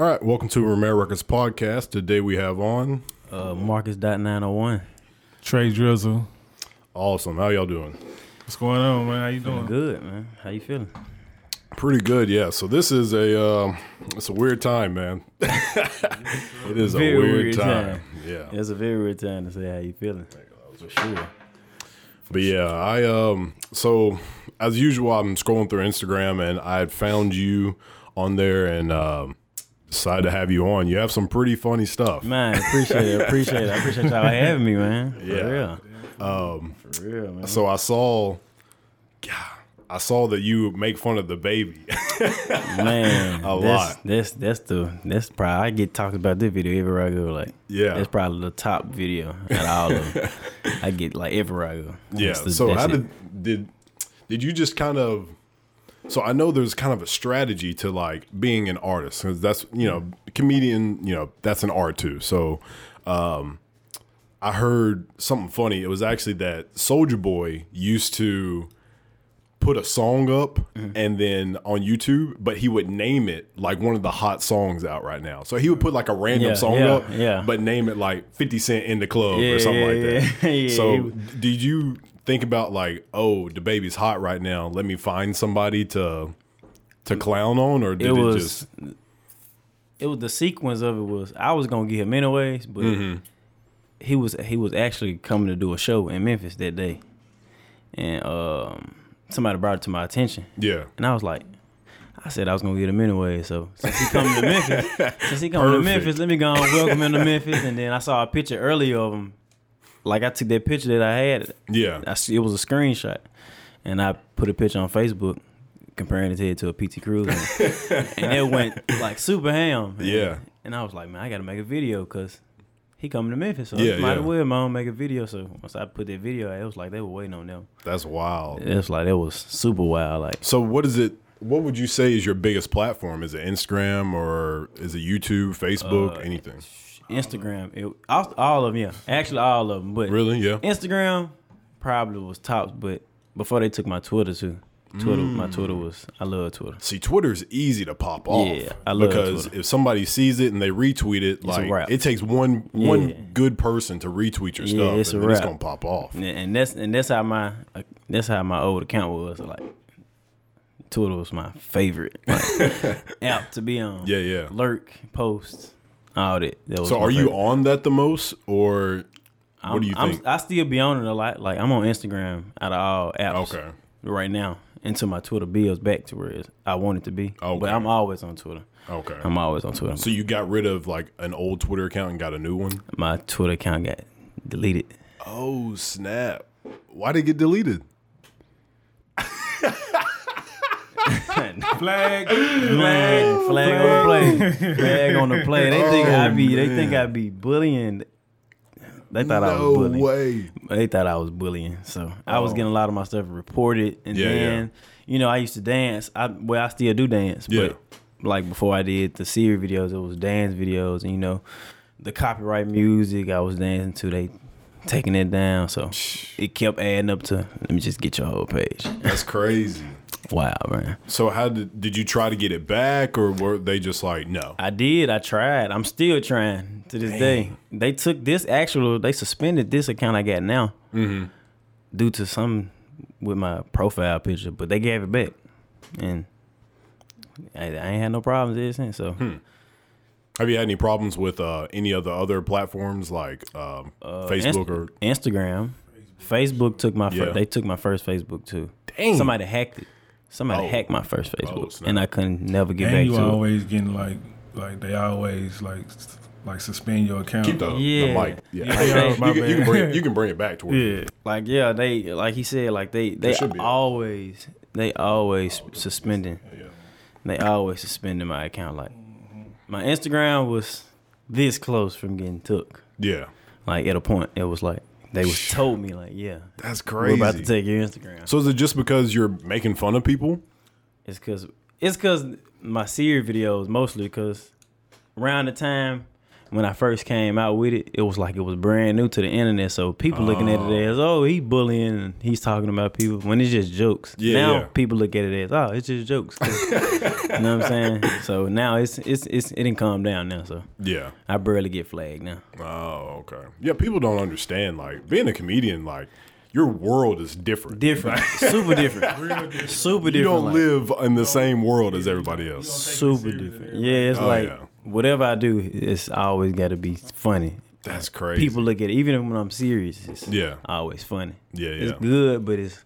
All right, welcome to Romero Records podcast. Today we have on Uh, Marcus dot nine oh one. Trey Drizzle. awesome. How y'all doing? What's going on, man? How you doing? Good man. How you feeling? Pretty good, yeah. So this is a um, it's a weird time, man. it is Very a weird, weird time. time. Yeah. It's a very weird time to say how you feeling. For sure. But yeah, I um so as usual I'm scrolling through Instagram and I had found you on there and um decided to have you on. You have some pretty funny stuff. Man, appreciate it. Appreciate it. I appreciate y'all having me, man. For Yeah. real. Um, for real, man. So I saw God, I saw that you make fun of the baby. Man, A that's, lot. That's that's the that's probably I get talked about this video everywhere I go. Like, Yeah. that's probably the top video at all of them. I get like everywhere I go. Yeah. The- so how it. did did did you just kind of? So I know there's kind of a strategy to like being an artist because that's you know comedian you know that's an art too. So um, I heard something funny. It was actually that Soulja Boy used to put a song up Mm-hmm. and then on YouTube, but he would name it like one of the hot songs out right now. So he would put like a random Yeah, song yeah, up, yeah. but name it like 50 Cent in the club or something like that. so did you think about like, oh, the baby's hot right now. Let me find somebody to to clown on, or did it it, was just it was the sequence of it was I was gonna get him anyways, but Mm-hmm. he was he was actually coming to do a show in Memphis that day, and um, somebody brought it to my attention, yeah, and I was like. I said I was gonna get him anyway, so since he coming to Memphis, since he coming to Memphis, let me go and welcome him to Memphis. And then I saw a picture earlier of him, like I took that picture that I had, yeah, I see it was a screenshot, and I put a picture on Facebook comparing his head to a PT Cruiser, and, and it went like super ham. And, Yeah. and I was like, man, I got to make a video because he coming to Memphis, so Yeah, might yeah. as well, man, make a video. So once I put that video, out, it was like they were waiting on them. that's wild. It was like it was super wild. Like So what is it? What would you say is your biggest platform? Is it Instagram or is it YouTube, Facebook, Uh, anything? Instagram, it, all, all of them, yeah, actually all of them, but Really? Yeah. Instagram probably was tops, but before they took my Twitter too. Twitter, my Twitter was I love Twitter. See, Twitter's easy to pop off. Yeah, I love because Twitter. if somebody sees it and they retweet it, a like it takes one Yeah. one good person to retweet your Yeah, stuff, it's a and it's gonna pop off. And, and that's and that's how my uh, that's how my old account was. Like Twitter was my favorite like, app to be on. Yeah, yeah. Lurk, post, that was So are you favorite. on that the most, or I'm, what do you I'm- think? I still be on it a lot. Like I'm on Instagram out of all apps. Okay. Right now, until my Twitter builds back to where I want it to be. Okay. But I'm always on Twitter. okay. I'm always on Twitter. so you got rid of like an old Twitter account and got a new one? my Twitter account got deleted. Oh snap! Why did it get deleted? Flag. Flag, flag on the play. Flag on the play. They think I be. They oh, think I be bullying. They thought I was bullying. way. They thought I was bullying. So I was Oh. getting a lot of my stuff reported, and Yeah, then you know I used to dance. I well I still do dance, Yeah. but like before I did the series videos, it was dance videos, and you know the copyright music I was dancing to. They taking it down, so it kept adding up to. Let me just get your whole page. That's crazy. Wow, man. So how did did you try to get it back, or were they just like no? I did. I tried. I'm still trying to this day. They took this actual. They suspended this account I got now Mm-hmm. due to some with my profile picture, but they gave it back, and I, I ain't had no problems ever since. So Hmm. Have you had any problems with uh, any of the other platforms like um, Uh, Facebook Inst- or? Instagram, Facebook took my. Yeah. They took my first Facebook too. Dang. Somebody hacked it. Somebody Oh. hacked my first Facebook, oh, snap. and I couldn't never get And back you to it. You always getting like, like they always like, like suspend your account. Keep the, the Yeah. mic. Yeah, Yeah, Hey, yeah, my you, can, you can bring it, you can bring it back to where Yeah. Like yeah, they like he said, like they they should always they always suspending. Yeah. They always suspending my account. Like my Instagram was this close from getting took. Yeah, Like at a point, it was like they was told me like, yeah, that's we're crazy. about to take your Instagram. so is it just because you're making fun of people? It's cause it's cause my series videos mostly cause around the time when I first came out with it, it was like it was brand new to the internet. So people looking at it as, oh, he bullying and he's talking about people when it's just jokes. Yeah, now yeah. people look at it as, oh, it's just jokes. you know what I'm saying? So now it's it's it's it didn't calm down now. So Yeah. I barely get flagged now. Oh, okay. Yeah, people don't understand. Like being a comedian, like your world is different. Different, super different, super different. You don't like- live in the same world as everybody else. super different. Yeah, it's Oh, like yeah. Whatever I do, it's always got to be funny. That's crazy. People look at it, even when I'm serious, it's Yeah. always funny. Yeah, yeah. It's good, but it's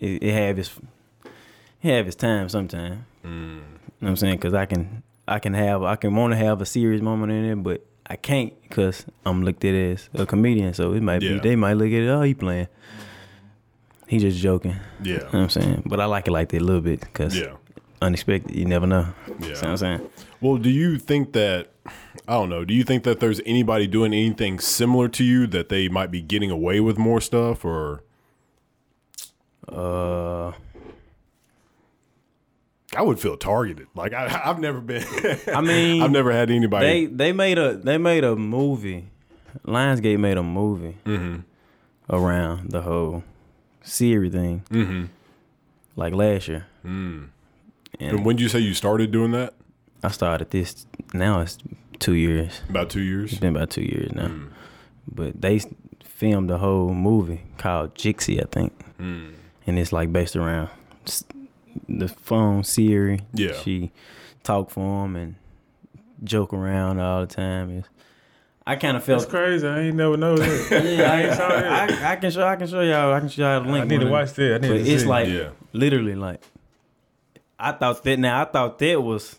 it, it have its it have its time sometimes. Mm. You know what I'm saying? Because I can I can have I can want to have a serious moment in it, but I can't because I'm looked at as a comedian. So it might Yeah. be they might look at it. Oh, he playing. He just joking. Yeah. You know what I'm saying? But I like it like that a little bit because Yeah. unexpected. You never know. Yeah. You know what I'm saying? Well, do you think that I don't know, do you think that there's anybody doing anything similar to you that they might be getting away with more stuff or Uh, I would feel targeted. Like I, I've never been. I mean, I've never had anybody. They they made a they made a movie. Lionsgate made a movie Mm-hmm. around the whole Siri thing, mm-hmm. like last year. Mm. And And when did you say you started doing that? I started this. Now it's two years. About two years. It's been about two years now. Mm. But they filmed a whole movie called Jexi, I think, Mm. and it's like based around the phone Siri. Yeah. she talk for him and joke around all the time. It's, I kind of felt That's crazy. I ain't never know that. Yeah, I ain't saw that. I, I can show. I can show y'all. I can show y'all the link. I need to watch that. I need But to it's see. like Yeah. literally like I thought that. Now I thought that was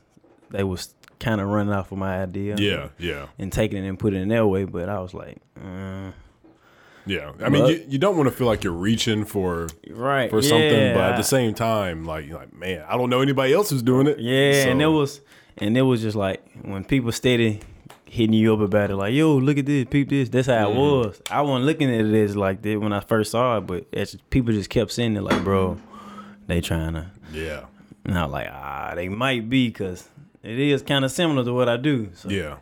they was kind of running off of my idea. Yeah, yeah, And taking it and putting it in their way, but I was like, uh, yeah. I mean, you, you don't want to feel like you're reaching for right for something, yeah, but at the same time, like, you're like, man, I don't know anybody else who's doing it. yeah, and it was, and it was just like when people steady hitting you up about it, like, yo, look at this, peep this. That's how it Mhm. was. I wasn't looking at it as like that when I first saw it, but just, people just kept saying it, like, bro, they trying to. yeah, And I was like, ah, they might be because it is kind of similar to what I do. So. yeah,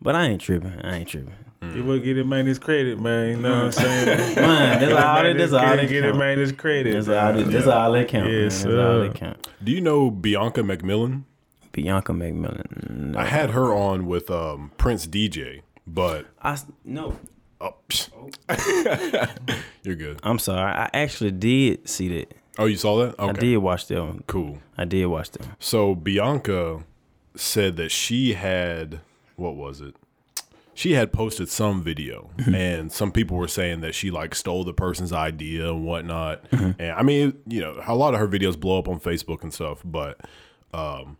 But I ain't tripping. I ain't tripping. You will get it man his credit, man. You know what I'm saying? Man, that's all that. That's all Get that get it count. man his credit. That's man. all. That, that's all that count. man. Yes, That's all that count. Do you know Bianca McMillan? Bianca McMillan. No. I had her on with um, Prince DJ, but I no. oh, psh. you're good. I'm sorry. I actually did see that. Oh, you saw that? Okay, I did watch that one. cool. I did watch that. one. So Bianca said that she had what was it? She had posted some video, mm-hmm. and some people were saying that she like stole the person's idea and whatnot. Mm-hmm. And I mean, you know, a lot of her videos blow up on Facebook and stuff, but um,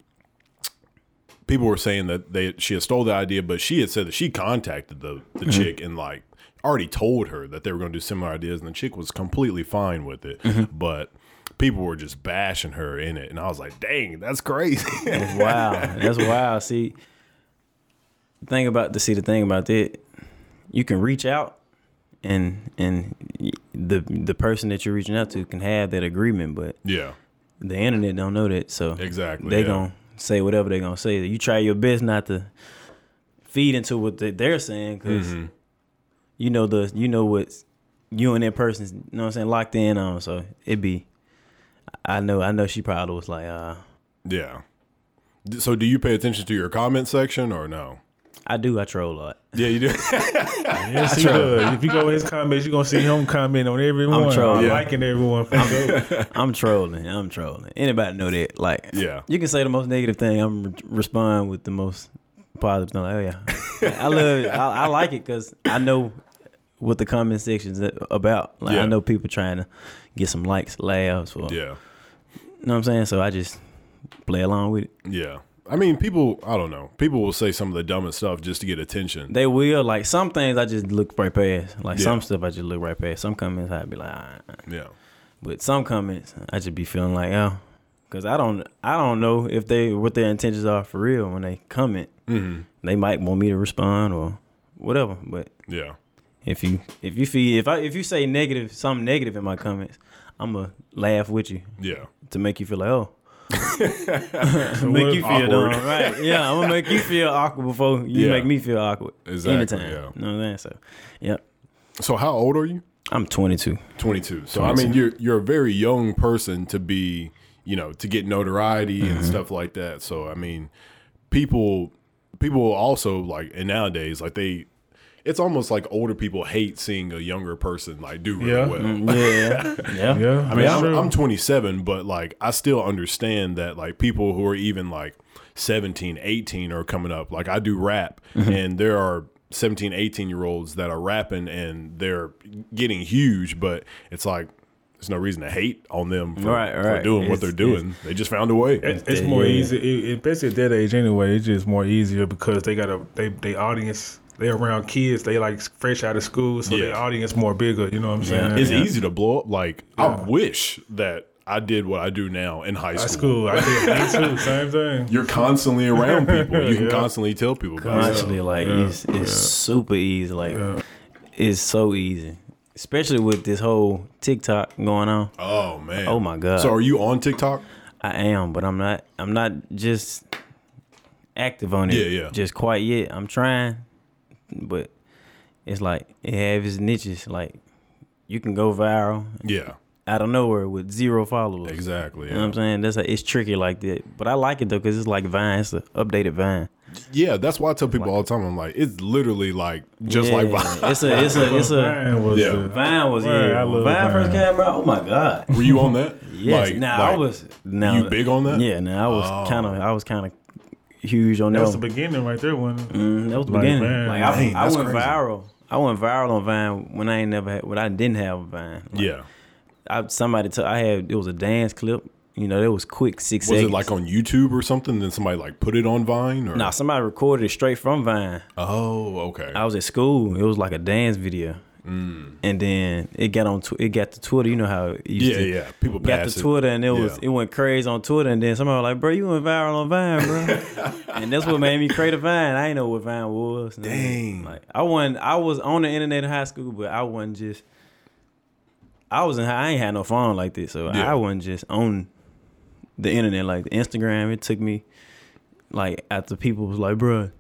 people were saying that they she had stole the idea, but she had said that she contacted the the mm-hmm. chick and like already told her that they were going to do similar ideas, and the chick was completely fine with it, but. People were just bashing her in it, and I was like, "Dang, that's crazy." wow. That's wild. See, the thing about to see the thing about that, you can reach out, and and the the person that you're reaching out to can have that agreement, but yeah, the internet don't know that. So exactly. they yeah. gonna say whatever they gonna say. You try your best not to feed into what they- they're saying because Mhm. you know the you know what you and that person's you know what I'm saying locked in on. So it be. I know. I know. She probably was like, uh, Yeah. So, do you pay attention to your comment section or no? I do. I troll a lot. Yeah, you do. Yes, he does. If you go in his comments, you're gonna see him comment on everyone. I'm trolling. Yeah. liking everyone. For sure. I'm trolling. I'm trolling. Anybody know that? Like, yeah. you can say the most negative thing. I'm re- respond with the most positive thing. Like, oh yeah, I love it. I, I like it because I know what the comment section's about. Like, Yeah. I know people trying to get some likes, laughs, or Yeah. You know what I'm saying. So I just play along with it. Yeah. I mean, people, I don't know. People will say some of the dumbest stuff just to get attention. They will like some things. I just look right past. Like Yeah. some stuff, I just look right past. Some comments, I'd be like, ah. Yeah. But some comments, I just be feeling like, oh, because I don't, I don't know if they what their intentions are for real when they comment. hmm They might want me to respond or whatever. But Yeah. if you if you feel if I if you say negative something negative in my comments, I'm gonna laugh with you Yeah. to make you feel like, oh, make you feel dumb, right? Yeah, I'm gonna make you feel awkward before you Yeah. make me feel awkward. Exactly, Anytime. yeah. You know what I'm saying? So, yep. So how old are you? I'm 22. 22. So I mean, you're you're a very young person to be, you know, to get notoriety Mm-hmm. and stuff like that. So I mean, people people also like and nowadays like they it's almost like older people hate seeing a younger person like do really Yeah. well. Yeah, yeah. Yeah, I mean, I'm. I'm 27, but like I still understand that like people who are even like 17, 18 are coming up. Like I do rap, Mm-hmm. and there are 17, 18 year olds that are rapping and they're getting huge, but it's like there's no reason to hate on them for, Right, for right. doing what they're doing. They just found a way. It- it's Yeah. more easy, it, especially at that age anyway. It's just more easier because they got a they they audience. They around kids. They like fresh out of school, so Yeah. their audience more bigger. You know what I'm saying? it's easy to blow up. Like I wish that I did what I do now in high High school. school. I did me too. Same thing. You're constantly around people. You can Yeah. constantly tell people. about stuff. Honestly, like it's it's super easy. Like it's so easy, especially with this whole TikTok going on. Oh man. Oh my god. So are you on TikTok? I am, but I'm not. I'm not just active on it. Yeah, yeah. Just quite yet. I'm trying, but it's like it have its niches. Like you can go viral Yeah. out of nowhere with zero followers. Exactly. You know what I'm saying? That's a, it's tricky like that. But I like it though because it's like Vine. It's an updated Vine. Yeah, that's why I tell people all the time. I'm like, it's literally like just like Vine. It's a it's a it's a Vine was Yeah. the- Vine was Right, yeah. I love Vine first came out. Oh my god. Were you on that? Yes. Like- now I like, was now you big on that? Yeah. Now I was Oh. kind of I was kind of huge on That that. was the beginning right there. When Mm, that was the Like, beginning. man, like I, dang, I that's went crazy. viral. I went viral on Vine when I ain't never had when I didn't have a Vine. Like, Yeah. I, somebody took I had it was a dance clip. You know, it was quick six Was seconds. it like on YouTube or something? Then somebody like put it on Vine or? No, somebody recorded it straight from Vine. Oh, okay. I was at school. It was like a dance video, Mm. and then it got on. Tw- it got to Twitter. You know how it used yeah, to. yeah. People Got to. Twitter and it was Yeah. it went crazy on Twitter and then somebody was like, bro, you went viral on Vine, bro. and that's what made me create a Vine. I didn't know what Vine was. Dang. Like I wasn't I was on the internet in high school, but I wasn't just I was in high, I ain't had no phone like this, so Yeah. I wasn't just on the internet like the Instagram. It took me like after people was like, bro,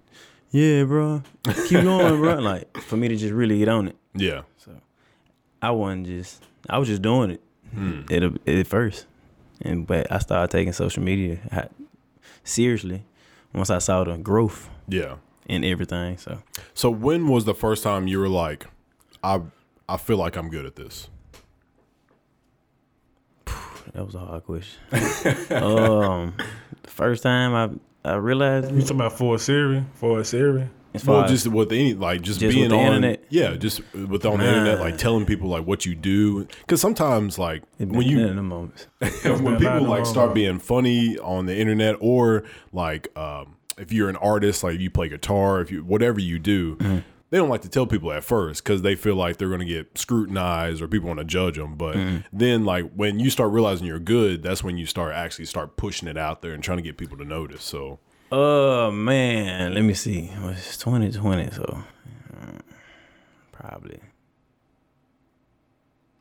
yeah, bro, keep going, bro. Like for me to just really get on it. Yeah. So I wasn't just I was just doing it Hmm. at, a, at first, and but I started taking social media ha- seriously once I saw the growth Yeah. in everything. So So when was the first time you were like, I I feel like I'm good at this? that was a hard question. um, the first time I I realized you talking about for a Siri, for a Siri. as far Well, as- just with any like just, Just being with the on internet? yeah, just with on the internet, like telling people like what you do. Because sometimes like it when been you in the moments. when been a lot people like them. start being funny on the internet or like um, if you're an artist like you play guitar if you whatever you do Mm-hmm. They don't like to tell people at first because they feel like they're going to get scrutinized or people want to judge them but Mm-hmm. then like when you start realizing you're good that's when you start actually start pushing it out there and trying to get people to notice so Oh man, let me see. Well, It's 2020, so uh, probably.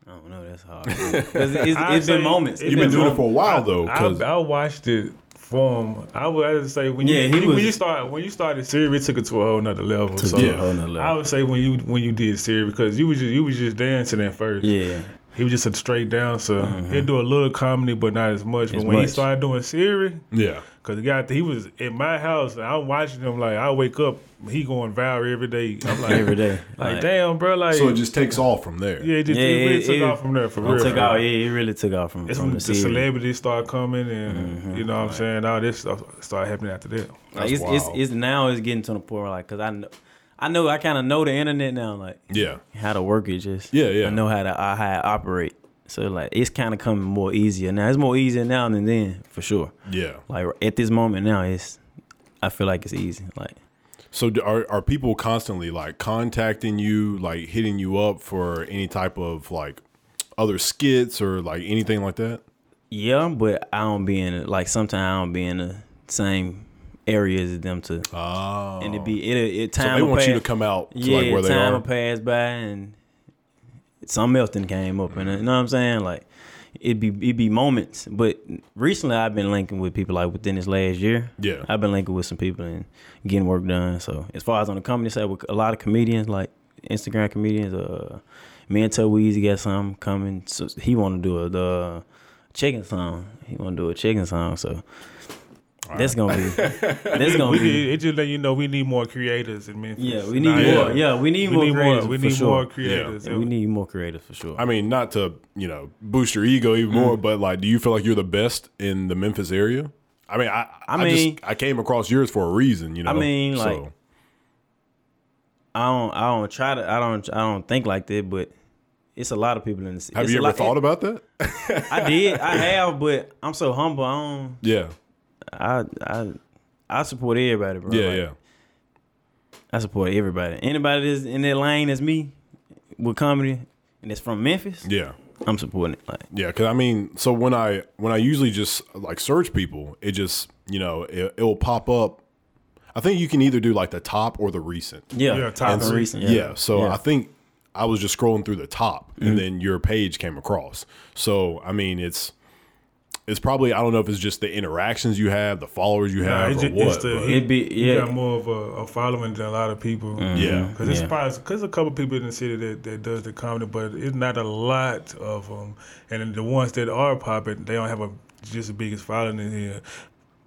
I don't know. That's hard. it's, I'd it's been moments. you've been been doing it for a while I- though I, 'cause- I watched it from. I would have to say when you Yeah, he when, you- was- when you start when you started Siri, it took it to a whole nother level. Took so it a Yeah. whole nother level. I would say when you when you did Siri because you was just you was just dancing at first. yeah. He was just a straight dancer. Mm-hmm. He'd do a little comedy, but not as much. But As when he started doing Siri, yeah Cause the guy, he was in my house. And I'm watching him like I wake up, he going viral every day. I'm like, Every day. like damn, bro, like so it just takes off from there yeah, it, just, Yeah, it really it- took it- off from there for It real. took for off. Yeah, it really took off from, It's from when the the celebrities start coming, and you know what I'm saying. All this stuff started happening after that. Like it's, it's it's now it's getting to the point where like because I know I know I kind of know the internet now like yeah how to work it just Yeah, yeah. I know how to uh, how to operate so like it's kind of coming more easier now. It's more easier now than then for sure. Yeah. Like at this moment now it's I feel like it's easy like. So are are people constantly like contacting you, like hitting you up for any type of like other skits or like anything like that? yeah but I don't be in like sometimes I don't be in the same areas as them to Oh, and it be oh. it it so time they will want you to come out to yeah like where they time are. will pass by and something else then came up and you know what I'm saying like it'd be it'd be moments. But recently, I've been linking with people like within this last year. Yeah. I've been linking with some people and getting work done. So as far as on the company side, with a lot of comedians like Instagram comedians, uh, me and Tell Weezy got some coming. So he want to do a the chicken song. He want to do a chicken song. So. That's gonna be. That's gonna We, be. it, it just let you know we need more creators in Memphis. Yeah, we need Nah, more. Yeah, we need we more need creators. more. We need sure. more creators. Yeah, we need more creators for sure. I mean, not to you know boost your ego even more, Mm. but like, do you feel like you're the best in the Memphis area? I mean, I I, I mean- just I came across yours for a reason, you know. I mean, so, like- I don't. I don't try to. I don't. I don't think like that. But it's a lot of people in the city. have It's you ever lot- thought about that? I did. I have, but I'm so humble. I don't. yeah, I. I. I support everybody, bro. yeah, Like, yeah. I support everybody. Anybody that's in that lane as me with comedy and that's from Memphis, Yeah. I'm supporting it. Like, Yeah, because I mean, so when I when I usually just like search people, it just you know it, it will pop up. I think you can either do like the top or the recent. yeah, Yeah, top and three. recent. Yeah. so Yeah. I think I was just scrolling through the top, and mm-hmm. then your page came across. So I mean, it's it's probably I don't know if it's just the interactions you have, the followers you Nah, have, it's or just, what. it's the, It'd be- you got more of a, a following than a lot of people. Mm-hmm. Yeah. because it's Yeah. probably because a couple people in the city that, that does the comedy, but it's not a lot of them. And the ones that are popping, they don't have a just the biggest following in here.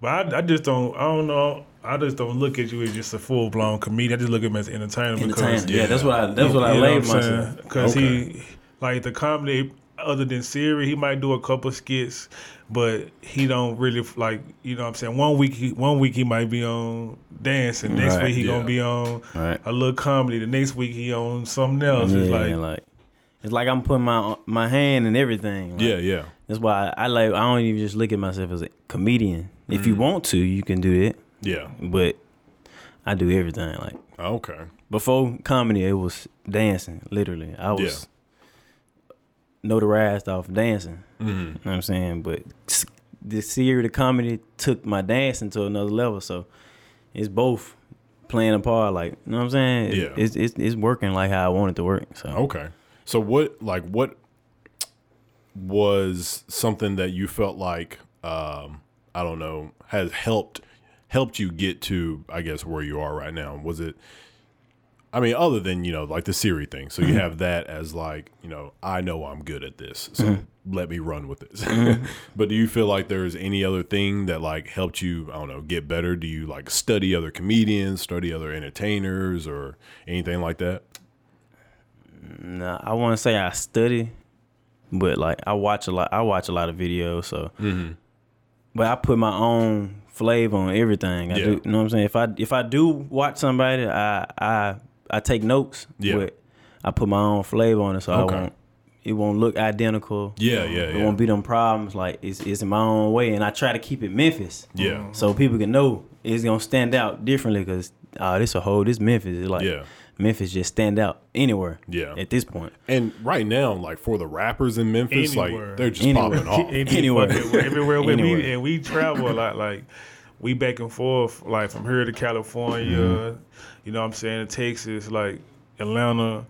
But I, I just don't. I don't know. I just don't look at you as just a full blown comedian. I just look at him as an entertainer. Entertainment. Because, Yeah, that's what I. That's what I you know labeled what I'm myself. Because Okay. he, like the comedy, other than Siri, he might do a couple skits, but he don't really like. You know what I'm saying? One week, he, one week he might be on dancing. Next Right, week he yeah. gonna be on Right. a little comedy. The next week he on something else. Yeah, it's like, like, it's like I'm putting my my hand in everything. Like, yeah, yeah, That's why I, I like. I don't even just look at myself as a comedian. If Mm. you want to, you can do it yeah. But I do everything. Like Okay. before comedy, it was dancing. Literally, I was notarized off dancing. Mhm. You know what I'm saying? But this series of comedy took my dancing to another level. So it's both playing a part. Like you know what I'm saying? Yeah. It's it's it's working like how I want it to work. So Okay. So what like what was something that you felt like um I don't know has helped helped you get to I guess where you are right now? Was it I mean other than, you know, like the Siri thing. So you mm-hmm. have that as like, you know, I know I'm good at this. So mm-hmm. let me run with this. Mm-hmm. but do you feel like there's any other thing that like helped you, I don't know, get better? Do you like study other comedians, study other entertainers or anything like that? Nah, I want to say I study, but like I watch a lot. I watch a lot of videos, so. Mm-hmm. But I put my own flavor on everything. I Yeah. do. You know what I'm saying? If I if I do watch somebody, I I I take notes. Yeah. But I put my own flavor on it, so Okay. I won't. It won't look identical. Yeah, yeah, It yeah. won't be them problems. Like it's it's in my own way, and I try to keep it Memphis. Yeah. So people can know it's gonna stand out differently because uh, this a whole this Memphis is like Yeah. Memphis just stand out anywhere. Yeah. At this point. And right now, like for the rappers in Memphis, Anywhere. like they're just Anywhere. popping off. Anywhere. everywhere with me, Anywhere. and we travel a lot. Like we back and forth, like from here to California. Mm-hmm. You know, what I'm saying Texas, like Atlanta.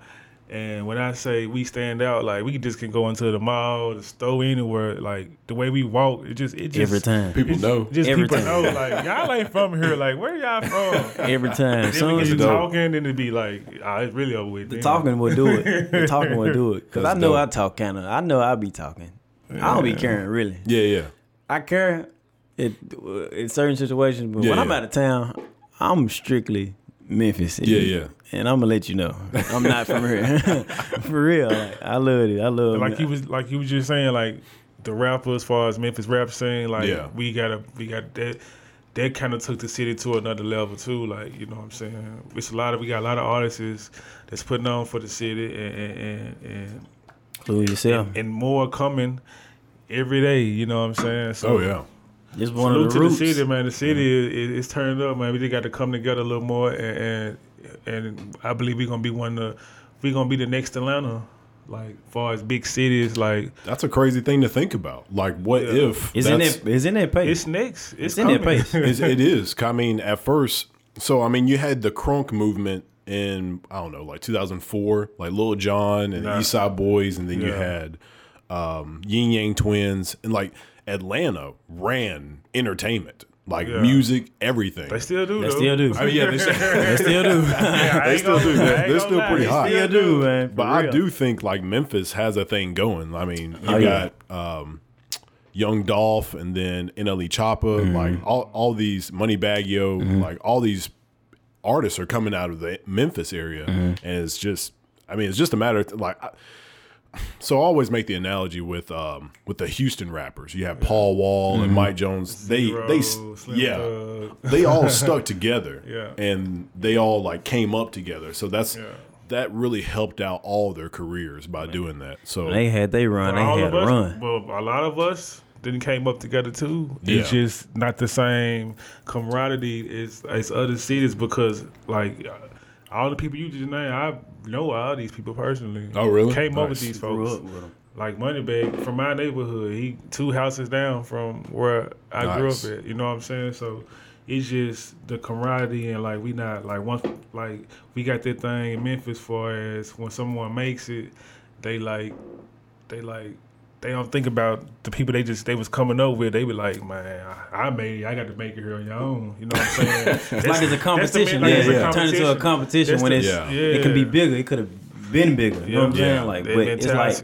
And when I say we stand out, like we just can go into the mall, the store, anywhere. Like the way we walk, it just it just Every time. People know. Just Every people time. know, like y'all ain't from here. Like where y'all from? Every time. then Soon we as get you to talking, then it'd be like, ah, it's really over with. the then. talking will do it. The talking will do it. Cause I know dope. I talk kind of. I know I be talking. I don't be caring really. Yeah, yeah. I care it in certain situations, but Yeah, when I'm out of town, I'm strictly Memphis. Yeah, yeah. And I'm gonna let you know I'm not from here. For real, like, I love it. I love like he was like he was just saying like the rapper as far as Memphis rap scene like Yeah. we got to we got that that kind of took the city to another level too like you know what I'm saying it's a lot of we got a lot of artists that's putting on for the city and and and, and, Include yourself. and more coming every day you know what I'm saying so Oh yeah. Just one salute of the to roots. the city man the city is, is, is turned up man we just got to come together a little more and and, and I believe we're gonna be one of the we're gonna be the next Atlanta like far as big cities like That's a crazy thing to think about. Like, what Yeah. if It's in that. It's in that pace. It's next. It's, It's in that pace. it's, it is. I mean, at first, so I mean, you had the crunk movement in I don't know, like 2004, like Lil Jon and Nah. East Side Boyz, and then you had um, Ying Yang Twins, and like Atlanta ran entertainment, like Yeah. music, everything. They still do. They though. still do. I mean, yeah, they, They still do. Yeah, they still gonna- do. I They're, ain't they're still lie, pretty they hot. still do, man. for But I do think like Memphis has a thing going. I mean, you Oh, yeah. got um, Young Dolph and then NLE Choppa, Mm-hmm. like all, all these Moneybagg Yo, like all these artists are coming out of the Memphis area, Mm-hmm. and it's just, I mean, it's just a matter of like. I, so I always make the analogy with um, with the Houston rappers. You have Paul Wall Mm-hmm. and Mike Jones. They Zero, they s- Slim yeah Thug. they all stuck together. Yeah. And they all like came up together. So that's Yeah. that really helped out all their careers by doing that. So They had they run. They all had of us, run. well, a lot of us didn't came up together too. Yeah. It's just not the same camaraderie as as other cities because like all the people you just named, I know all these people personally. Oh, really? Came up with Nice. these Grew folks. up with 'em. Like Moneybagg from my neighborhood, he two houses down from where I grew up at. You know what I'm saying? So it's just the camaraderie and like we not like once like we got that thing in Memphis for as when someone makes it, they like they like they don't think about the people they just they was coming over with. They be like, man, I, I made it. I got to make it here on your own. You know what I'm saying? It's like it's a competition. like yeah, it's a yeah. Turn into a competition That's when the- it's Yeah. it can be bigger. It could have been bigger. You know what I'm Yeah. saying? Like, but it's like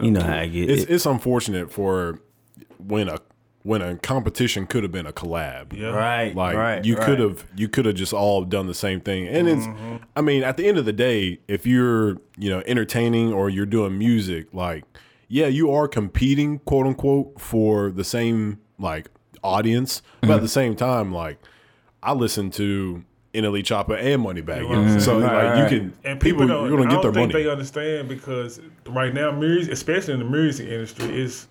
you know how I get. it's it. it's unfortunate for when a when a competition could have been a collab. yeah. right, Like right. you right. could have you could have just all done the same thing. And it's Mm-hmm. I mean, at the end of the day, if you're, you know, entertaining or you're doing music, like yeah, you are competing, quote unquote, for the same like audience. But Mm-hmm. at the same time, like I listen to NLE Choppa and Moneybagg. what I'm Yo. So saying. like Right, you can And people, people, don't, you're gonna I get their don't think money. they understand because right now, music, especially in the music industry, is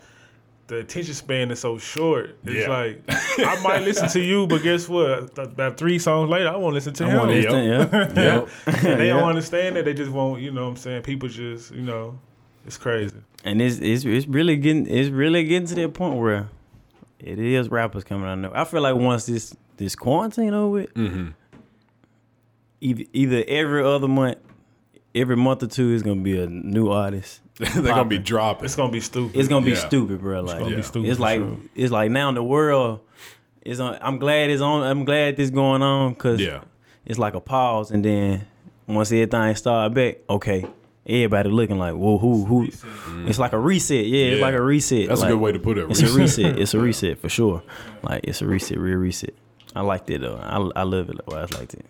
the attention span is so short. It's Yeah. like I might listen to you, but guess what? About three songs later, I won't listen to I him. want to yeah. Yep. And they Yeah. don't understand that. They just won't. You know what I'm saying? People just, you know, it's crazy. And it's, it's it's really getting it's really getting to that point where it is rappers coming out. Now. I feel like once this this quarantine over with, Mm-hmm. either, either every other month, every month or two is gonna be a new artist. They're gonna be dropping. It's gonna be stupid. It's gonna be Yeah. stupid, bro. Like gonna be it's, stupid for like sure. it's like now in the world is on. I'm glad it's on. I'm glad this going on because Yeah. it's like a pause, and then once everything start back, okay, everybody looking like, whoa, who, who? It's like a reset. Yeah, it's like a reset. That's like, a good way to put it. It's a reset. It's a reset for sure. Like it's a reset, real reset. I liked it though. I I love it. Why I liked it.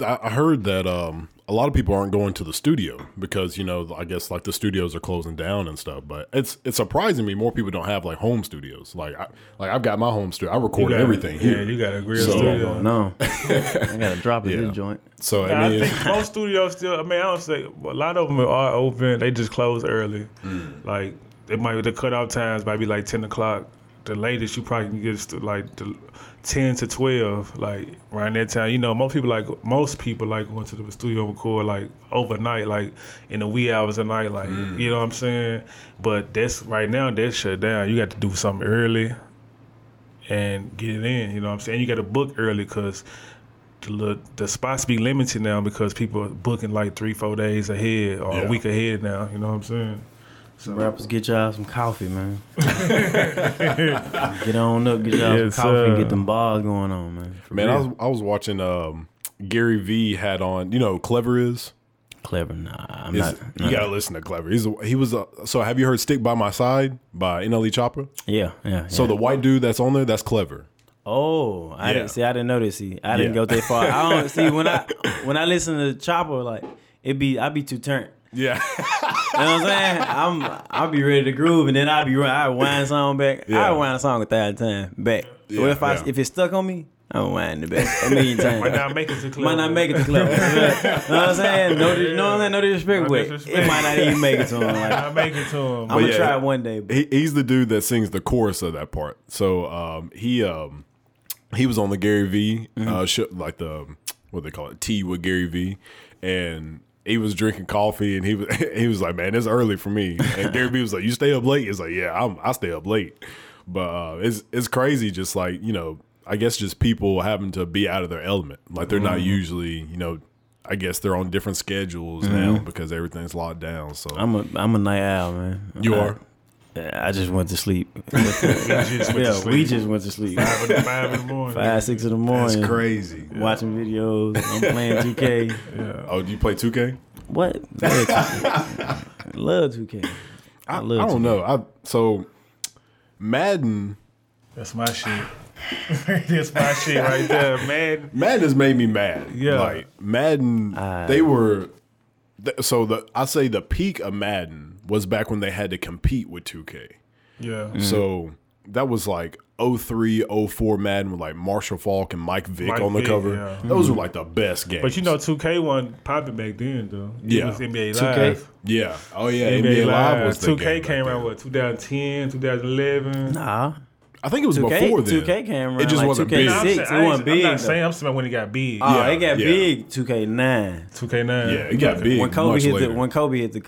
I I heard that um, a lot of people aren't going to the studio because you know I guess like the studios are closing down and stuff. But it's it's surprising me more people don't have like home studios. Like I like I've got my home studio. I record got- everything Yeah, here. you got a real So- studio. No, I gotta drop it Yeah. this joint. So Yeah, I I think most studios still. I mean, I don't say a lot of them are open. They just close early. Mm. Like it might the cutoff times might be like ten o'clock. The latest you probably can get is like the ten to twelve. Like around that time, you know, most people like most people like going to the studio record like overnight, like in the wee hours of night. Like Mm. you know what I'm saying. But that's right now that's shut down. You got to do something early and get it in. You know what I'm saying. You got to book early because the the spots be limited now because people are booking like three, four days ahead or Yeah. a week ahead now. You know what I'm saying? Some rappers get y'all some coffee, man. get on up, get y'all Yes, some coffee, sir. get them bars going on, man. For man, I was I was watching um, Gary V had on. You know, Clever is. clever. Nah, I'm Is- not. you gotta listen to Clever. He's a, he was a, so. Have you heard "Stick by My Side" by NLE Choppa? Yeah, yeah. So yeah. the white dude that's on there, that's Clever. Oh, I Yeah. didn't see. I didn't know this. See, I didn't Yeah. go that far. I don't see when I when I listen to Choppa, like it be I be too turned. Yeah, You know what I'm saying? I'm I'll be ready to groove, and then I'll be I wind a song back. Yeah. I wind a song a thousand times back. Yeah, or if I yeah. if it's stuck on me, I'm wind it back a million times. Might not make it to club. Might not make it to club. you know what I'm saying? No, dis- no, no, no disrespect, No but disrespect. it might not even make it to him. Might Like, not make it to him. I'm But gonna yeah, try it one day. But he, he's the dude that sings the chorus of that part. So um, he um, he was on the Gary V uh, show, like the what they call it, tea with Gary V, and he was drinking coffee, and he was he was like, man, it's early for me. And Gary V was like, you stay up late? He's like, yeah, I'm, I stay up late. But uh, it's it's crazy, just like you know, I guess just people having to be out of their element, like they're not usually you know I guess they're on different schedules now because everything's locked down. So I'm a I'm a night owl, man. you are. I just went to sleep. We just went to yeah, sleep. we just went to sleep. five in, five in the morning. Five, six in the morning. That's crazy. Watching videos. I'm playing 2K. Yeah. Oh, do you play 2K? What? Love 2K. Love 2K. I, I, love I 2K. don't know. I so Madden That's my shit. That's my shit right there, man. Madden has made me mad. Yeah. Like Madden, I- they were. th- So the I say the peak of Madden was back when they had to compete with 2K. Yeah. Mm-hmm. So that was like 03, 04 Madden with like Marshall Faulk and Mike Vick Mike on the Vick, cover. yeah. Those were like the best games. But you know, 2K wasn't popping back then, though. It Yeah. was NBA 2K? Live. yeah, oh yeah, NBA, NBA, Live. Live was the 2K game came then. out, what, 2010, 2011? Nah. I think it was 2K, before then. 2K came around. It just like wasn't 2K6. big. I'm It saying- I ain't- wasn't big. I'm not though. saying, I'm saying when it got big. Oh, Yeah, it got yeah. big 2K9. 2K9. Yeah, it got big. When Kobe much hit later. the when Kobe hit the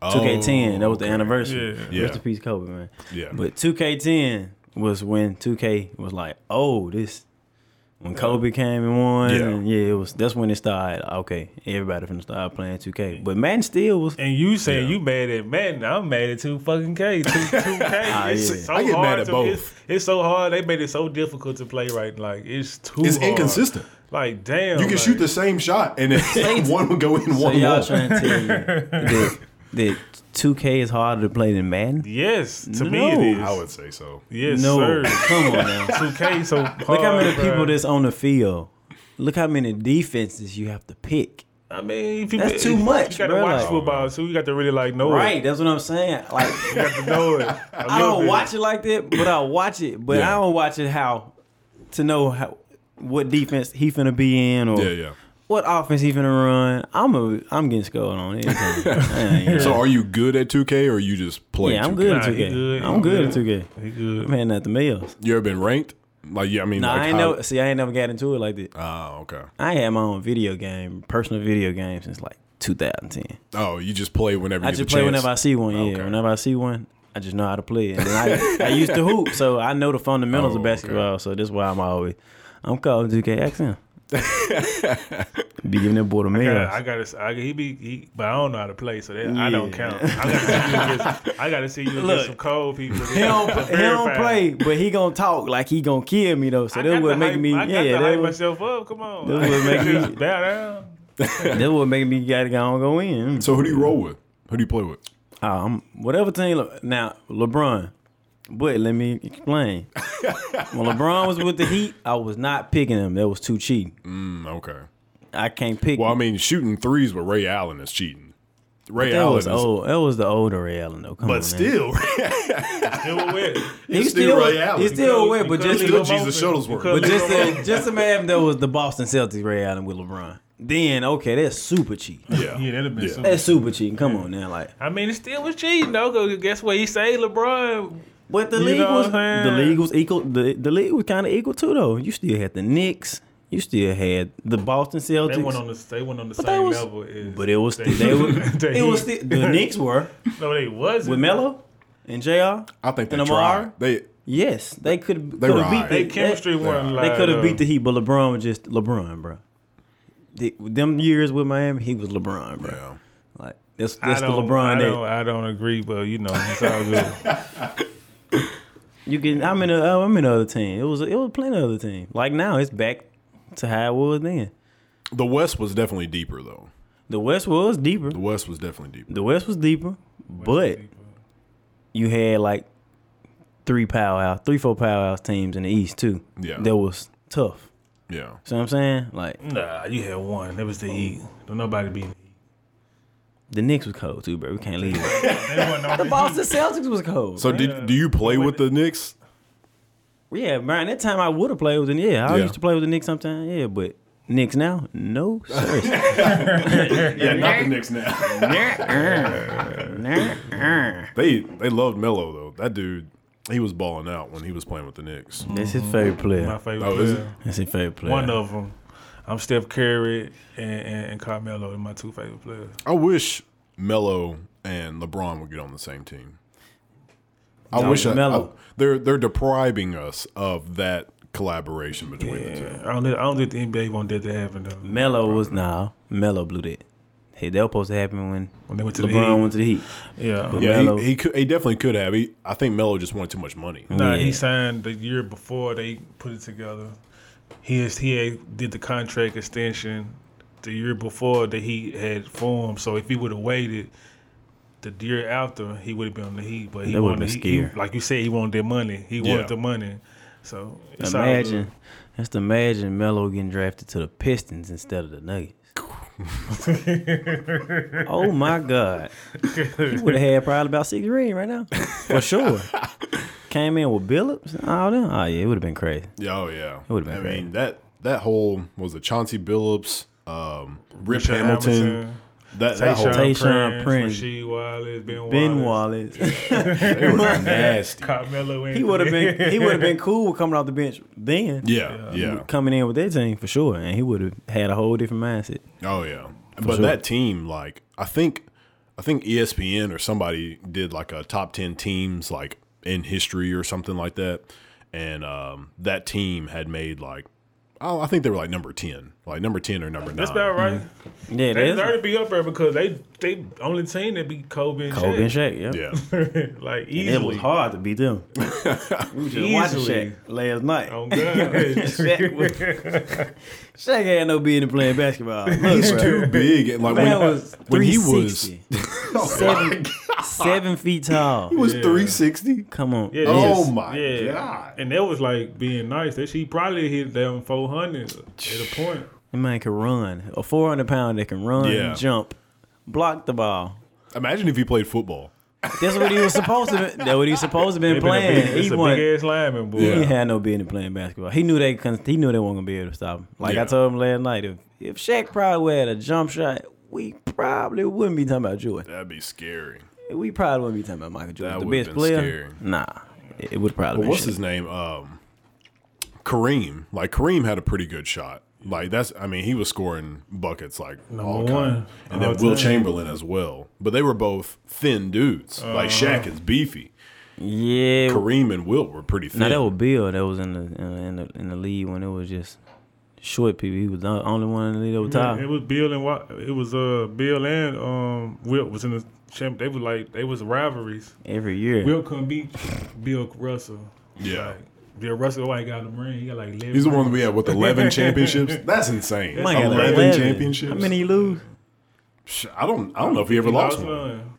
cover. Oh, 2K10, that was the anniversary. Yeah. Yeah. Rest in peace, Kobe, man. Yeah. But 2K10 was when 2K was like, oh, this. When Kobe came and won, Yeah. and yeah, it was. That's when it started. Okay, everybody finna start playing 2K. But Madden still was. And you saying Yeah. you mad at Madden? I'm mad at two fucking K. Two two K. Ah, It's yeah. so I get mad at to- both. It's, it's so hard. They made it so difficult to play right. Like it's too. It's hard. inconsistent. Like damn. You can like, shoot the same shot and then one will go in, So one y'all won't. trying to tell me that, that 2K is harder to play than Madden? Yes, to me it is. I would say so. Yes, no, sir. come on now. Two K so hard. Look how many bruh. people that's on the field. Look how many defenses you have to pick. I mean, if you, That's too if- much, You got to bruh, watch like- football too. You got to really like know Right, it. that's what I'm saying. Like You got to know it. a I little don't bit. watch it like that, but I watch it. But Yeah. I don't watch it how to know how what defense he finna be in or Yeah, yeah. What offense he finna run. I'm a I'm getting scored on every time. I ain't- So are you good at 2K or you just play? yeah, I'm 2K? good at 2K. good, I'm he good at 2K. He good. I'm heading at the Mills. You ever been ranked? Like yeah, I mean, Nah, like I ain't how- never see. I ain't never got into it like that. Oh, okay. I had my own video game, personal video game since like 2010. Oh, you just play whenever I you just the play chance. whenever I see one. Yeah, Okay. whenever I see one, I just know how to play it. And then I, I used to hoop, so I know the fundamentals Oh, of okay. basketball. So that's why I'm always I'm calling 2K. Ask him. Be giving that boy the I meals. got, I got to. He be, he, but I don't know how to play, so that, I don't count. I got to see you against. I got to see you against Look, some cold people. He don't, he don't play, but he gonna talk like he gonna kill me though. So I that would make hype- me, I got yeah, to that hype would, myself up. Come on, that would make me- bow down. that would make me gotta go on go in. So who do you roll with? Who do you play with? Um, whatever team. Now LeBron, but let me explain. when LeBron was with the Heat, I was not picking him. That was too cheap. Mm, okay. I can't pick. Well, I mean, shooting threes with Ray Allen is cheating. Ray that Allen was is, old. That was the older Ray Allen though. Come on, but man. still, Still with he's still still, Ray Allen. he's still Because- wet, but just still Lil Jesus Moses- Shuttlesworth. but just Lil to, just imagine that was the Boston Celtics Ray Allen with LeBron. Then okay, that's super cheap. yeah, Yeah, that'd have been Yeah. super. That's super cheap. Come on now, like. I mean, it still was cheating though. Cause guess what? He saved LeBron. But the You league was the league was equal. The the league was kind of equal too, though. You still had the Knicks. You still had the Boston Celtics. They went on the they went on the But same was- level. As but it was they- they were, they- it was still, the Knicks were No, they wasn't. with Melo and J.R. I think they And Amar? tried. They Yes, they could They have beat alright. the, They chemistry wasn't They like could have uh, beat the Heat, but LeBron was just LeBron, bro. The, them years with Miami, he was LeBron, bro. yeah. Like that's I that's the LeBron I don't, I don't agree, but you know, it's all good. You can. I'm in. A, uh, I'm in another team. It was. It was plenty of other team. Like now, it's back to how it was then. The West was definitely deeper though. The West was deeper. The West was definitely deeper. The West was deeper, but you had like three powerhouse, three, four powerhouse teams in the East too. Yeah. that was tough. Yeah. See what I'm saying? Like Nah, you had one. It was the Heat. Don't nobody beat the Heat. Knicks was cold too, bro. We can't leave. it. They wasn't on the the Boston Celtics was cold. So did do you play with the Knicks? yeah, man. That time I would have played with the yeah. I Yeah. used to play with the Knicks sometimes. Yeah, but Knicks now, no sir. Yeah, not the Knicks now. they they loved Melo though. That dude, he was balling out when he was playing with the Knicks. That's his favorite player. My favorite Oh, is player. That's his favorite player. One of them. I'm Steph Curry and, and, and Carmelo are my two favorite players. I wish Melo and LeBron would get on the same team. I No, wish I, Melo. I- they're they're depriving us of that collaboration between the two. Yeah, I don't, I don't think the NBA want that to happen though. Melo was now. Melo blew that. Hey, that was supposed to happen when When they went to the LeBron Heat. went to the Heat. Yeah. But- Yeah, Melo. he, he could. He definitely could have. He, I think Melo just wanted too much money. Nah, Yeah. he signed the year before they put it together. He is, he had, did the contract extension the year before that he had formed. So if he would have waited the year after, he would have been on the Heat. But he That wanted, he, he- like you said, he wanted their money. He Yeah. wanted the money. So it's Imagine, just imagine Melo getting drafted to the Pistons instead of the Nuggets. oh my God, he would have had probably about six rings right now, for sure. Came in with Billups, and all them. Oh yeah, it would have been crazy. Yeah, oh yeah. It would've been I great. mean that that whole was it Chauncey Billups, um, Rip Richard Hamilton. Hamilton, That that whole Tayshaun Tayshaun Prince, Prince, Rasheed Wallace, Ben, Ben Wallace, Wallace, they were nasty. Carmelo he would have been he would have been cool coming off the bench then. Yeah, yeah. coming in with that team for sure, and he would have had a whole different mindset. Oh yeah. But sure. that team, like I think, I think ESPN or somebody did like a top ten teams like in history or something like that, and um, that team had made like, I think they were like number ten, like number ten or number nine. That's about right. Mm-hmm. Yeah, They that's deserve to be up there because they they only team that beat Kobe and Kobe and Shaq. Shaq. Yeah. Yeah, like And easily. it was hard to beat them. we just watching Easily. Shaq last night. Oh God. Shaq, was, Shaq had no business playing basketball. Look, he's bro. too big, and like Man when, was when he was 360. seven, seven feet tall. he was Yeah. three sixty. Come on. Yeah, Oh yes. my yeah. God. And that was like being nice. That she probably hit them four hundred at a point. That man can run. A 400 pound that can run, Yeah. jump, block the ball. Imagine if he played football. That's what he was supposed to. Be, that's what he was supposed to been They been a playing. big, he it's a won. big ass lineman, boy. He had no business playing basketball. He knew they couldn't, he knew they weren't gonna be able to stop him. Like Yeah. I told him last night, if if Shaq probably had a jump shot, we probably wouldn't be talking about Jordan. That'd be scary. We probably wouldn't be talking about Michael Jordan. That the would've best been player. scary. Nah, it, it would probably. But been what's Shaq. his name? Um, Kareem. Like Kareem had a pretty good shot. Like that's, I mean, he was scoring buckets like all Number kind, and then Wilt. Chamberlain as well. But they were both thin dudes. Like Shaq is beefy. Yeah. Kareem and Wilt were pretty thin. Now that was Bill. That was in the in the, in the in the league when it was just short people. He was the only one in the lead that was Yeah, it was Bill and Wa- it was uh Bill and um Wilt was in the champ. They were like they was rivalries. Every year. Wilt couldn't beat Bill Russell. yeah. Like, Bill Russell, White he got the ring? He got like 11 He's the one rings. we had with eleven championships. That's insane. Mike had like 11 championships. How many he lose? Sh- I don't. I don't know if he ever He lost lost one. one.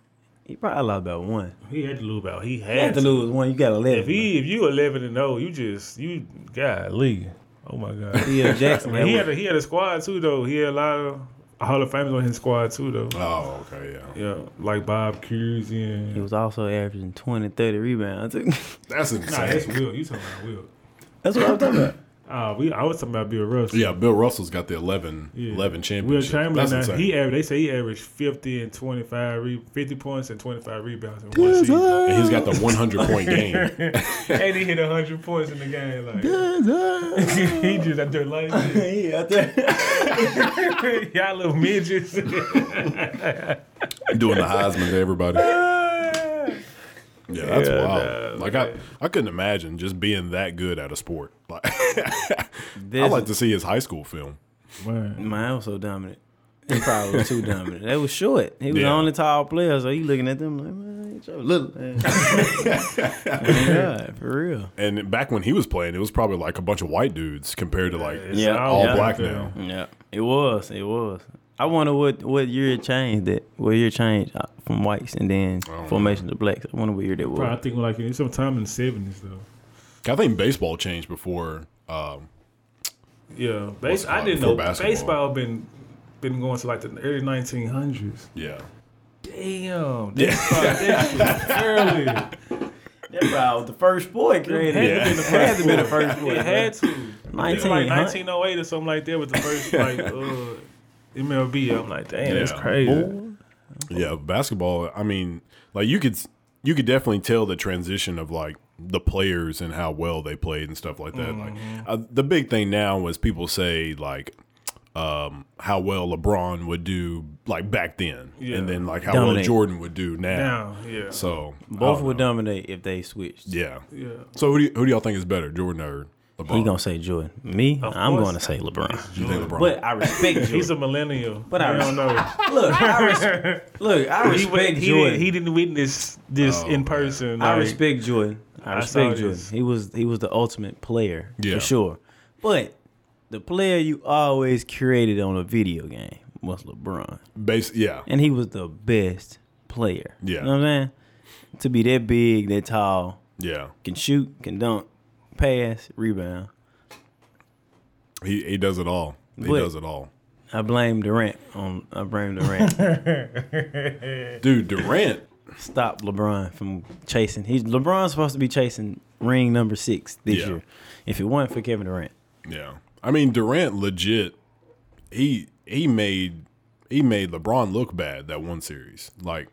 He probably lost about one. He had to lose about. He He had, had to lose one. You got eleven. If he if you eleven and zero, you just you got golly. Oh my god. Theo Jackson. Man, he had had a, he had a squad too though. He had a lot of Hall of Famers on his squad too though. Oh, okay, yeah. Yeah, like Bob Cousy and He was also averaging 20, 30 rebounds. too. That's Nah, that's insane. Wilt. You talking about Wilt? That's what I'm talking about. Ah, we I was talking about Bill Russell. Yeah, Bill Russell's got the 11, Yeah. 11 Wilt. Chamberlain, That's now, he averaged. They say he averaged fifty and twenty five, re, fifty points and twenty five rebounds in one season. and he's got the 100 point game. and he hit hundred points in the game. Like he just out there like he out there. y'all little midgets. doing the Heisman to everybody. Yeah, that's Yeah, wild. nah, like I, I couldn't imagine just being that good at a sport. Like I This- like to see his high school film. Man. Man, was so dominant. He probably was too dominant. They was short. He was the only tall player, so you looking at them like, man, you so little. Man. God, for real. And back when he was playing, it was probably like a bunch of white dudes compared to like Yeah, all yeah. black now. Yeah, it was. It was. I wonder what what year it changed. That what year changed uh, from whites and then don't know. formation to blacks. I wonder what year that was. Probably I think like in sometime in the seventies though. I think baseball changed before. Um, Yeah, What's base, I didn't know basketball. baseball been been going to like the early nineteen hundreds. yeah, Damn, that's probably that early. That probably was the first boy created. It had to be the Had to be the first sport. It had to. It was like 1908 or something like that was the first like uh, MLB. I'm like, damn, that's Yeah. crazy. yeah. Basketball. I mean, like you could you could definitely tell the transition of like the players and how well they played and stuff like that. Like uh, the big thing now was people say like um, how well LeBron would do like back then, Yeah. and then like how well Jordan would do now. Now, yeah, So Both would know. dominate if they switched. Yeah. yeah. So who do, y- who do y'all think is better, Jordan or LeBron. He gonna say Jordan. Me, Of I'm course. going to say LeBron. You think LeBron? But I respect Jordan. He's a millennial. But I I don't know. look, I res- look, I he, respect he, Jordan. didn't, he didn't witness this Oh, in man. person. I respect Jordan. I respect Jordan. He was he was the ultimate player Yeah. for sure. But the player you always created on a video game was LeBron, Base, yeah, and he was the best player. Yeah. you know what I'm saying? To be that big, that tall, yeah. can shoot, can dunk, pass, rebound. He he does it all. He But- does it all. I blame Durant on. I blame Durant. Dude, Durant. Stop LeBron from chasing. He's LeBron's supposed to be chasing ring number six this Yeah. year. If it weren't for Kevin Durant, Yeah, I mean Durant legit. He he made he made LeBron look bad that one series. Like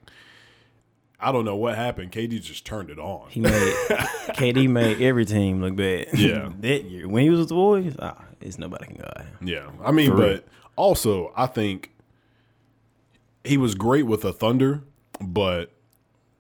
I don't know what happened. KD just turned it on. he made KD made every team look bad. Yeah. that year when he was with the boys, ah, it's nobody can guard him. Yeah, I mean, For but real. also I think he was great with the Thunder, but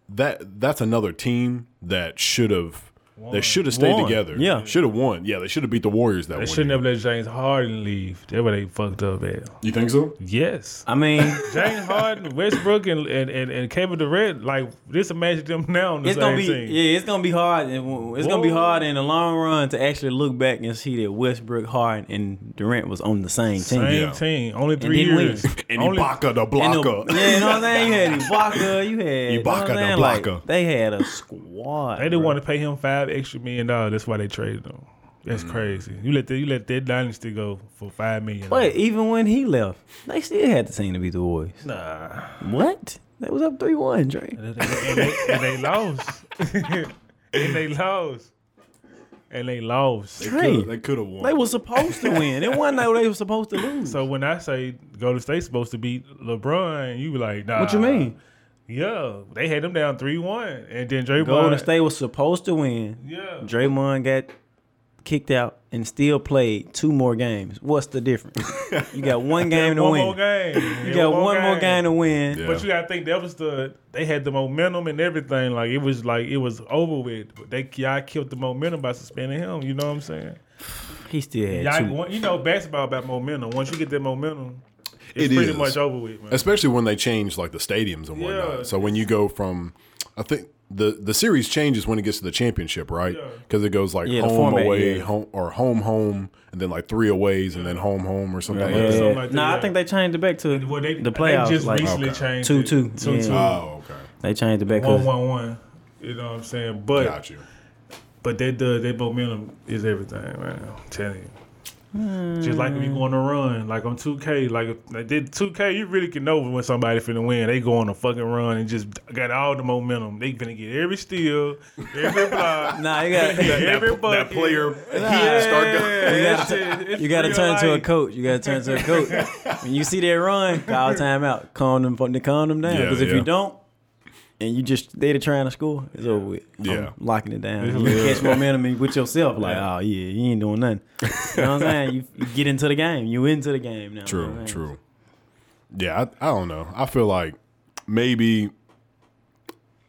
that that's another team that should have they should have stayed Won. together. Yeah. should have won. Yeah, they should have beat the Warriors that way. They shouldn't have let James Harden leave. That's where they fucked up at. You think so? Yes. I mean, James Harden, Westbrook, and, and, and, and Kevin Durant, like this imagine them now on the it's same gonna be team. yeah, it's gonna be hard. and It's gonna be hard in the long run to actually look back and see that Westbrook, Harden, and Durant was on the same team. Same Yeah. team. Only three didn't years. And Only, Ibaka the And the- blocker. yeah, you know what I'm saying? You had Ibaka, you had you know Ibaka the saying? Like, blocker. they had a squad. they didn't bro. want to pay him five extra million dollars. That's why they traded him. That's Mm. crazy. You let the, you let that dynasty go for five million. But even when he left, they still had the team to beat the Warriors. nah, What? They was up three one, Dre. and they, and they lost. and they lost. And they lost. They Trey, could- They could have won. They were supposed to win. It wasn't like they were supposed to lose. So when I say Golden State's supposed to beat LeBron, you be like, nah. what you mean? Yeah, they had them down three one, and then Draymond. Golden State was supposed to win. Yeah, Draymond got kicked out and still played two more games. What's the difference? You got one game to win. one win. more game. You got one more game to win. Yeah. But you gotta think that was the they had the momentum and everything. Like it was like it was over with. But they y'all killed the momentum by suspending him. You know what I'm saying? He still had Y'all, two. you know basketball about momentum. Once you get that momentum, It it's pretty is. much over with, man. especially when they change like the stadiums and whatnot. Yeah. So when you go from, I think the the series changes when it gets to the championship, right? Yeah. Because it goes like Yeah, home format, away, yeah. home or home home, and then like three aways, and then home home or something Yeah, like that. something yeah. like that, nah, yeah. I think they changed it back to Well, they, the playoffs. They just like recently Okay. changed Two, it. two, two, yeah. two. Oh, okay, they changed it back one, 'cause- one, one. You know what I'm saying? But got you. But that does that momentum is everything, man. I'm telling you. Just like when you go on a hmm. run, like on 2K, like if they did 2K, you really can know when somebody finna win. They go on a fucking run and just got all the momentum. They finna get every steal, every block, Nah, you got every that bucket. player Yeah, start going. You gotta, it's- it's you gotta real turn to a coach. You gotta turn to a coach. when you see that run, call timeout. Calm them, calm them down. Yeah, Because if yeah. you don't, and you just they to trying to score, it's over with. I'm Yeah. locking it down. You catch momentum with yourself. Like, oh yeah, you ain't doing nothing. You know what I'm saying? You, you get into the game. You into the game now. True, You know what I'm saying? true. Yeah, I, I don't know. I feel like maybe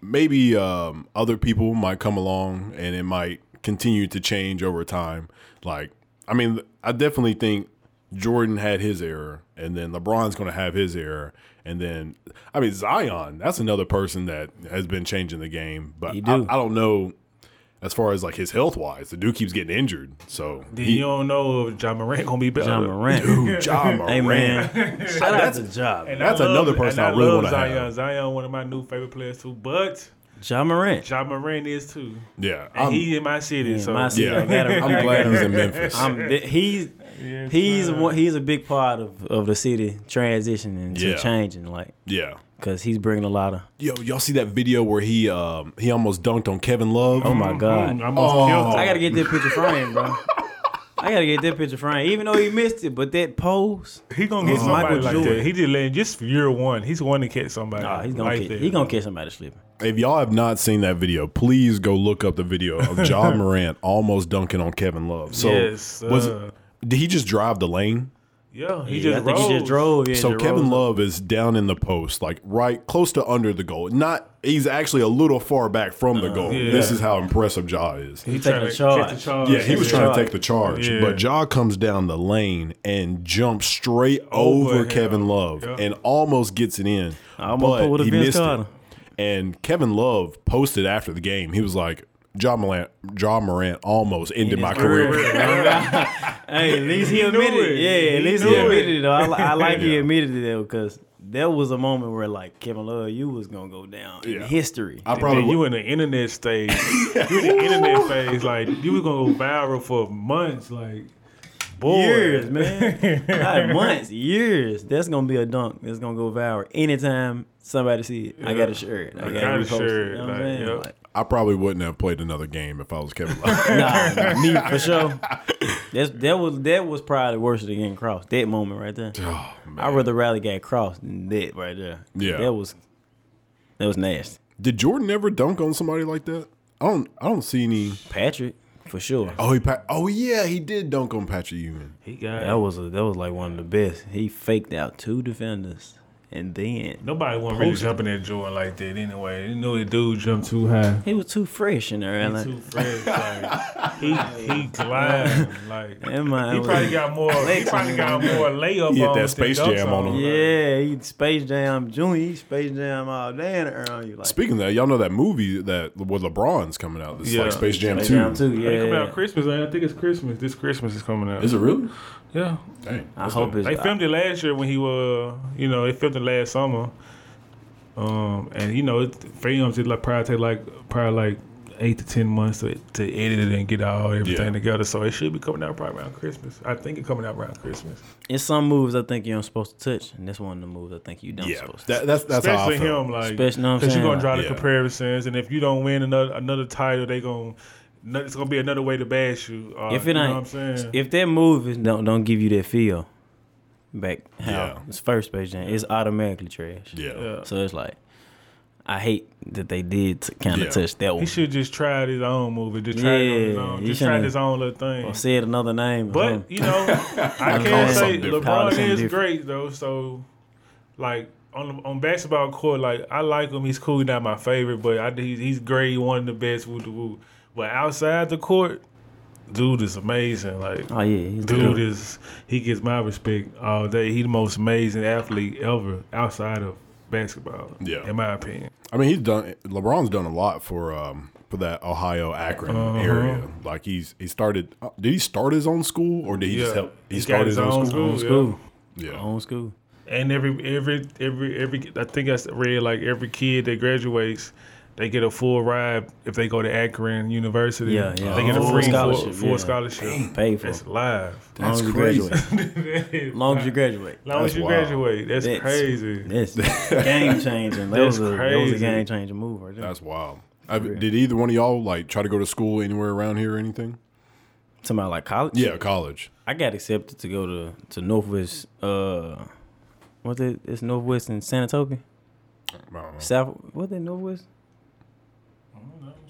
maybe um, other people might come along and it might continue to change over time. Like, I mean, I definitely think Jordan had his error, and then LeBron's going to have his error, and then I mean Zion. That's another person that has been changing the game, but He I, do. I don't know. As far as like his health wise, the dude keeps getting injured. So Then he, you don't know if Ja Morant gonna be better. Ja Morant. dude, Ja Hey Morant. man, shout out to Job. And That's love- another person and I really wanna have. Zion. Zion, one of my new favorite players too. But Ja Morant. Ja Morant is too. Yeah, And I'm- he in my city, Yeah, so my city. Yeah, I gotta- I'm glad he's in Memphis. I'm, he's Yes, he's sir. one, he's a big part of, of the city transitioning to Yeah. changing, like yeah. because he's bringing a lot of. Yo, y'all see that video where he um he almost dunked on Kevin Love? Oh my god! Mm, I Oh. I gotta get that picture frame, bro. I gotta get that picture frame, even though he missed it. But that pose, He gonna get somebody Michael like Jordan. that. He just letting just for year one. He's one to catch somebody. nah, he's gonna like catch, that. he gonna catch somebody slipping. If y'all have not seen that video, please go look up the video of Ja Morant almost dunking on Kevin Love. So Yes, was uh, did he just drive the lane? Yeah, he Yeah, just I think he just drove. Yeah, So just Kevin rose. Love is down in the post, like right close to under the goal. Not he's actually a little far back from the goal. Uh, yeah. This is how impressive Ja is. He taking the charge. the charge. Yeah, he was trying to take the charge, Yeah. but Ja comes down the lane and jumps straight Over over. Kevin Love Yeah. and almost gets it in. Almost but he missed it. And Kevin Love posted after the game. He was like, "Ja Morant, ja Morant almost ended my career." Hey, at least he He admitted it. it. Yeah, at least he knew it. admitted it. Though. I, I like he admitted it though, because there was a moment where like Kevin Love, you was gonna go down in history. I probably Man, you in the internet stage. you in the internet phase. Like you was gonna go viral for months. Like boy, years, man. Not months, years. That's gonna be a dunk. That's gonna go viral anytime somebody see it. I got a shirt. I, I got, got a a shirt. shirt, You know like, yep. Like, I probably wouldn't have played another game if I was Kevin Love. nah, me for sure. That's that was that was probably worse than getting crossed. That moment right there. oh. I'd rather rally got crossed than that right there. Yeah. that was that was nasty. Did Jordan ever dunk on somebody like that? I don't. I don't see any. Patrick for sure. Oh, he. Pa- oh, yeah, he did dunk on Patrick Ewing. he got. That was a, that was like one of the best. He faked out two defenders and then Nobody want really jumping at Jordan like that anyway. You know the dude jumped too high. he was too fresh in there. He Like, too fresh. Like he he gliding. Like that he probably got more. He probably got more layup. He hit that Space Jam on him. Yeah, he Space Jam Junior. He Space Jam all day and around you like Speaking of that, y'all know that movie that with LeBron's coming out. It's Yeah. like Space Jam Space Two. Jam too. They come Yeah, out Christmas. I think it's Christmas. This Christmas is coming out. Is it really? Yeah. Dang. I hope it's. They filmed it last year when he was, you know, they filmed it last summer. Um, and you know, it, films it like probably take like probably like eight to ten months to, to edit it and get all everything Yeah. together. So it should be coming out probably around Christmas. I think it's coming out around Christmas. It's some moves I think you're not supposed to touch, and this one of the moves I think you don't Yeah, supposed to. that, that's that's how Especially him, like Especially, know what I'm because you're gonna draw the Yeah. comparisons, and if you don't win another another title, they gonna it's gonna be another way to bash you. Uh, if you it know ain't, what I'm saying. if that move is don't don't give you that feel, back how Yeah. it's first Space Jam, it's automatically trash. Yeah. yeah. So it's like, I hate that they did kind of Yeah. touch that one. He should just try his own movie. Just try it on his Yeah, own. Just try his own little thing. or said another name. But something. you know, I can't say something different. Call it LeBron is different. great though. So, like on on basketball court, like I like him. He's cool. He's not my favorite, but I he's, he's great. One of the best. Woo woo. But outside the court, dude is amazing. Like oh yeah, he's dude good. is he gets my respect all day. He's the most amazing athlete ever outside of basketball. Yeah. in my opinion. I mean, he's done. LeBron's done a lot for um for that Ohio Akron Uh-huh. area. Like he's he started. uh, Did he start his own school or did he just help? He, He started his his own own school. school. Own school, Yeah. own school. And every every every every I think I read like every kid that graduates, they get a full ride if they go to Akron University. Yeah, yeah. They get a free Scholarship, full, full yeah. scholarship. Pay for It's it. live. Long as you crazy. graduate. Long as you graduate. Long That's as you wild. graduate, that's, That's- crazy. That's game changing. That was a that was a game changing move right there. That's wild. I, did either one of y'all like try to go to school anywhere around here or anything? Somebody like college. Yeah, college. I got accepted to go to to Northwest. Uh, what's it? It's Northwest in Senatobia. I. South. What that Northwest?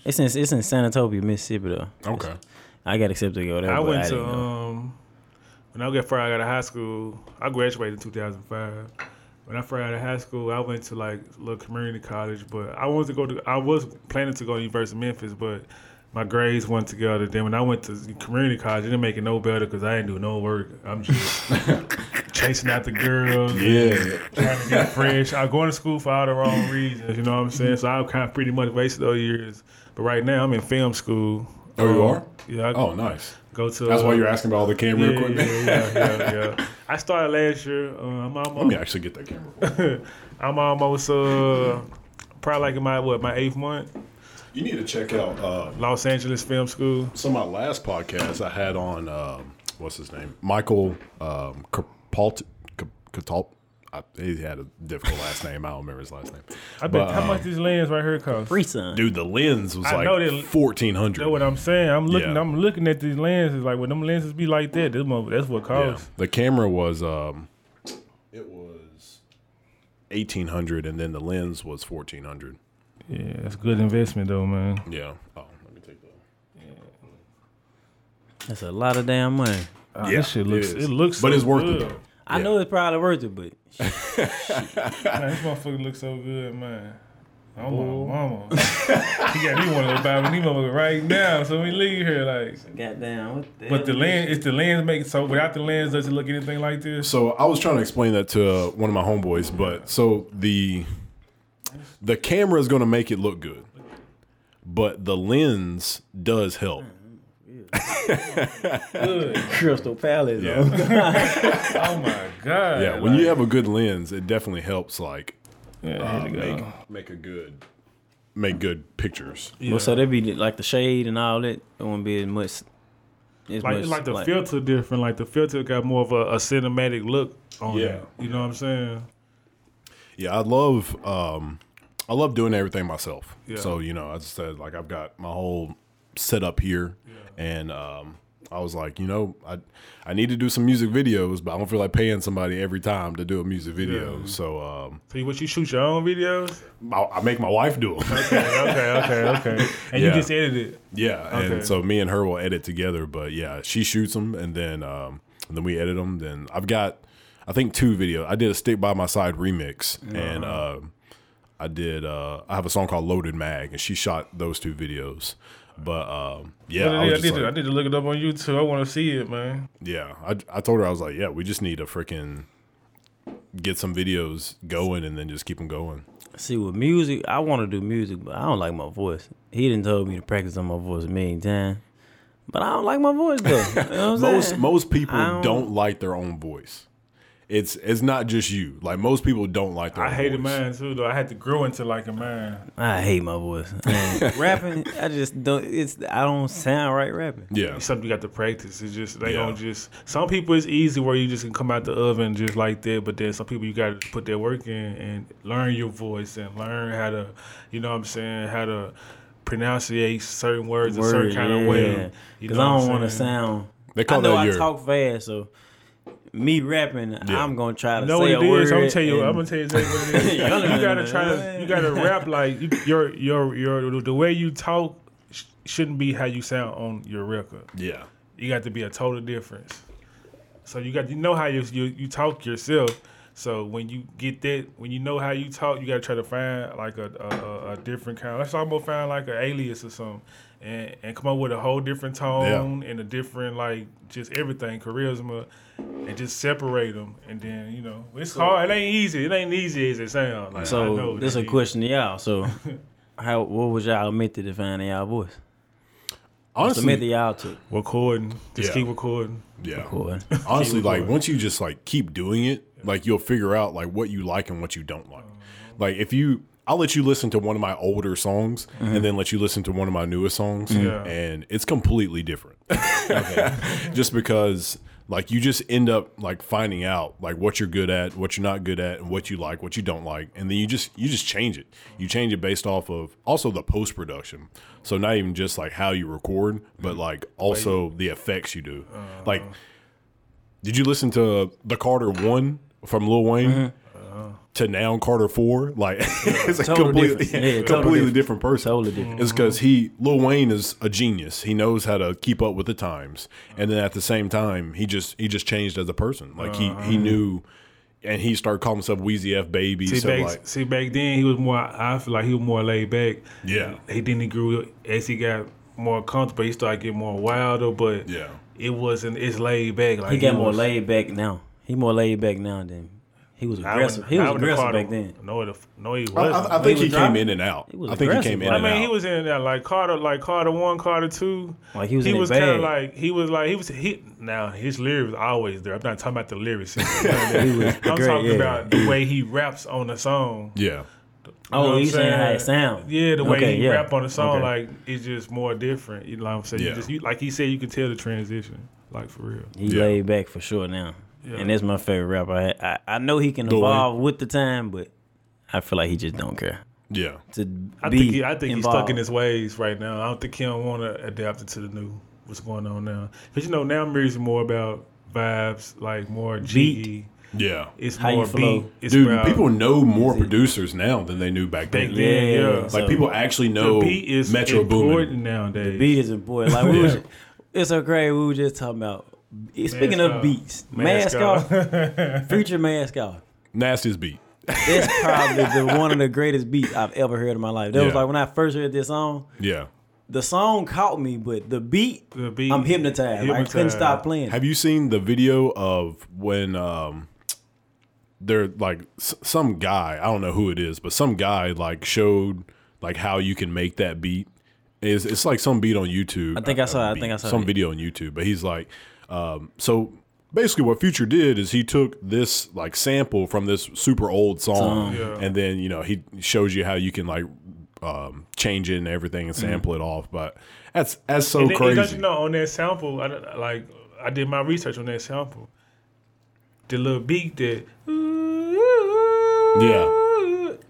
It's in it's in Senatobia, Mississippi though. Okay. I got accepted to go there. I but went to didn't um when I got first out of high school. I graduated in 2005. When I first out of high school, I went to like a little community college, but I wanted to go to. I was planning to go to University of Memphis, but my grades went together. Then when I went to community college, it didn't make it no better because I didn't do no work. I'm just chasing after girls. Yeah. trying to get fresh. I going to school for all the wrong reasons. You know what I'm saying? So I kind of pretty much wasted those years. But right now I'm in film school. Oh, you Um, are? Yeah. I Oh, nice. go to. That's why uh, you're asking about all the camera yeah, equipment. yeah, yeah, yeah, yeah. I started last year. Uh, I'm almost, Let me actually get that camera. I'm almost. Uh, probably like in my what my eighth month. You need to check out uh, Los Angeles Film School. So my last podcast I had on um, what's his name, Michael um, Kapalt. Katal. I, he had a difficult last name. I don't remember his last name. I bet But, how um, much this lens right here cost. Free son. Dude, the lens was I like know that- fourteen That's hundred. what I'm saying. I'm looking. Yeah. I'm looking at these lenses. Like when them lenses be like that, this mo- that's what Yeah. costs. The camera was um, it was eighteen hundred, and then the lens was fourteen hundred. Yeah, that's good investment though, man. Yeah. Oh, let me take that. That's a lot of damn money. Ah, Yeah, this shit looks. it It, is. looks. But so it's worth it, good. though. I Yeah. know it's probably worth it, but Man, this motherfucker looks so good, man. Oh my mama. he got me one of those buy me these motherfuckers right now. So we leave here like. goddamn. What the But the lens, it's the lens make so without the lens, does it look anything like this? So I was trying to explain that to uh, one of my homeboys, but so the the camera is going to make it look good, but the lens does help. Good. Crystal Palace. Yeah. Oh my god. Yeah, when you have a good lens, it definitely helps like yeah, uh, make make a good make good pictures. Well, so they be like the shade and all that. It won't be as much. As Like much, like the filter different. Like the filter got more of a, a cinematic look on Yeah. it. You know what I'm saying? Yeah, I love um I love doing everything myself. Yeah. So, you know, as I said, like I've got my whole setup here and um I was like, you know, I I need to do some music videos, but I don't feel like paying somebody every time to do a music video. Yeah. So um So you, what you shoot your own videos? I, I make my wife do them. Okay, okay, okay, okay. And you just edit it. yeah, Okay. and so me and her will edit together, but yeah, she shoots them and then um and then we edit them. Then I've got I think two videos. I did a stick by my side remix and uh, I did uh I have a song called Loaded Mag and she shot those two videos. But um yeah, Yeah, I I, need just to, I like, need to look it up on YouTube. I want to see it, man. yeah, I I told her I was like, yeah, we just need to freaking get some videos going and then just keep them going. See, with music, I want to do music, but I don't like my voice. He didn't told me to practice on my voice a million times, but I don't like my voice though. You know what I'm Most saying? most people don't- don't like their own voice. It's it's not just you. Like most people don't like their I own hated voice. mine too, though. I had to grow into like a man. I hate my voice. And rapping, I just don't. It's I don't sound right rapping. Yeah. It's something you got to practice. It's just they Yeah. don't just. Some people it's easy where you just can come out the oven just like that, but then some people you got to put their work in and learn your voice and learn how to, you know what I'm saying, how to pronunciate certain words a certain kind of way. Because I don't want to sound. They call I know that I your talk fast, so me rapping, Yeah. I'm gonna try to You know what say it a word. is? I'm gonna tell you. and- I'm gonna tell you exactly what it is. you gotta try to. You gotta rap like you, your your your the way you talk sh- shouldn't be how you sound on your record. yeah. You got to be a total difference. So you got you know how you you, you talk yourself. So when you get that, when you know how you talk, you got to try to find like a a, a- a different kind. Let's almost find like an alias or something, and and come up with a whole different tone and a different like just everything charisma, and just separate them. And then you know it's hard. It ain't easy. It ain't easy as it sounds. Like, So know this a is. question to y'all. So how what was y'all method to finding y'all voice? What's the Honestly, method y'all took? Recording. Just Yeah. keep recording. yeah. Cool. Honestly, like once you just like keep doing it, like you'll figure out like what you like and what you don't like. Oh. Like if you I'll let you listen to one of my older songs and mm-hmm. then let you listen to one of my newest songs Yeah. and it's completely different. just because like you just end up like finding out like what you're good at, what you're not good at, and what you like, what you don't like, and then you just you just change it. You change it based off of also the post production. So not even just like how you record, but mm-hmm. like also the effects you do. Like uh-huh. did you listen to the Carter one from Lil Wayne mm-hmm. To now Carter four? Like it's a Totally completely, different. Yeah, completely totally different person. Totally different. It's because he Lil Wayne is a genius. He knows how to keep up with the times, and then at the same time, he just he just changed as a person. Like he he uh-huh. knew, and he started calling himself Weezy F Baby. See so back, like see back then he was more. I feel like he was more laid back. Yeah. He then he grew as he got more comfortable. He started getting more wilder, but yeah. it wasn't. It's laid back. Like He got more was- laid back now. He more laid back now than he was aggressive. wouldn't- He I was aggressive back then. No, it, no, he wasn't. I, I think He he, came driving. in and out. He was I think he came in. I and mean, out. he was in that like Carter, like Carter one, Carter two. Like he was He in his was kind of like he was like he was he. Now his lyrics was always there. I'm not talking about the lyrics. He was I'm great, talking yeah. about the way he raps on the song. yeah. Oh, know what you I'm saying how it sounds? Yeah, the way Okay, he yeah. rap on the song, Okay. like it's just more different. You know what I'm saying? You Yeah. just you, like he said, you can tell the transition, like for real. He Yeah. laid back for sure now, Yeah. and that's my favorite rapper. I, I I know he can Lil Wayne. evolve with the time, but I feel like he just don't care Yeah. to I be think he, I think he's stuck in his ways right now. I don't think he don't want to adapt it to the new what's going on now. Because you know now music's more about vibes, like more GE. Yeah. It's How you more flow. beat. It's Dude, about, people know more producers now than they knew back then. back then. Yeah, Yeah, Like so- people actually know the know beat is Metro Boomin. important nowadays. beat is important. Like we was, it's so crazy. We were just talking about speaking Mask of off. beats, Mask mask, off, future mask off. Nastiest beat. That's probably the one of the greatest beats I've ever heard in my life. That was like when I first heard this song. Yeah. The song caught me, but the beat, The beat- I'm hypnotized. I couldn't stop playing. Have you seen the video of when um they're like s- some guy, I don't know who it is, but some guy like showed like how you can make that beat. It's, it's like some beat on YouTube. I think I Uh, saw it. I think I saw some it. video on YouTube, but he's like um so basically what Future did is he took this like sample from this super old song Yeah. and then, you know, he shows you how you can like um change it and everything and sample it off, but that's that's so And then- and don't crazy. you know on that sample, I, like I did my research on that sample. The little beat that Yeah.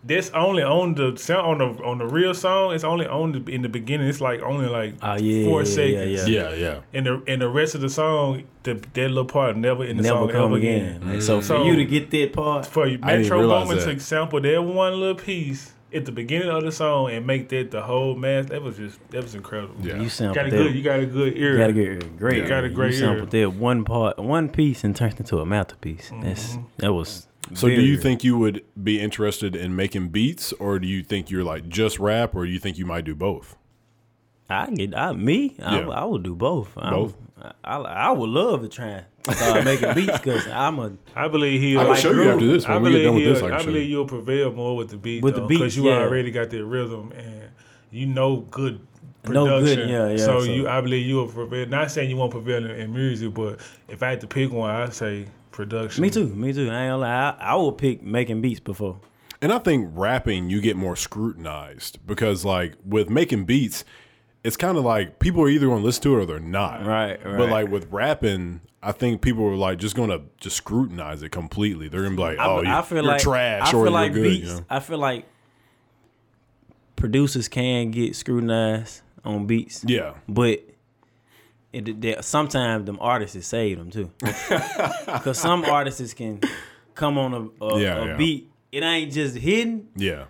That's only on the sound on the on the real song. It's only on the in the beginning. It's like only like Oh, yeah, four yeah, seconds. yeah, Yeah, yeah. And the and the rest of the song, the that little part never in the Never song come ever again. again. Like, so for So- you to get that part, For I didn't Metro realize Boomin that. to sample that one little piece at the beginning of the song and make that the whole mass, that was just that was incredible. Yeah. you sampled Got a that. good, you got a good ear. You got a good, ear. great. You got a great You sampled that one part, one piece, and turned into a masterpiece. That's mm-hmm. that was. So do you think you would be interested in making beats or do you think you're like just rap or do you think you might do both? I get I me? I, Yeah. I would do both. I'm- Both? I, I, I would love to try and start making beats because I'm a I believe he'll. I can like show you groove. after this. When I we get believe done with he'll- this, I I believe you. you'll prevail more with the beat With the beat, because beats, you yeah. already got the rhythm and you know good Know production. good, yeah, yeah, So, so- you, I believe you will prevail. Not saying you won't prevail in, in music, but if I had to pick one, I'd say production. me too, me too. I ain't gonna lie. I, I would pick making beats before. And I think rapping you get more scrutinized because like with making beats, it's kind of like people are either going to listen to it or they're not. Right, But like with rapping, I think people are like just going to just scrutinize it completely. They're going to be like, "Oh, I, you, I feel you're like trash I or feel you're like good." beats. you know? I feel like producers can get scrutinized on beats, Yeah. but it, they, sometimes them artists save them too. Because some artists can come on a, a, Yeah, a yeah. beat. It ain't just hidden, Yeah.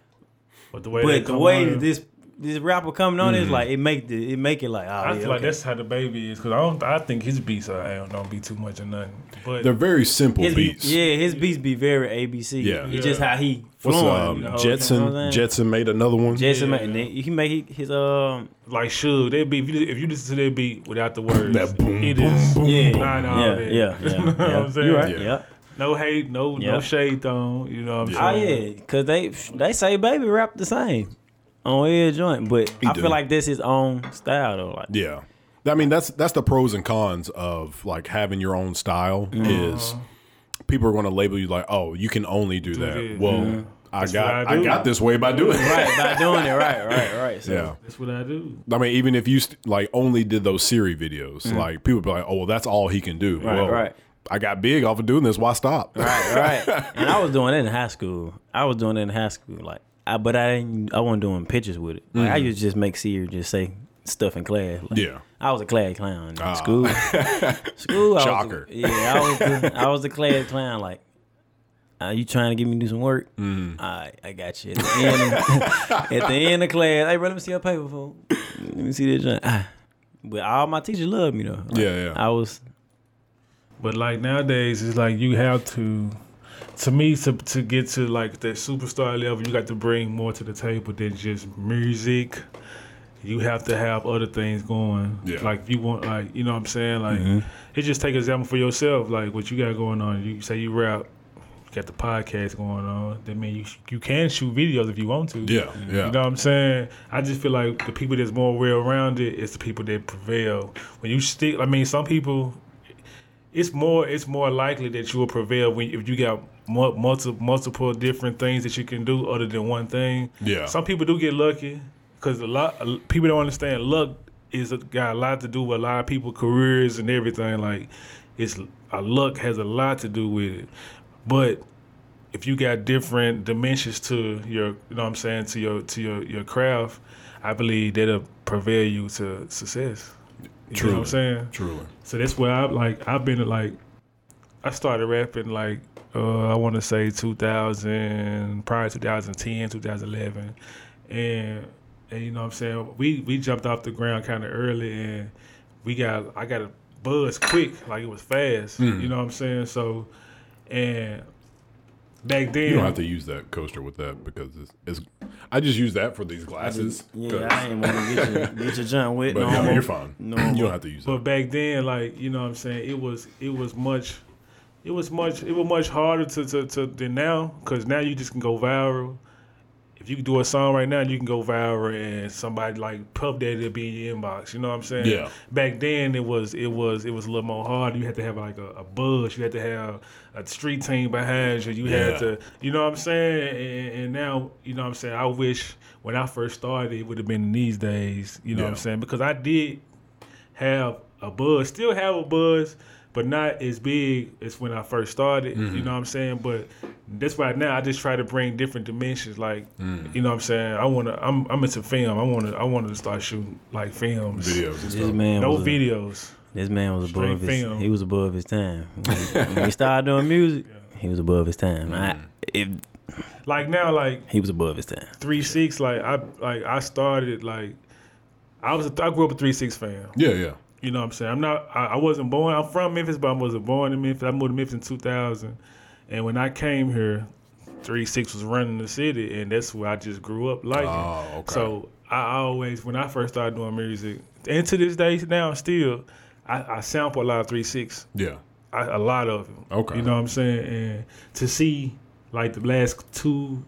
But the way, but the way on, this this rapper coming on Mm-hmm. is like it make the it make it like oh I yeah, feel like okay. that's how DaBaby is because I don't. I think his beats are, don't, don't be too much or nothing. But They're very simple his, beats. yeah his beats be very ABC. Yeah. it's just how he What's flowing. um, you know, you know Jetson? what I'm saying? Jetson made another one. Jason, Yeah. and then he made his um like Suge, they beat if you, if you listen to that beat without the words, That boom, it boom, is boom, yeah Nah, nah, yeah, yeah yeah You know yeah. I'm saying? You right Yeah. yeah. no hate, no no shade thrown. You know what I'm Yeah. Oh saying? yeah, cause they they say baby rap the same on every joint, but He I do. feel like this his own style though. Like Yeah. I mean that's that's the pros and cons of like having your own style Mm-hmm. is people are going to label you like, "Oh, you can only do, that." this. Well, I That's got I I, got this way by doing it. right by doing it right right right. So Yeah. That's what I do. I mean, even if you st- like only did those Siri videos, like people be like, "Oh, well, that's all he can do." Mm-hmm. Right, well, right. I got big off of doing this. Why stop? right right. And I was doing it in high school. I was doing it in high school, like I but I didn't. I wasn't doing pictures with it. Like, I used to just make Siri just say stuff in class. Like, Yeah. I was a class clown in Ah. school. school, I Shocker. Was, yeah, I was. The, I was the class clown. Like, are you trying to get me to do some work? Mm. All right, I got you. At the end, at the end of class, hey, bro, let me see your paper, fool. Let me see this joint. Ah. But all my teachers loved me though. Like, Yeah, yeah. I was. But like nowadays, it's like you have to. To me, to to get to like that superstar level, you got to bring more to the table than just music. You have to have other things going. Yeah. Like you want, like you know what I'm saying. Like Mm-hmm. it just take example for yourself. Like what you got going on. You say you rap, you got the podcast going on. That mean you you can shoot videos if you want to. Yeah, yeah. You know what I'm saying? I just feel like the people that's more well rounded is the people that prevail. When you stick, I mean, some people, it's more it's more likely that you will prevail when if you got multiple multiple different things that you can do other than one thing. Yeah. Some people do get lucky because a lot people don't understand luck is a, got a lot to do with a lot of people careers and everything. Like it's a luck has a lot to do with it, but if you got different dimensions to your, you know what I'm saying, to your to your your craft, I believe that'll prevail you to success. You know what I'm saying? Truly. So that's where I like I've been like I started rapping like uh, I want to say 2000 prior 2010 2011 and and you know what I'm saying we we jumped off the ground kind of early and we got I got a buzz quick, like it was fast. Hmm. You know what I'm saying? So, and back then, You don't have to use that coaster with that because it's, it's I just use that for these glasses. Yeah, I ain't want to get your, get your junk wet. but no no, more. you're fine. No you don't have to use it. But that. back then, like you know, what I'm saying it was it was much, it was much it was much harder to to, to than now because now you just can go viral. You can do a song right now, and you can go viral and somebody like Puff Daddy will be in your inbox. You know what I'm saying? Yeah. Back then, it was it was it was a little more hard. You had to have like a, a buzz. You had to have a street team behind you. You Yeah. had to, you know what I'm saying? And, and now, you know what I'm saying. I wish when I first started, it would have been these days. You know what I'm saying? Because I did have a buzz, still have a buzz, but not as big as when I first started. Mm-hmm. You know what I'm saying? But that's why now I just try to bring different dimensions. Like, Mm. you know what I'm saying? I wanna, I'm, I'm into film. I wanna, I wanted to start shooting like films, Videos and stuff. man no was a- videos. This man was Straight above his. film. He was above his time. When, when he started doing music, he was above his time. I, Mm. if Like now, like he was above his time. three six. Like I, like I started like. I was, a, I grew up a three six fan. Yeah, yeah. You know what I'm saying? I'm not. I, I wasn't born. I'm from Memphis, but I wasn't born in Memphis. I moved to Memphis in 2000, and when I came here, Three Six was running the city, and that's where I just grew up liking. Oh, okay. So I always, when I first started doing music, and to this day now, still, I, I sample a lot of Three Six. Yeah. I, a lot of them. Okay. You know what I'm saying? And to see like the last two,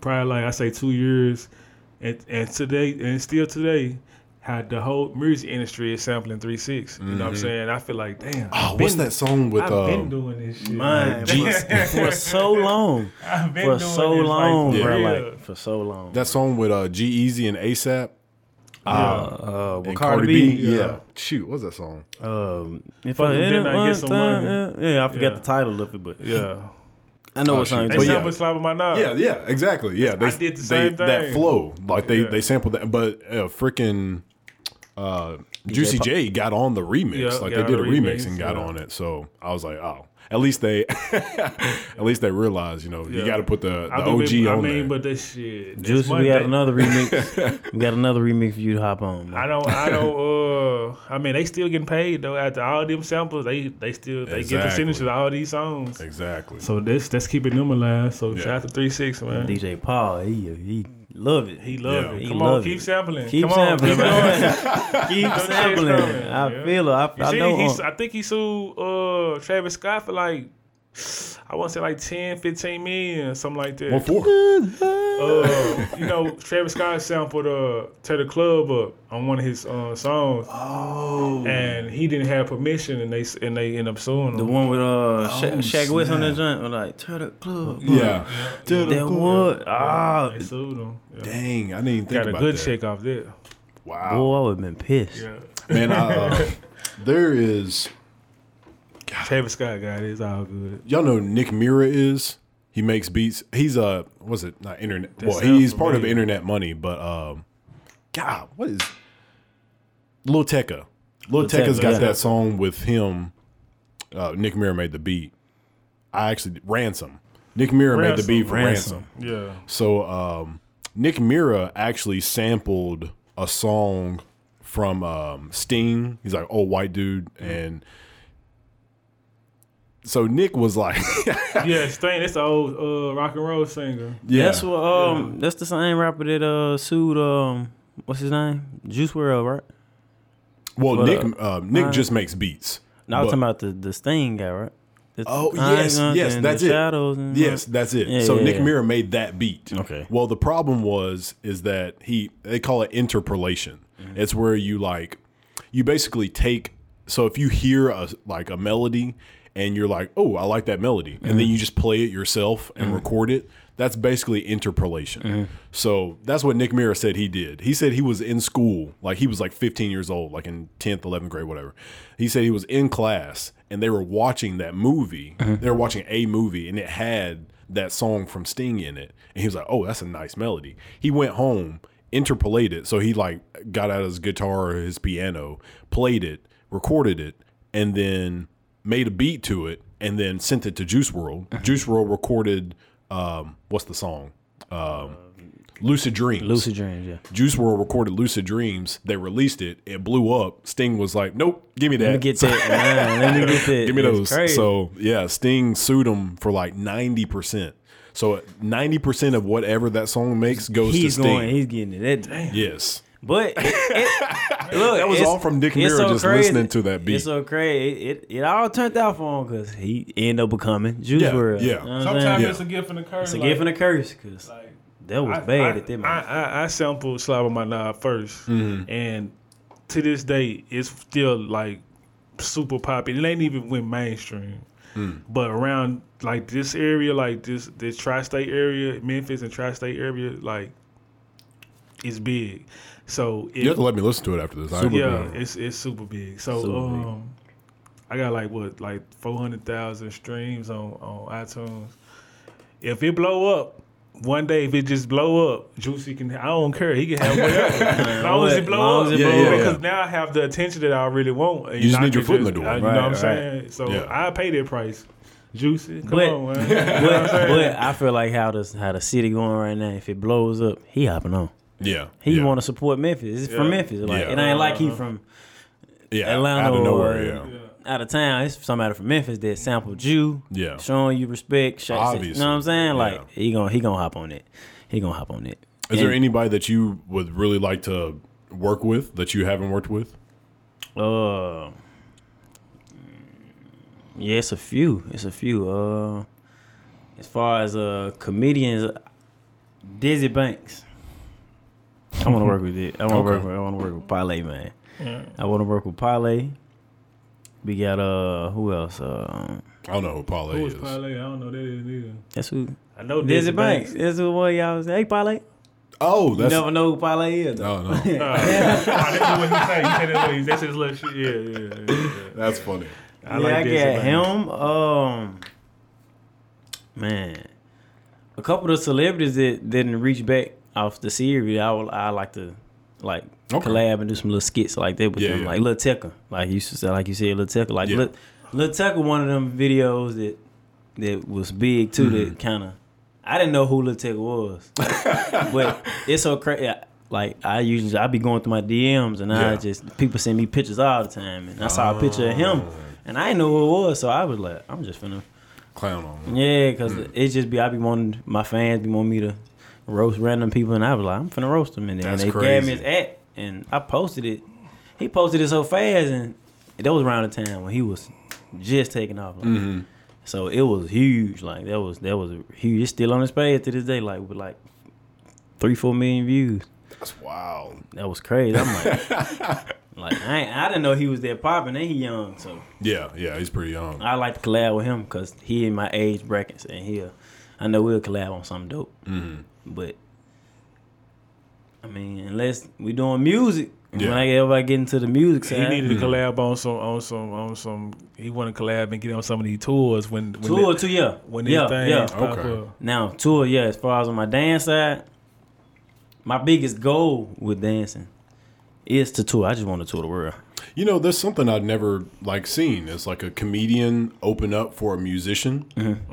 probably like I say two years, and and today and still today, how the whole music industry is sampling three six. You know what I'm saying? I feel like damn. Oh, I've what's been- that song with I've uh, been doing this shit. Man, G- for, for so long, I've been for doing so this, long, like, for bro. real. Like for so long. that song with uh, G-Eazy and ASAP uh, uh, with and Cardi, B. Yeah. Shoot, what's that song? Um, if Fuck I it, hit then it I get one some time, money. yeah, yeah, I forgot Yeah. the title of it, but yeah. I know Oh, what song. shoot. They But you're yeah. slap my knob. Yeah, yeah, exactly. Yeah, they I did the they- same That flow, like they Yeah. they sampled that, but uh, freaking uh, Juicy Pop- J got on the remix. Yeah, like they did a remix, remix, and got yeah. on it. So I was like, oh, at least they, at least they realized, you know, you got to put the, the I, OG do, I on mean, there. but this shit. this Juicy, we Monday. got another remix. we got another remix for you to hop on. Man. I don't. I don't. Uh, I mean, they still getting paid though. After all them samples, they they still they get Exactly. percentage of all these songs. exactly. So that's that's keeping them alive. So Yeah. shout out to Three Six man. DJ Paul, he he love it. He love Yeah. it. He Come love on, keep it. sampling. Keep Come sampling, keep man. Keep sampling. I feel it. I, I see, know. uh, I think he sued uh, Travis Scott for like I want to say like 10, 15 million, something like that. What for? uh, you know, Travis Scott sampled uh, "Tear the Club Up" on one of his uh, songs, Oh, and he didn't have permission, and they and they end up suing him. the one with uh Sha Oh, Shaq West on that snap. joint, was like turn the club. yeah. That what? Ah, They sued him. Yeah. Dang, I didn't even think Got a good that. check off there. Wow, boy, I would have been pissed. Yeah. man. I, uh, there is. Travis Scott got it. It's all good. Y'all know Nick Mira is. He makes beats. He's a was it not internet? That well, he's part of. Internet Money, but um, God, what is Lil Tecca? Lil Lil Tecca's Tecca, got yeah. that song with him. Uh, Nick Mira made the beat. I actually ransom. Nick Mira made the beat for Ransom. ransom. Yeah. So um, Nick Mira actually sampled a song from um, Sting. He's like, "Oh, white dude," and so Nick was like, Yeah, Sting, that's the old uh, rock and roll singer. "Yeah, That's what. Um, that's the same rapper that uh sued um, what's his name? Juice WRLD, right? well, What, Nick uh, Nick just makes beats." No, I was But- talking about the the Sting guy, right? The Oh Iron yes, yes, that's it. Shadows and yes, that's it. Yeah, so yeah, Nick yeah. Mira made that beat. Okay. Well, the problem was is that he they call it interpolation. Mm-hmm. It's where you like you basically take so if you hear a like a melody and you're like, "Oh, I like that melody." And Mm-hmm. then you just play it yourself and record it. That's basically interpolation. Mm-hmm. So that's what Nick Mira said he did. He said he was in school, like he was like 15 years old, like in 10th, 11th grade, whatever. He said he was in class and they were watching that movie. They were watching a movie and it had that song from Sting in it. And he was like, oh, that's a nice melody. He went home, interpolated it. So he like got out his guitar or his piano, played it, recorded it, and then made a beat to it and then sent it to Juice WRLD. Juice WRLD recorded um, what's the song? Um, Lucid Dreams. Lucid Dreams, yeah. Juice WRLD recorded Lucid Dreams. They released it. It blew up. Sting was like, "Nope, give me that. Let me get that. let me get that. give me those." crazy. So yeah, Sting sued him for like ninety percent. So ninety percent of whatever that song makes goes he's to Sting. going, he's getting it. That, damn. yes, But it, it, look, That was all from Dick it's Mira just listening to that beat. It's so crazy. It, it, it all turned out for him because he ended up becoming Juice Yeah, WRLD. yeah. You know Sometimes? Yeah. it's a gift and a curse. It's a like- gift and a curse because like, that was I- bad I, at that I, moment. I, I sampled Slob on My Knob 1st Mm-hmm. and to this day, it's still like super popular. It ain't even went mainstream, Mm. but around like this area, like this this tri-state area, Memphis and tri-state area, like it's big. So it, you have to let me listen to it after this. I- Super yeah, big. it's it's super big. So Super big. um, I got like what like four hundred thousand streams on on iTunes. If it blow up. One day, if it just blow up, Juicy can. I don't care. He can have whatever. as long as it blow up, it Yeah, blow yeah, up. yeah. because now I have the attention that I really want. and You just need your to foot in the door. I- you Right, know what I'm right. saying? So Yeah. I pay that price. Juicy, come But- on, man. You know but, but I feel like how the how the city going right now. If it blows up, he hopping on. Yeah, He yeah. want to support Memphis. It's from Memphis. Like Yeah. it ain't like he from yeah, Atlanta out of nowhere. or Yeah, out of town. It's somebody from Memphis that sampled you. Yeah. showing you respect. sh- You know what I'm saying? Like Yeah. he gonna he gonna hop on it. He gonna hop on it. Is there anybody that you would really like to work with that you haven't worked with? Uh, yeah, it's a few. It's a few. Uh, as far as uh comedians, Dizzy Banks. I want to work with it. I want to Okay. work. With, I want to work with Parlay, man. Yeah. I want to work with Parlay. We got uh, who else? Uh, I don't know who Parlay Who is. was Parlay? I don't know that is either. that's who. I know Dizzy Dizzy Banks. That's who boy y'all was. Hey, Parlay. Oh, You that's never know who Parlay is. though. no, no. Uh, that's what he say. He said that. That's his little shit. Yeah, yeah, yeah. yeah. That's funny. I yeah, like I Dizzy got Banks. him. Um, man, a couple of celebrities that didn't reach back off the series. I would, I like to like Okay. collab and do some little skits like that with Yeah, them, yeah. like Lil Tecca, like you say, like you said, Lil Tecca, like Yeah. Lil, Lil Tecca, one of them videos that that was big too. Mm-hmm. That kind of I didn't know who Lil Tecca was, but it's so crazy. Like I usually I be going through my DMs and I just people send me pictures all the time, and I saw a picture of him, and I didn't know who it was, so I was like, I'm just finna, Clown on. him. yeah, because it just be I be wanting my fans be wanting me to roast random people, and I was like, I'm finna roast them, and then That's they gave crazy. me his at, and I posted it. He posted it so fast, and that was around the time when he was just taking off. Like, Mm-hmm. So it was huge, like that was that was huge. It's still on his page to this day, like with like three four million views. That's wild. That was crazy. I'm like, like I, ain't, I didn't know he was that popping, and he young, so Yeah, yeah, he's pretty young. I like to collab with him because he in my age brackets, and he, I know we'll collab on something dope. Mm-hmm. But I mean, unless we doing music, Yeah. when I ever get into the music side, He needed to collab on some on some on some. He want to collab and get on some of these tours when when tour the, too, yeah, when yeah, these yeah. Okay. up. Now tour, yeah. As far as on my dance side, my biggest goal with dancing is to tour. I just want to tour the world. You know, there's something I'd never like seen. It's like a comedian open up for a musician.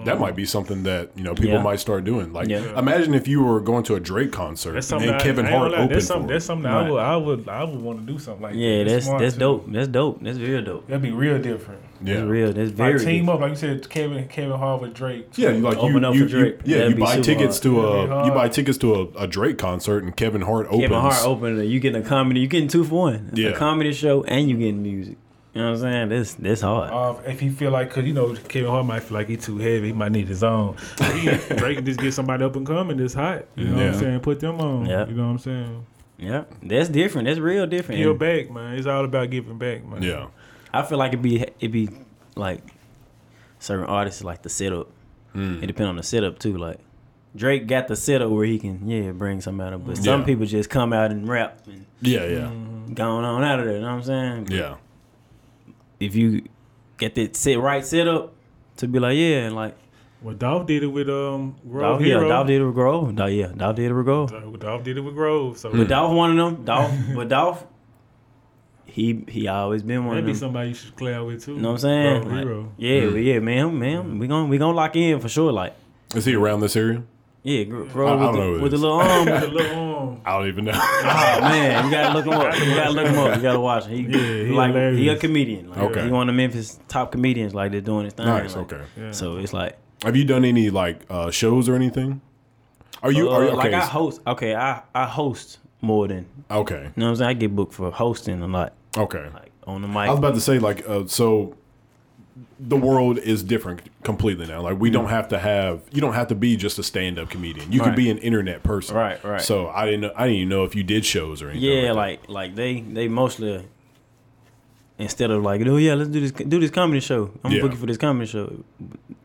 That might be something that you know people Mm-hmm. Yeah. might start doing. Like, Yeah. imagine if you were going to a Drake concert That's and something then I- Kevin I ain't Hart gonna opened That's for something. it. That's something Right. I would I would I would want to do something like Yeah, that. that's smart, that's too. dope. That's dope. That's real dope. That'd be real different. Yeah, That's real. That's very Like team good. up, like you said, Kevin Kevin Hart with Drake. Yeah, you like Open you, up you, for Drake. You, yeah, That'd you buy tickets hard. to a you buy tickets to a, a Drake concert and Kevin Hart opens. Kevin Hart opening it. You getting a comedy. You getting two for one. Yeah. A comedy show and you getting music. You know what I'm saying? This this hard. Uh, if he feel like, cause you know Kevin Hart might feel like he too heavy, he might need his own. He- Drake can just get somebody up and coming that's hot. You know what I'm saying? Put them on. Yeah. You know what I'm saying? yeah, that's different. That's real different. Give back, man. It's all about giving back, man. Yeah, I feel like it be it be like certain artists like the setup. Hmm. It depend on the setup too. Like Drake got the setup where he can yeah bring some out somebody, but some Yeah. people just come out and rap and yeah, yeah, going on out of there. You know what I'm saying? yeah. If you get that set right setup to be like yeah and like Well, Dolph did it with um Grove Dolph, yeah, Dolph did it with Grove. Dolph, yeah, Dolph did it with Grove. Dolph Dolph did it with Grove. So But Dolph one of them. Dolph, but Dolph, he he always been one of maybe them. somebody you should collab with too. You know what I'm saying? Grove Like, Hero. yeah, but yeah, man, man, we gonna we gonna lock in for sure. Like, Is he around this area? Yeah, grow, grow I- I with, don't the, know who it with the little arm. The little arm. I don't even know. Oh man, you gotta look him up. You gotta look him up. You gotta watch him. He, Yeah, he like he a comedian. Like, Okay. he one of Memphis top comedians. Like they're doing his thing. nice. like- Okay. Yeah. So it's like, Have you done any like uh, shows or anything? Are you? uh, are you okay? like I host. Okay, I I host more than okay. you know what I'm saying. I get booked for hosting a lot, Okay. like on the mic. I was about to say like uh, so. The world is different completely now. Like we don't have to have you don't have to be just a stand up comedian. You can Right. be an internet person. Right, right. So I didn't know I didn't even know if you did shows or anything. Yeah, that. like like they they mostly instead of like oh yeah let's do this do this comedy show I'm Yeah. gonna book you for this comedy show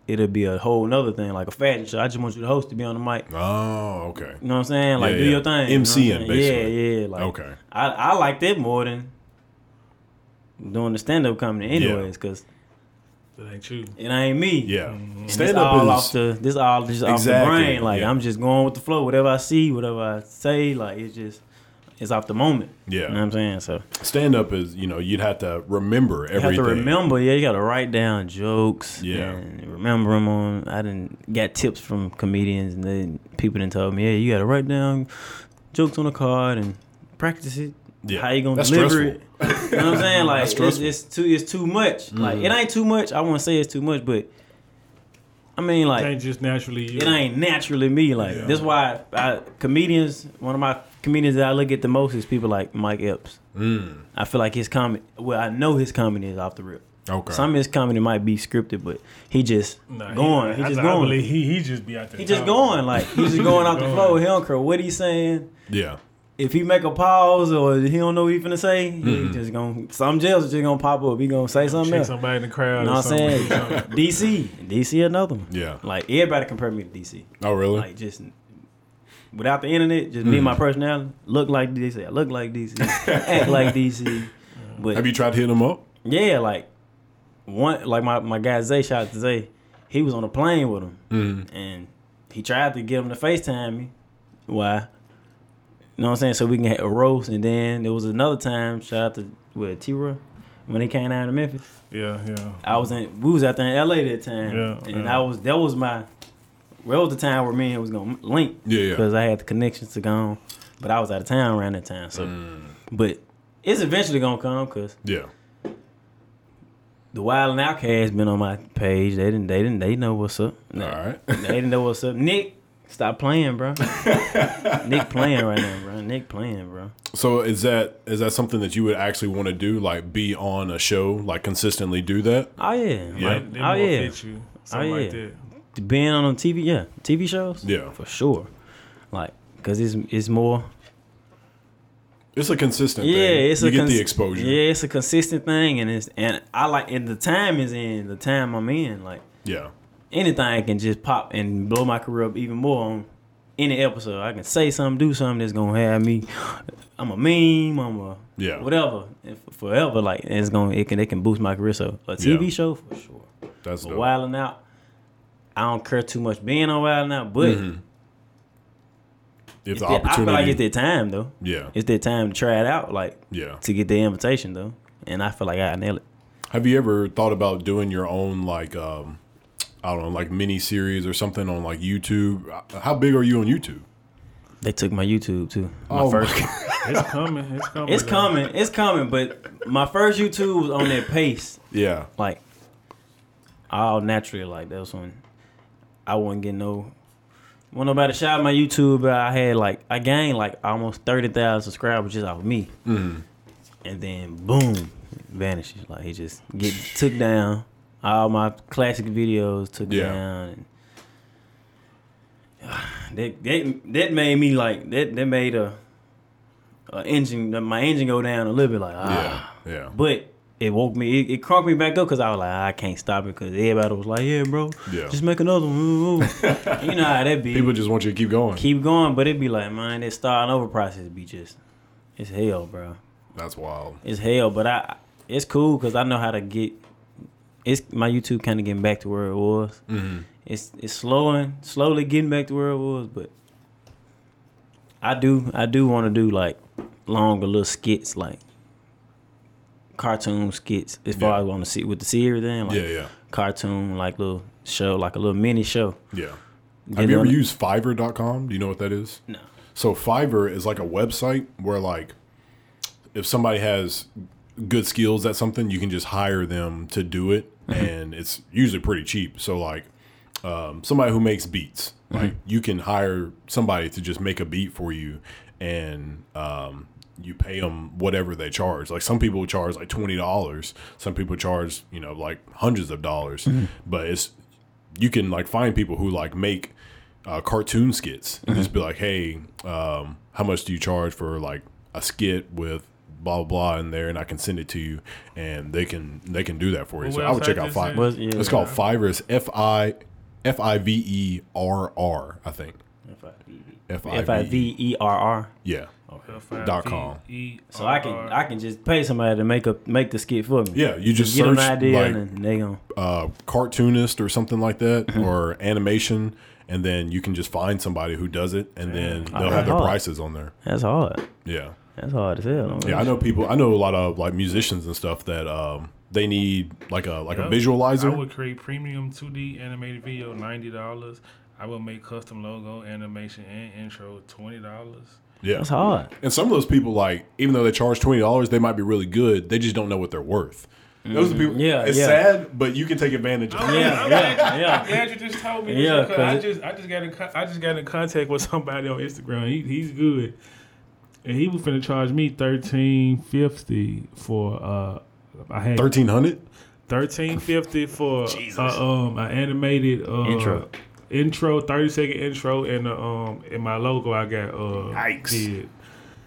it'll be a whole nother thing like a fashion show I just want you to host to be on the mic Oh, okay. you know what I'm saying like Yeah, do yeah. your thing you know MCing, basically. yeah yeah like Okay. I I like that more than doing the stand up comedy anyways because That ain't you. it ain't me Yeah. Mm-hmm. And Stand this all up off is the this all just off the brain like yeah. I'm just going with the flow whatever I see whatever I say like it's just it's off the moment Yeah. you know what I'm saying so stand up is you know you'd have to remember You have everything. to remember, yeah. You got to write down jokes. Yeah. and remember them on. I didn't get tips from comedians, and then people didn't tell me, yeah, you got to write down jokes on a card and practice it. Yeah. How you gonna That's deliver stressful. it? You know what I'm saying? Like it's. Mm. it's too it's too much. Like it ain't too much. I won't say it's too much, but I mean like It ain't just naturally you. it ain't naturally me. Like Yeah. that's why I, comedians. One of my comedians that I look at the most is people like Mike Epps. Mm. I feel like his comedy. Well, I know his comedy is off the rip. Okay. Some of his comedy might be scripted, but he just Nah, going. He, I, just I going. believe he he just be out there. he just going. Like he's just going out the flow. He don't care what he's saying. yeah. If he make a pause or he don't know what he finna say, Mm-hmm. he just gonna some else is just gonna pop up. He gonna say something Shake else. somebody in the crowd. You know what I'm saying? something. DC, DC, another one. Yeah. Like everybody compare me to DC. Oh really? Like just without the internet, just me and my personality look like DC. I look like DC. act like DC. But have you tried to hit him up? Yeah, like one like my, my guy Zay, shout out to Zay, he was on a plane with him. Mm-hmm. And he tried to get him to FaceTime me. Why? You know what I'm saying? So we can have a roast. And then there was another time, shout out to what, T Roy, when he came down to Memphis. Yeah, yeah. I was in we was out there in LA that time. Yeah, and yeah. I was that was my well, that was the time where me and him was gonna link. Yeah, yeah. Because I had the connections to go on. But I was out of town around that time. So Mm. but it's eventually gonna come because Yeah. the Wild 'N Out cast been on my page. They didn't. They didn't. They know what's up. All right. They didn't know what's up. Nick, stop playing, bro. Nick playing right now, bro. Nick playing, bro. So is that is that something that you would actually want to do? Like be on a show, like consistently do that? Oh yeah, Yeah. Like, They oh more yeah. fit you. Something Oh, like yeah. that. Being on TV, yeah, TV shows, Yeah. for sure. Like, cause it's it's more. It's a consistent. Yeah, thing. it's you a get cons- the exposure. Yeah, it's a consistent thing, and it's and I like and the time is in the time I'm in. Like Yeah. Anything can just pop and blow my career up even more on any episode. I can say something, do something that's gonna have me. I'm a meme. I'm a Yeah. whatever and forever. Like and it's gonna it can it can boost my career. So a TV Yeah. show for sure. That's But dope. wilding out, I don't care too much being on wilding out, but Mhm. If it's the that- I feel opportunity, like it's their time though. yeah, It's their time to try it out, like yeah. to get the invitation though. And I feel like I nailed it. Have you ever thought about doing your own like um, I don't know, like mini series or something on like YouTube? How big are you on YouTube? They took my YouTube too. My Oh my first. It's coming. It's coming. It's coming. It's coming. But my first YouTube was on that pace. Yeah, like all naturally like that was when I wasn't getting no when nobody shot my YouTube but I had like I gained like almost thirty thousand subscribers just off of me. Mhm. And then boom, vanishes. Like he just get took down. All my classic videos took Yeah. down and that, that that made me like that that made a, a engine my engine go down a little bit like ah yeah, yeah, but it woke me, it, it crunked me back up because I was like, I can't stop it because everybody was like, yeah, bro, Yeah. just make another one. Ooh, ooh." you know how that be. People just want you to keep going. keep going, but it'd be like, man, that starting over process be just, it's hell, bro. That's wild. It's hell, but I, it's cool because I know how to get. It's my YouTube kind of getting back to where it was. hmm It's it's slowing, slowly getting back to where it was, but I do I do want to do like longer little skits, like cartoon skits. As far Yeah. as I want to see with the series, then like Yeah, yeah, cartoon, like little show, like a little mini show. yeah. Have you ever used Fiverr.com? Do you know what that is? No. So Fiverr is like a website where like if somebody has good skills at something, you can just hire them to do it, and it's usually pretty cheap. So like um, somebody who makes beats, like you can hire somebody to just make a beat for you, and um, you pay them whatever they charge. Like some people charge like twenty dollars, some people charge you know like hundreds of dollars, but it's you can like find people who like make uh, cartoon skits and just be like, hey, um, how much do you charge for like a skit with blah blah blah in there, and I can send it to you, and they can they can do that for you. What so I would check out is Fiverr. it? Was- yeah. It's called Fiverr. It's F I F I V E R R. I think F F I V E R R. Yeah. F-I-V-E-R-R. Dot com. So I can I can just pay somebody to make a make the skit for me. Yeah, you just Get them search an idea like and then they gonna uh, cartoonist or something like that, or animation, and then you can just find somebody who does it, and then they'll Oh, have their hard. prices on there. that's hard. Yeah. That's hard as hell. Yeah, I know people. I know a lot of like musicians and stuff that um, they need like a like Yep. a visualizer. I would create premium 2D animated video, ninety dollars. I would make custom logo, animation, and intro, twenty dollars. yeah, That's hard. and some of those people, like even though they charge twenty dollars, they might be really good. They just don't know what they're worth. Those are people. Mm-hmm. Yeah, it's yeah. sad, but you can take advantage of. it. Yeah, yeah, yeah. I'm glad you just told me. This Yeah, because 'cause I just I just got in I just got in contact with somebody on Instagram. He, he's good, and he was finna charge me thirteen fifty for uh I had Thirteen hundred. thirteen fifty for uh, um an animated uh, Intro. intro thirty second intro and uh, um in my logo I got uh Yikes. did.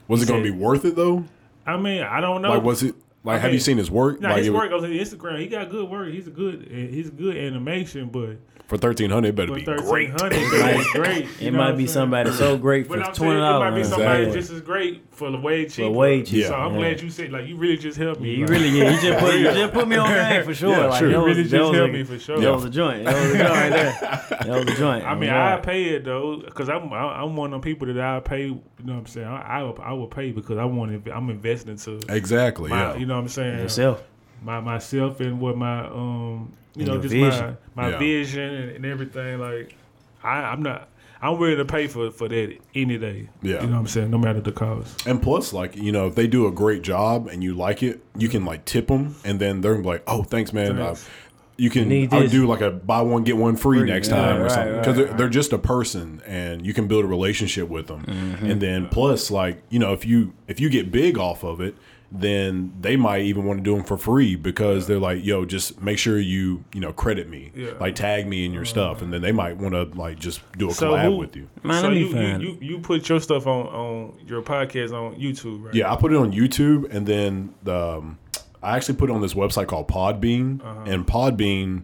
Was it going to be worth it though? I mean I don't know. Like, was it? Like, have you seen his work? Nah, like, his it was- work on Instagram, he got good work. He's a good, he's good animation, but for thirteen hundred, it better be thirteen great. hundred, it's great. It might be saying? somebody so great for But I'm saying twenty it might be dollars. somebody Yeah. just as great for the way cheaper. way cheaper, So I'm yeah. glad you said like you really just helped me. You like, really, yeah, you just put, you just put me on game for sure. Yeah, like, sure. That You was, really that just was helped a, me for sure. That was a joint. That was a joint right there. That was a joint. I mean, I pay it though, because I'm I- I'm one of them people that I pay. You know what I'm saying? I I, will- I will pay because I want to. I'm investing into Exactly. my. yeah. You know what I'm saying? yourself. My myself and what my um you And know just vision. my my Yeah. vision and, and everything. Like I I'm not. I'm willing to pay for for that any day. Yeah. You know what I'm saying? No matter the cost. And plus, like you know, if they do a great job and you like it, you can like tip them, and then they're like, "Oh, thanks, man." Thanks. Uh, you can I'll do like a buy one get one free, Free, next yeah, time or right, something right, because they're, they're just a person, and you can build a relationship with them. Mm-hmm. And then plus, like you know, if you if you get big off of it, then they might even want to do them for free because they're like, "Yo, just make sure you you know credit me, Yeah. like tag me in your stuff," and then they might want to like just do a So collab who- with you. Man, so you, you, you you put your stuff on on your podcast on YouTube, right? Yeah, I put it on YouTube, and then the um, I actually put it on this website called Podbean, Uh-huh. and Podbean,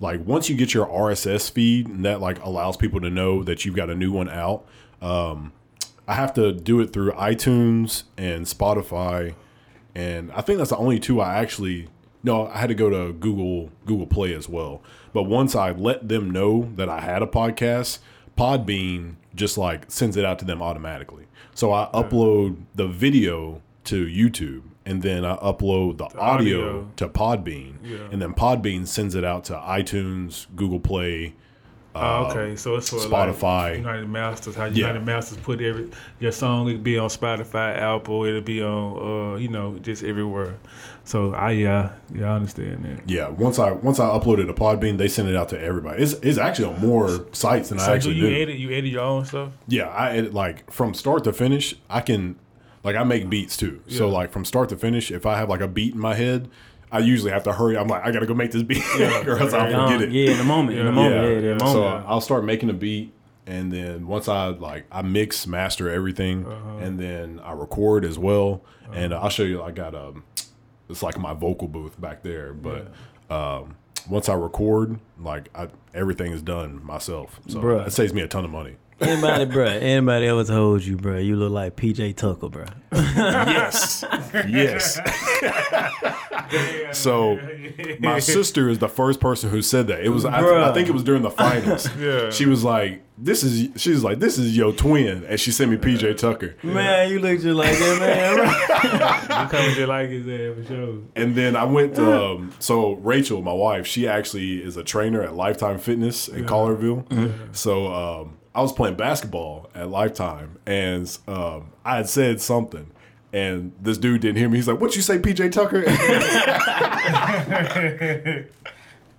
like once you get your RSS feed, and that like allows people to know that you've got a new one out. Um, I have to do it through iTunes and Spotify, and I think that's the only two I actually. No, I had to go to Google Google Play as well. But once I let them know that I had a podcast, Podbean just like sends it out to them automatically. So I upload the video to YouTube and then I upload the, audio, audio. to Podbean. Yeah. And then Podbean sends it out to iTunes, Google Play. Oh, okay, so it's for Spotify. like United Masters. How United Masters put every your song it'll be on Spotify, Apple, it'll be on uh, you know just everywhere. So I yeah yeah I understand that. Yeah, once I once I upload it to Podbean, they send it out to everybody. It's, it's actually on more sites than I So do actually you do. edit you edit your own stuff? Yeah, I edit like from start to finish. I can like I make beats too. So like from start to finish, if I have like a beat in my head, I usually have to hurry. I'm like I gotta go make this beat, or else I'll Um, forget it. yeah, in the moment. In the Yeah. moment. Yeah, in the moment. So I'll start making a beat, and then once I like I mix, master everything, Uh-huh. and then I record as well. And I'll show you. I got um, it's like my vocal booth back there, but. Um, once I record, like I, everything is done myself, so Bruh. it saves me a ton of money. Anybody, bro? Anybody ever told you, bro? You look like PJ Tucker, bro. yes, yes. so my sister is the first person who said that. It was I, Bruh. I think it was during the finals. Yeah. She was like, "This is," she was like, "This is your twin," and she sent me PJ Tucker. Man, you look just like that, man. You coming just like his ass for sure. And then I went to, um, so Rachel, my wife, she actually is a trainer at Lifetime Fitness in Collierville. So um, I was playing basketball at Lifetime, and um, I had said something. And this dude didn't hear me. He's like, "What you say, PJ Tucker?"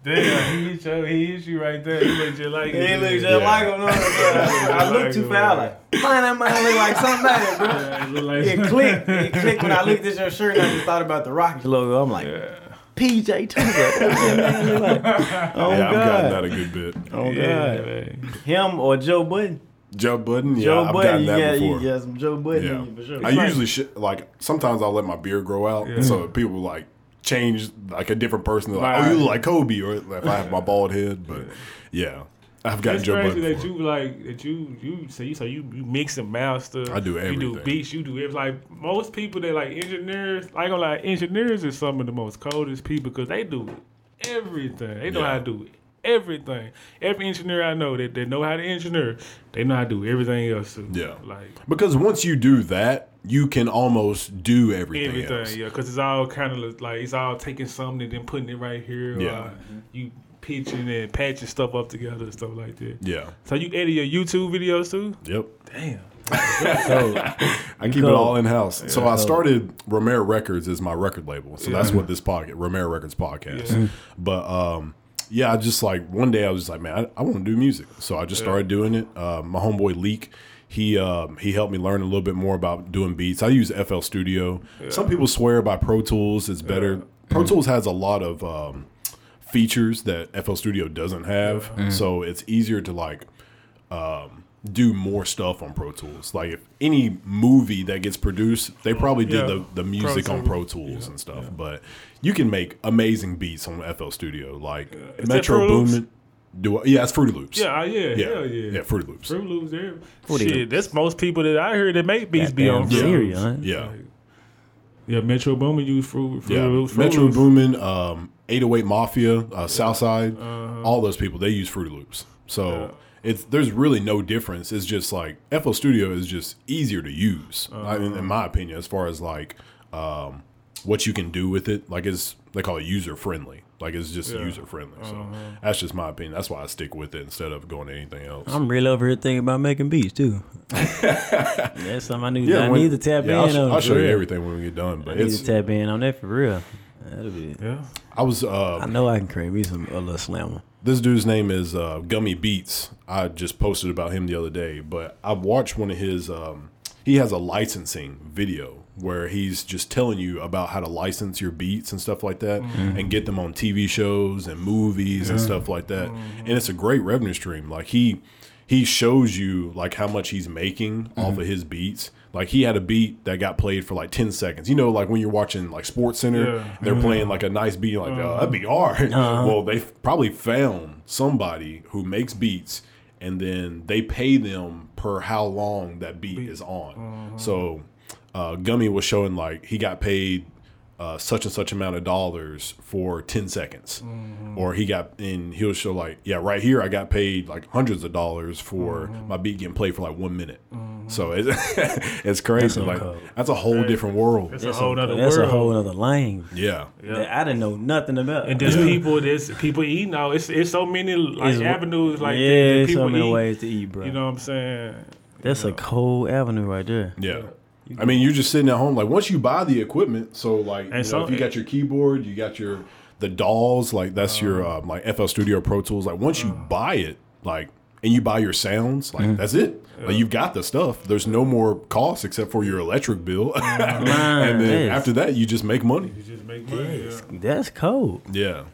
Damn, he hit you, he hit you right there. He looked just like him. He it. look just Yeah. like him. no, I looked too fast. Like, man, that man look like something like that, bro. Yeah, it like- It clicked. It clicked when I looked at your shirt and I just thought about the Rockets logo. I'm like, PJ Tucker. What that like? Oh, yeah, I've gotten that a good bit. Oh, Yeah, God. man. Him or Joe Budden? Joe Budden, yeah, Joe I've Budden, gotten that got, before. you got some Joe Budden Yeah. for sure. I like- usually sh- like sometimes I'll let my beard grow out, Yeah. so people like change like a different person. They're like, Right. "Oh, you look like Kobe," or if I have my bald head. But yeah, I've got It's Joe crazy Budden. that before. you like that you you say you say you, you mix and master. I do everything. You do beats. You do it. Like most people that like engineers. I ain't gonna lie, engineers are some of the most coldest people because they do everything. They know Yeah. how to do everything. Every engineer I know that they know how to engineer, they know how to do everything else too. Yeah. like Because once you do that, you can almost do everything, everything. else. Yeah, because it's all kind of like it's all taking something and then putting it right here. Yeah. Or you pitching and patching stuff up together and stuff like that. Yeah. So you edit your YouTube videos too? Yep. Damn. I keep it all in house. So I started Romero Records as my record label. So that's what this podcast, Romero Records podcast. Yeah. But um, yeah, I just like one day I was just like, man, I, I want to do music. So I just started doing it. Uh, my homeboy Leak, he um, he helped me learn a little bit more about doing beats. I use FL Studio. Some people swear by Pro Tools It's better. Pro Tools has a lot of um, features that FL Studio doesn't have, so it's easier to like um, do more stuff on Pro Tools. Like if any movie that gets produced, they probably did Yeah. the, the music Pro on Pro Tools and stuff. But you can make amazing beats on FL Studio, like Is Metro that Fruity Loops? Boomin. Do I, yeah, it's Fruity Loops. Yeah, yeah, yeah, hell yeah. yeah, Fruity Loops. Fruit Loops there. Fruity Shit, that's most people that I heard that make beats be Goddamn on Yeah. Fruit Siri, Yeah, Yeah, Metro Boomin use Fruit, Fruit yeah. Loops. Fruit Metro Loops. Boomin, um, 808 Mafia, uh, Southside, Uh-huh. all those people they use Fruity Loops. So. Yeah. It's there's really no difference. It's just like FL Studio is just easier to use, I mean, in my opinion, as far as like um, what you can do with it. Like it's they call it user friendly. Like it's just Yeah. user friendly. So Uh-huh. that's just my opinion. That's why I stick with it instead of going to anything else. I'm real over here thinking about making beats too. That's something I need. I when- need to tap yeah, in I'll, sh- on. I'll show you everything when we get done. I But need it's to tap in on that for real. That'll be. Yeah. I was I uh, know I can create me some a little slammer. this dude's name is uh, Gummy Beats. I just posted about him the other day, but I've watched one of his. Um, he has a licensing video where he's just telling you about how to license your beats and stuff like that, and get them on TV shows and movies and stuff like that. And it's a great revenue stream. Like he he shows you like how much he's making off of his beats. Like he had a beat that got played for like ten seconds. You know, like when you're watching like Sports Center, Yeah. they're mm-hmm. playing like a nice beat. Like oh, that'd be hard. Uh-huh. Well, they probably found somebody who makes beats, and then they pay them per how long that beat is on. Uh-huh. So, uh, Gummy was showing like he got paid uh, such and such amount of dollars for 10 seconds mm-hmm. or he got and he'll show like yeah right here i got paid like hundreds of dollars for mm-hmm. my beat getting played for like one minute mm-hmm. so it's, it's crazy so like cold. that's a whole different world That's, a whole other That's world. a whole other lane. yeah Yeah. that I didn't know nothing about. And there's people, there's people eating now. It's it's so many like It's- avenues like yeah, that, that there's people so many eat. ways to eat, bro. You know what I'm saying? That's a cold avenue right there. Yeah. I mean, you're just sitting at home. Like once you buy the equipment, so like you know, if you got your keyboard, you got your the DAWs, like that's your uh, like FL Studio Pro Tools. Like once you uh-huh. buy it, like and you buy your sounds, like mm-hmm. that's it. Like you've got the stuff. There's no more cost except for your electric bill, and then yes. after that, you just make money. You just make money. Yeah. That's cold. Yeah.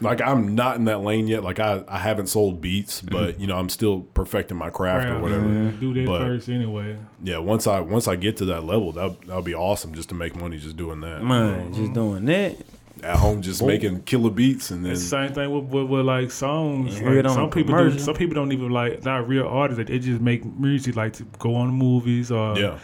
Like I'm not in that lane yet. Like I, I haven't sold beats, but you know I'm still perfecting my craft or whatever. man. Do that But- first anyway. Yeah, once I once I get to that level, that that'll be awesome just to make money just doing that. Man, just doing that. At home, just making killer beats and then It's the same thing with, with, with like songs. Like, some people do, some people don't even like not real artists. They just make music like to go on movies or yeah,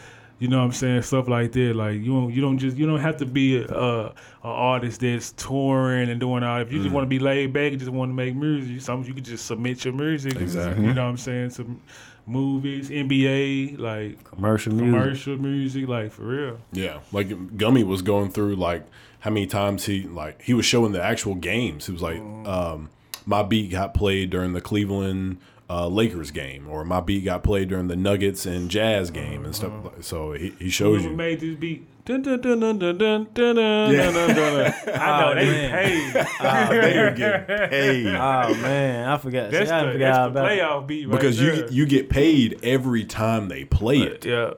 you know what I'm saying stuff like that. Like you don't you don't just you don't have to be a, a, a artist that's touring and doing all. If you just Mm. want to be laid back and just want to make music, sometimes you can just submit your music. Exactly. You know what I'm saying? Some movies, NBA, like Commercial music. commercial music, like for real. yeah. Like Gummy was going through like how many times he like he was showing the actual games. He was like, um, my beat got played during the Cleveland uh, Lakers game, or my beat got played during the Nuggets and Jazz game and stuff. Uh-huh. Like, so he, he shows Who you made this beat. Dun, dun, dun, dun, dun, dun, dun, yeah. dun, dun, dun. I know oh, they man. paid. oh, they get paid. Oh man, I forgot. That's See, I the, forgot that's about the playoff beat right because you you get paid every time they play it. Yeah.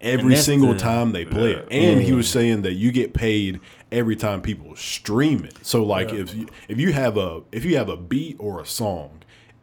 Every single the, time they play yeah. it, and yeah. he was saying that you get paid every time people stream it. So like yeah. if you, if you have a if you have a beat or a song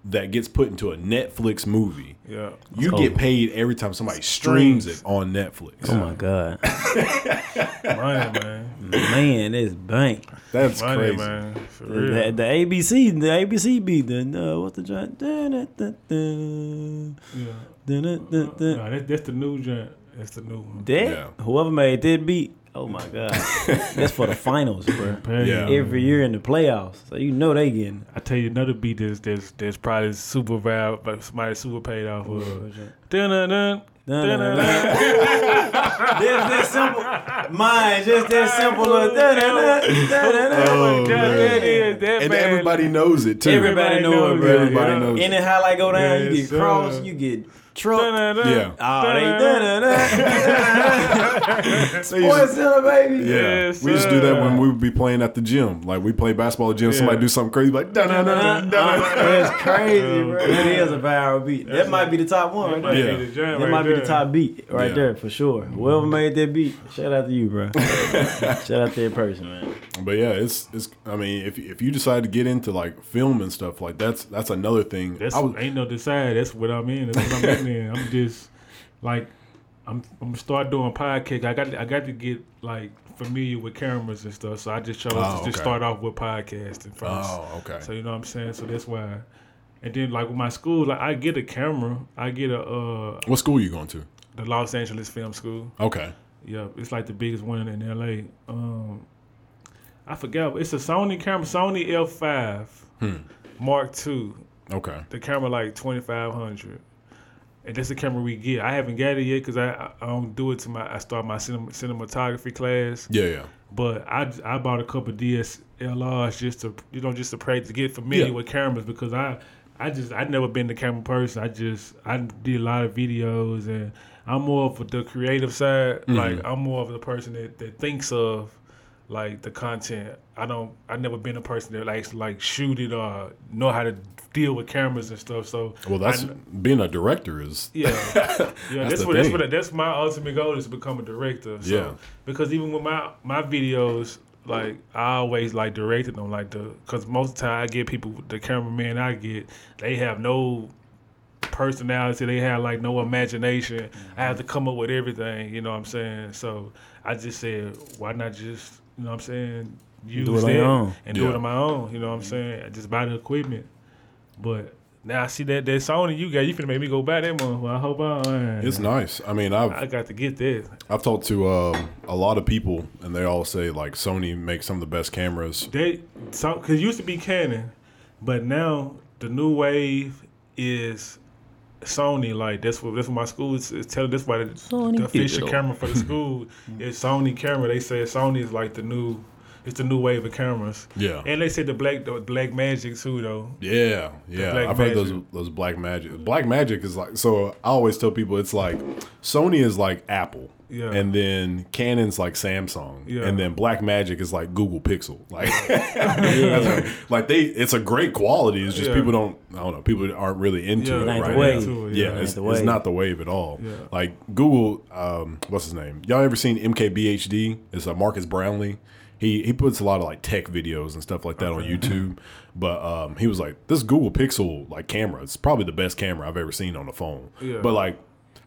that gets put into a Netflix movie, Yeah. you Oh. get paid every time somebody streams it on Netflix. Oh my god, Money, man. man, it's bank. That's Money, crazy. man. For The, real. the, the ABC, the ABC beat the uh, what's the joint? Dun, dun, dun, dun. yeah. Dun, dun, dun, dun. Nah, that, that's the new joint. That's the new one. That Yeah. whoever made that beat, oh my god, that's for the finals, bro. Yeah. Every year in the playoffs, so you know they getting. I tell you another beat that's that's, that's probably super vibe, but somebody super paid off of. Dun dun dun. Dun, dun, dun, dun. Just that simple, mine, just that simple. Dun, dun, dun, dun, dun, dun. Oh, oh, oh man. that is- that And everybody knows it too. Everybody know it, bro. Everybody knows Any it. highlight go down, you get sir. cross, you get truck. Yeah. Oh, they Sports Center, baby. yeah, Yes, we used to do that when we would be playing at the gym. Like we play basketball at the gym, somebody do something crazy, like dun dun dun dun dun. That's crazy, bro. That is a viral beat. That might be the top one. Right might there. Yeah. be That right might be the top beat right Yeah. there for sure. Whoever made that beat, shout out to you, bro. shout out to that person, man. But yeah, it's it's. I mean, if if you decide to get into like film and stuff like that's that's another thing. That's I was, ain't no decide. That's what I'm in. That's what I'm in. I'm just like I'm. I'm gonna start doing podcast. I got. I got to get like familiar with cameras and stuff. So I just chose Oh, to just start off with podcasting first. oh, okay. So you know what I'm saying. So that's why. And then like with my school, like I get a camera. I get a uh what school you going to? the Los Angeles Film School. Okay. Yeah, it's like the biggest one in LA. Um, I forgot. It's a Sony camera, Sony F5 Hmm. Mark II. Okay. The camera like twenty five hundred, and that's the camera we get. I haven't got it yet because I I don't do it to my I start my cinema, cinematography class. Yeah, yeah. But I I bought a couple DSLRs just to you know just to pray to get familiar Yeah. with cameras because I I just I never been the camera person. I just I did a lot of videos and I'm more of the creative side. Mm-hmm. Like I'm more of the person that, that thinks of like the content. I don't I never been a person that likes like shoot it or know how to deal with cameras and stuff. So Well, that's I, being a director is yeah, yeah. that's the what that's what that's my ultimate goal is to become a director. So, Yeah. Because even with my my videos, like I always like directed them like the because most of the time I get people the cameraman I get they have no personality they have like no imagination i have to come up with everything you know what i'm saying so i just said why not just you know what i'm saying use Do it on that your own. and do it on my own you know what i'm saying I just buy the equipment but now I see that that Sony you got, you finna make me go buy that one. Well, I hope I. it's nice. I mean, I've I got to get that. I've talked to um, a lot of people, and they all say like Sony makes some of the best cameras. They so because it used to be Canon, but now the new wave is Sony. Like that's what that's what my school is, is telling. That's why the, Sony the official digital. camera for the school is Sony camera. They say Sony is like the new. It's the new wave of cameras. Yeah. And they said the black the black magic too though. Yeah, yeah. Black I've heard those those Black Magic. Black Magic is like so. I always tell people it's like Sony is like Apple, Yeah. and then Canon's like Samsung, Yeah. and then Black Magic is like Google Pixel. Like, Yeah. like they, it's a great quality. It's just Yeah. people don't. I don't know. People aren't really into Yeah, it It right the now. wave. It, Yeah, yeah. it's, Ain't the it's not the wave at all. Yeah. Like Google, um, what's his name? Y'all ever seen MKBHD? It's a Marques Brownlee. He he puts a lot of like tech videos and stuff like that on YouTube. But um, he was like, this Google Pixel like camera, it's probably the best camera I've ever seen on a phone. Yeah. But like,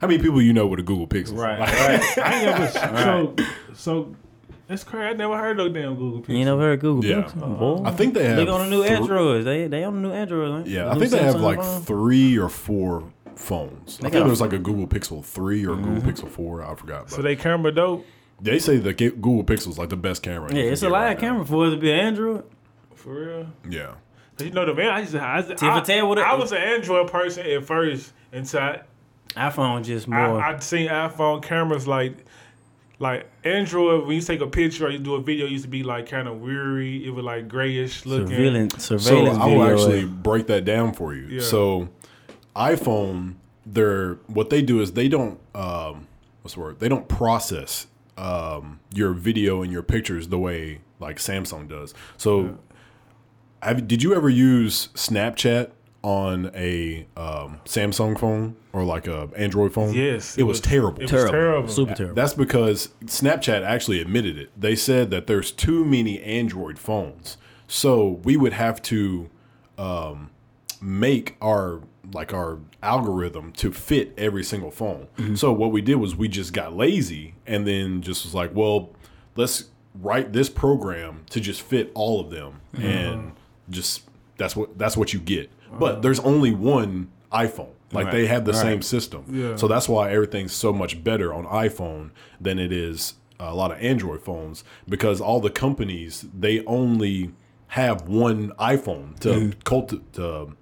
how many people you know with a Google Pixel? Right, Like, right. I ain't never so so. That's crazy. I never heard of damn Google Pixel. You ain't never heard Google Yeah. Pixel? Boy. I think they have. They on the new thr- Androids. They they on the new Androids. Right? Yeah, The I think they have like phone. three or four phones. I think got a- there's like a Google Pixel three or Mm-hmm. Google Pixel four. I forgot. So they camera dope they say the Ga- Google Pixel is like the best camera. you Yeah, can it's a get live right now. camera for it to be Android. for real. Yeah. 'Cause You know the man. I just I, for I, tat with it- I was an Android person at first until I, iPhone just more. I I'd seen iPhone cameras like like Android, when you take a picture or you do a video, it used to be like kind of weary. It was like grayish looking. Surveillance, So surveillance I will video. actually break that down for you. Yeah. So iPhone, they're what they do is they don't um, what's the word? They don't process um, your video and your pictures the way like Samsung does. So have, did you ever use Snapchat on a um, Samsung phone or like a Android phone? Yes, it, was, terrible. It was terrible, terrible. super terrible. That's because Snapchat actually admitted it. They said that there's too many Android phones, so we would have to um, make our like our algorithm to fit every single phone. So what we did was we just got lazy and then just was like, well, let's write this program to just fit all of them, and just that's what that's what you get. But there's only one iPhone. Like Right. they have the Right. same system. Yeah. So that's why everything's so much better on iPhone than it is a lot of Android phones because all the companies they only have one iPhone to Mm-hmm. cult to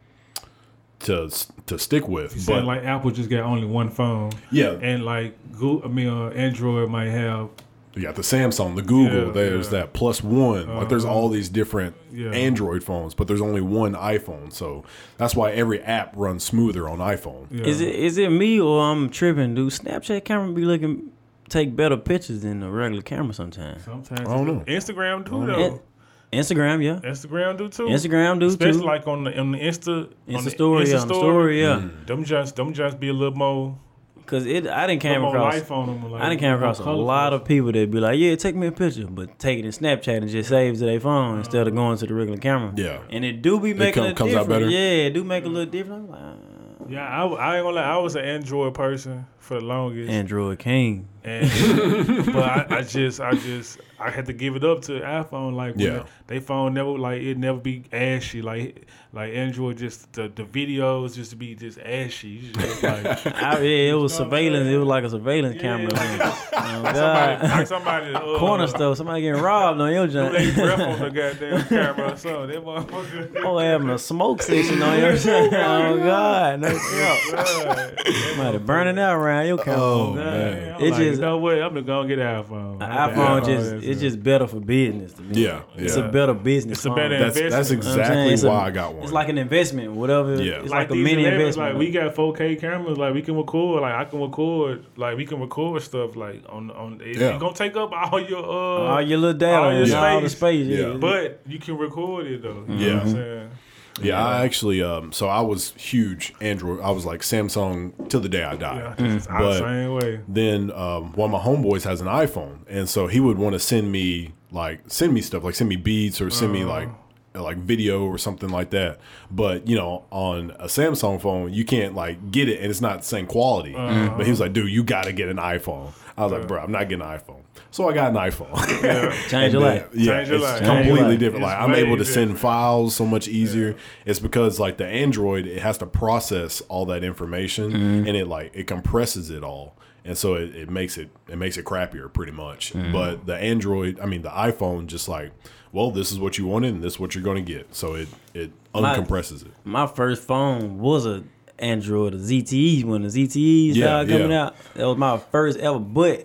to to stick with. Saying But like Apple just got only one phone. yeah, And like Google, I mean, uh, Android might have you got the Samsung, the Google. Yeah, there's yeah. that plus one. like there's Uh-huh. all these different Yeah. Android phones, but there's only one iPhone. So that's why every app runs smoother on iPhone. yeah. Is it is it me or I'm tripping? Do Snapchat camera be looking take better pictures than the regular camera sometimes? sometimes I don't know. Instagram too don't though. know. Instagram, yeah. Instagram do too. Instagram do especially too. Especially like on the on the Insta on Insta the story, yeah, on the story, yeah. Mm. Them just them just be a little more, Cause it, I didn't little came across, life on them. Like, I didn't came across a lot of people that be like, yeah, take me a picture, but take it in Snapchat and just save to their phone instead of going to the regular camera. Yeah. and it do be making come- a comes out difference. better? Yeah, it do make a little difference. Like, ah, Yeah, I, I ain't gonna lie. I was an Android person for the longest, Android King. and but I, I just I just I had to give it up to iPhone. Like when Yeah. they phone never like it never be ashy. Like like Android just the, the videos just to be just ashy. You just like I, yeah, it was surveillance. It was like a surveillance camera. man. Oh somebody God. like somebody uh, Corner store, somebody getting robbed on your do They joint. breath on the goddamn camera or something. That motherfucker. Oh, having a smoke section on your joint. Oh God, no joke. God. Somebody burning out around your camera. Oh, man. I'm It like, just you know what? I'm just gonna get an iPhone. An I got iPhone just it's a- just better for business to me. Yeah, It's a better business. It's a better That's that's investment. You know what I'm saying? exactly why I got one. It's like an investment, whatever. Yeah. It's like, a these mini investment. Like we got 4K cameras, like we can record, like I can record, like we can record stuff, like on on. It, Yeah. Gonna take up all your uh, all your little data, all your and all the space. space. Yeah. Yeah. but you can record it though. You Yeah. know what I'm saying? Yeah, I actually um so I was huge Android. I was like Samsung till the day I died. Yeah, it's But- the same way. Then um one of my homeboys has an iPhone and so he would want to send me like send me stuff like send me beats or send me like like video or something like that. But you know, on a Samsung phone, you can't like get it and it's not the same quality. But he was like, "Dude, you got to get an iPhone." I was like, "Bro, I'm not getting an iPhone." So I got an iPhone. Change your life. Yeah, Change your it's life. Change your completely life. different. Like It's I'm able to send files so much easier. It's because like the Android, it has to process all that information Mm-hmm. and it like it compresses it all. And so it, it makes it it makes it crappier pretty much. Mm-hmm. But the Android, I mean the iPhone just like, well, this is what you wanted and this is what you're gonna get. So it it My- uncompresses it. My first phone was a Android, a ZTE when the ZTE Yeah, coming yeah. out. That was my first ever. But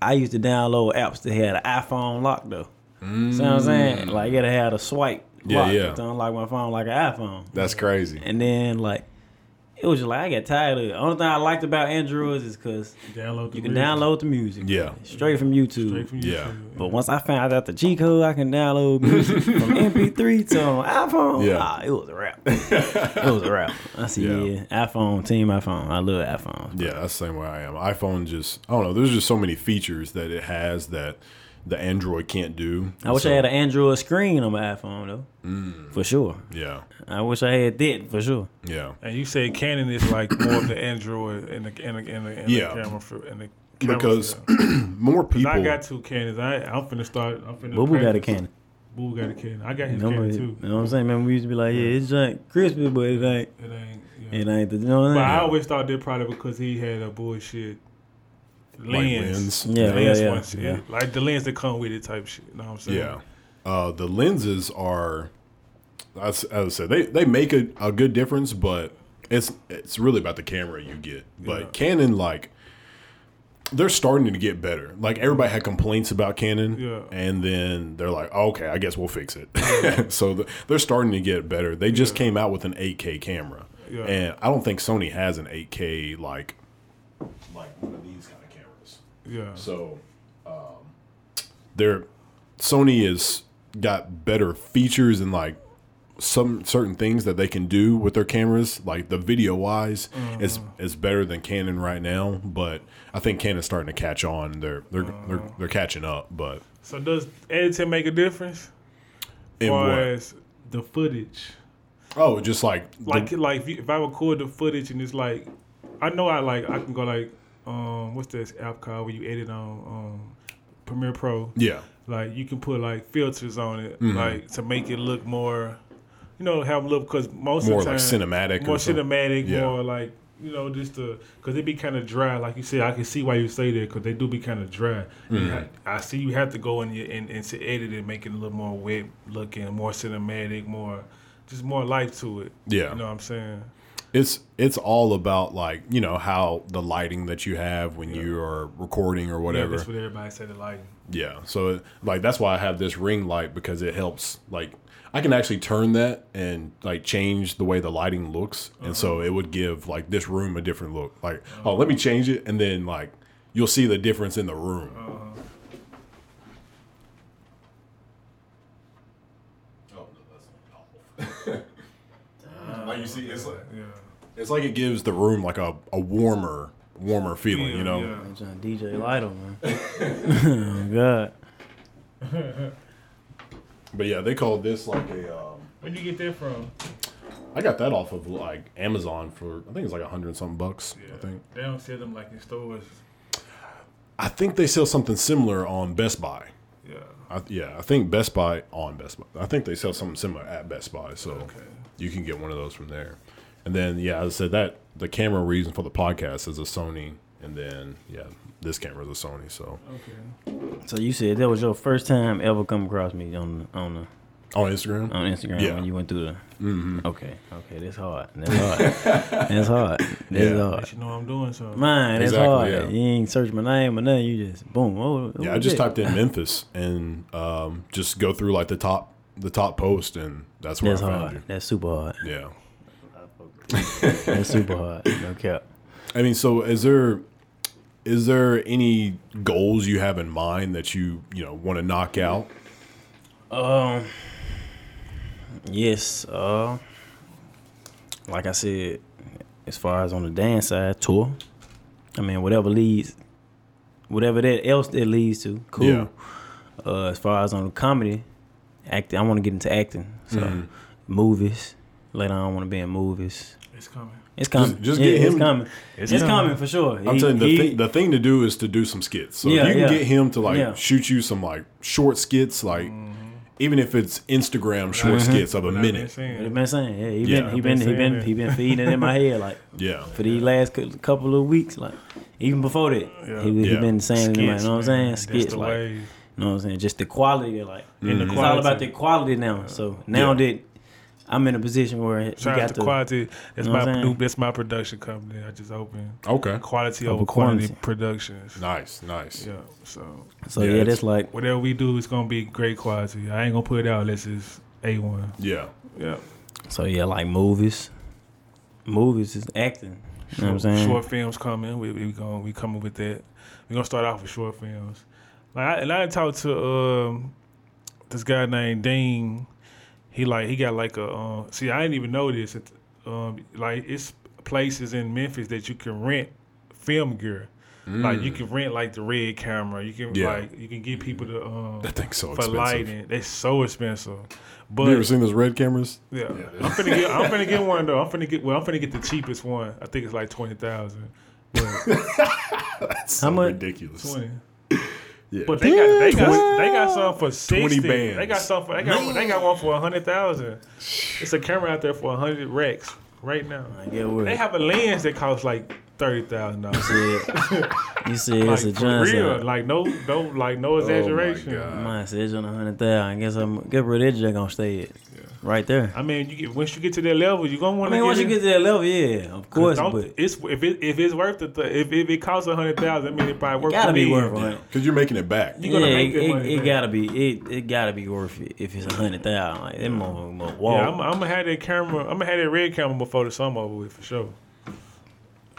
I used to download apps that had an iPhone lock though. See what I'm saying? Like it had a swipe Mm. Yeah, lock yeah. to unlock my phone like an iPhone. That's crazy. And then like it was just like I got tired of it. Only thing I liked about Androids is because Download. you can download the music. Yeah. Straight from YouTube. Straight from Yeah. But once I found out the G code, I can download music from MP3 to on iPhone. Yeah. Ah, it was a wrap. it was a wrap. I see, Yeah. yeah. iPhone, team iPhone. I love iPhone. Yeah, that's the same way I am. iPhone just I don't know. There's just so many features that it has that the Android can't do. I wish So, I had an Android screen on my iPhone though. Mm. For sure. Yeah, I wish I had that for sure. yeah. And you say Canon is like more of the Android in the in the, in the, in Yeah. the camera for in the camera Because more people. I got two Canons. I I'm finna start. I'm finna. Boo Boo got a. Canon. Boo got a Canon. I got his You know, Canon you know what I'm saying? Man, we used to be like, yeah, it's like crispy, but it ain't. It ain't. Yeah. It ain't the, you know what But I'm I saying? always thought that probably because he had a bullshit like lens. lens. Yeah, The yeah, lens yeah, one shit. yeah. Like the lens that come with it type shit. You know what I'm saying? Yeah. Uh, the lenses are, as, as I said, they, they make a, a good difference, but it's it's really about the camera you get. But Yeah. Canon, like, they're starting to get better. Like everybody had complaints about Canon, Yeah. and then they're like, okay, I guess we'll fix it. so the, they're starting to get better. They just came out with an 8K camera, Yeah. and I don't think Sony has an 8K like like one of these kind of cameras. Yeah. So um, they're Sony has got better features and like some certain things that they can do with their cameras, like the video wise, is is better than Canon right now. But I think Canon's starting to catch on. They're they're they're, they're catching up. But So does editing make a difference? in what? as the footage? Oh, just like the- Like like if, you, if I record the footage and it's like, I know I like I can go like um what's this app called where you edit on um Premiere Pro. yeah, Like you can put like filters on it, Mm-hmm. like to make it look more, you know, have a look because most more of the time, like cinematic. more or cinematic, Yeah. more like you know, just to because they be kind of dry. Like you said, I can see why you say that because they do be kind of dry. Mm-hmm. Ha- I see you have to go in your, and, and to edit it, make it a little more wet looking, more cinematic, more just more life to it. Yeah. you know what I'm saying. It's it's all about like you know how the lighting that you have when you are recording or Yeah, whatever. that's what everybody said. The lighting. Yeah. So it- like that's why I have this ring light because it helps like I can actually turn that and like change the way the lighting looks. And so uh-huh. it would give like this room a different look. Like, oh, let me uh-huh. change it and then like you'll see the difference in the room. Uh-huh. Oh, no, that's like you see it's like Yeah. It's like it gives the room like a, a warmer warmer feeling, you know. Yeah. I'm trying DJ Lido, man. oh God. But yeah, they call this like a um Where'd you get that from? I got that off of like Amazon for I think it's like a hundred something bucks. I think. They don't sell them like in stores. I think they sell something similar on Best Buy. Yeah. I, yeah, I think Best Buy on Best Buy. I think they sell something similar at Best Buy, so Okay. you can get one of those from there. And then yeah, as I said that the camera reason for the podcast is a Sony, and then yeah, this camera is a Sony. So Okay. So you said that was your first time ever come across me on on the on Instagram, on Instagram Yeah. when you went through the. Mm-hmm. Okay, okay, that's hard. That's hard. that's hard. That's Yeah. hard. Let you know I'm doing something. Mine. that's Exactly, hard. yeah. You ain't search my name or nothing. You just boom. Oh, yeah, I just that? typed in Memphis and um, just go through like the top the top post, and that's where That's I found hard. you. That's super hard. Yeah. That's super hard. No cap. I mean, so is there is there any goals you have in mind that you you know want to knock out? Um. Yes. Uh. Like I said, as far as on the dance side, tour. I mean, whatever leads, whatever that else that leads to, cool. Yeah. Uh, as far as on the comedy, acting, I want to get into acting. So, Mm-hmm. movies. Later on, I want to be in movies. It's coming. It's coming. just Yeah, get It's him- coming. It's It's, coming. coming for sure. I'm He- telling you, the, he- thing, the thing to do is to do some skits. So Yeah, if you can yeah. get him to like Yeah. shoot you some like short skits, like even if it's Instagram short Mm-hmm. skits of a What I've been minute. saying. Been saying? Yeah, he Yeah, been he been, been he been it. he been feeding in my head like Yeah. for these last couple of weeks, like even before that, Yeah. he, he Yeah. been saying it in my, you know what I'm saying? Skits, like, way. you know what I'm saying? Just the quality, like And the it's all about the quality now. So now that I'm in a position where you Shout got out to to, Quality. That's know my new. saying? That's my production company. I just opened. Okay. Quality Over over quantity, quantity. productions. Nice. Nice. Yeah. So so Yeah, yeah, it's- that's like whatever we do is gonna be great quality. I ain't gonna put it out unless it's a one. Yeah. Yeah. so yeah, like movies, movies is acting. You know what I'm saying? Short films coming. We we going we coming with that. We gonna start off with short films. Like I, and I talked to um this guy named Dean. He like he got like a um, see I didn't even know this. It, um, like it's places in Memphis that you can rent film gear. Like you can rent like the red camera. You can Mm. Yeah. like you can get people to um That thing's so for expensive. lighting. They're so expensive. But you ever seen those red cameras? yeah, I'm finna get. I'm finna get one though. I'm finna get. Well, I'm finna get the cheapest one. I think it's like twenty thousand. That's so How much? ridiculous. Twenty. Yeah. But they got they got they got some for 20 sixty. bands. They got some for they got they got one for a hundred thousand. It's a camera out there for a hundred racks right now. I get what They have a lens that costs like thirty thousand dollars. Said, you said Like it's a for Johnson. real, like no, no, like no oh exaggeration. God. Mine says on a hundred thousand. I guess I'm get rid of that just gonna stay it. Right there. I mean, you get once you get to that level, you're gonna want to. I mean, to. once you get to that level, yeah, of course, but it's if it if it's worth it, if, if it costs a hundred thousand, I mean it probably worth. gotta be million. worth it. Because you're making it back. You're gonna make that it, money it, gotta be it, it gotta be worth it if it's a hundred thousand. Like that motherfucker, wall. Yeah, I'm, I'm gonna have that camera. I'm gonna have that red camera before the summer over with for sure.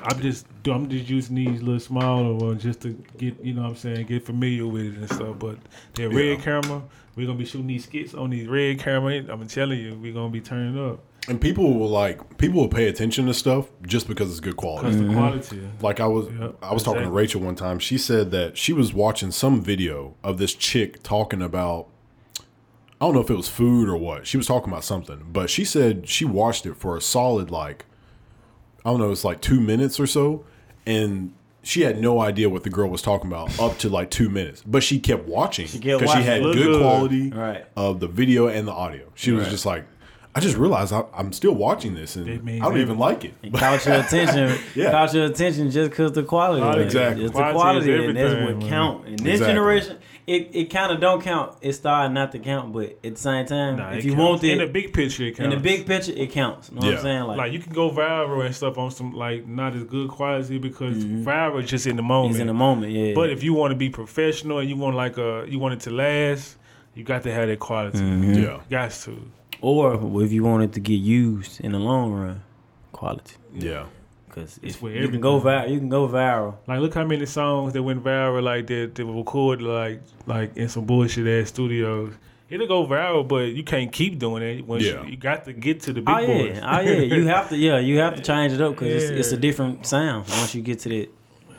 I'm just I'm just using these little smaller ones just to get you know what I'm saying get familiar with it and stuff. But that red camera, we're gonna be shooting these skits on these red camera. I'm telling you, we're gonna be turning up And people will like people will pay attention to stuff just because it's good quality. because the mm-hmm. quality. Like I was, Yep, I was talking to. Rachel one time. She said that she was watching some video of this chick talking about. I don't know if it was food or what. She was talking about something, but she said she watched it for a solid like, I don't know, it's like two minutes or so, and she had no idea what the girl was talking about up to like two minutes. But she kept watching because she watching. had good, good. quality Right. of the video and the audio. She was just like, I just realized I, I'm still watching this and It I don't even like it. It caught your attention. Yeah. Caught your attention just because the quality. Quality. Exactly. Just the Quality quality, is and that's what count. In this Exactly. generation, it, it kind of don't count. It's starting not to count, but at the same time, Nah, if you counts. want it in the big picture, it in the counts. big picture, it counts. You know what Yeah. I'm saying? Like, like you can go viral and stuff on some like not as good quality because viral is just in the moment. it's in the moment, yeah. But if you want to be professional and you want like a you want it to last, you got to have that quality. Mm-hmm. Yeah, Got to. or if you want it to get used in the long run, quality. yeah. Because if with you can go viral, you can go viral. Like look how many songs that went viral like that they were recorded like like in some bullshit ass studios. It'll go viral, but you can't keep doing it. Once Yeah. you, you got to get to the oh, big Oh boys. yeah, oh yeah. You have to, yeah, you have to change it up because it's, it's a different sound once you get to that.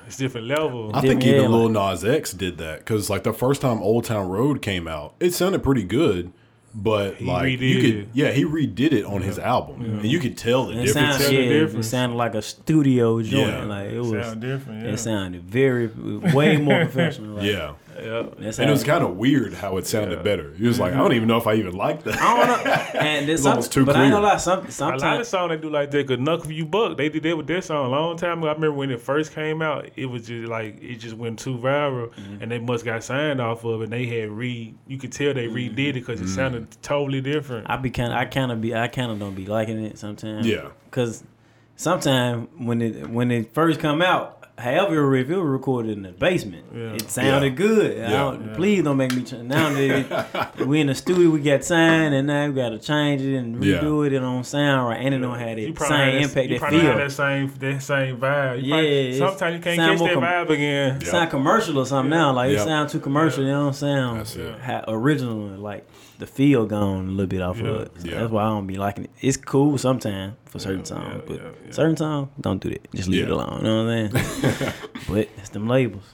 It's different level. I think Yeah, even like- Lil Nas X did that because like the first time Old Town Road came out, it sounded pretty good, but He like redid you could, yeah, he redid it on his album, and you could tell the It difference. sounded, Tell the yeah, it sounded like a studio joint. Yeah. Like it was, Sound different. Yeah. it sounded very, way more professional. Like, Yeah, yeah. that's and it was kind of weird how it sounded Yeah. better. He was like, I don't even know if I even like that. I don't know. And there's It's some, almost too but I ain't clear. gonna lie. Some, A lot of sometimes songs they do like that. Cause Knuck If You Buck, they did that with their song a long time ago. I remember when it first came out, it was just like it just went too viral, Mm-hmm. and they must got signed off of it. And they had re, you could tell they redid it because it sounded totally different. I be kind. I kind of be. I kind of don't be liking it sometimes. Yeah. Because sometimes when it when it first come out. However, if it was recorded in the basement, Yeah. it sounded Yeah. good. I Yeah. don't, Yeah. Please don't make me change. Now that it- we in the studio, we got signed, and now we got to change it and Yeah. redo it. It don't sound right, and it don't have You that same had impact, you that probably feel. had that same that same vibe. You Yeah, probably- sometimes you can't sound catch more that com- vibe again. Yeah. sound commercial or something now. Like Yep. it sound too commercial. It don't sound That's it. ha- original. Like the feel gone a little bit off Yeah. of it. So Yeah. That's why I don't be liking it. It's cool sometimes for certain Yeah, songs, but certain songs don't do that. Just leave it alone. You know what I'm saying? but it's them labels.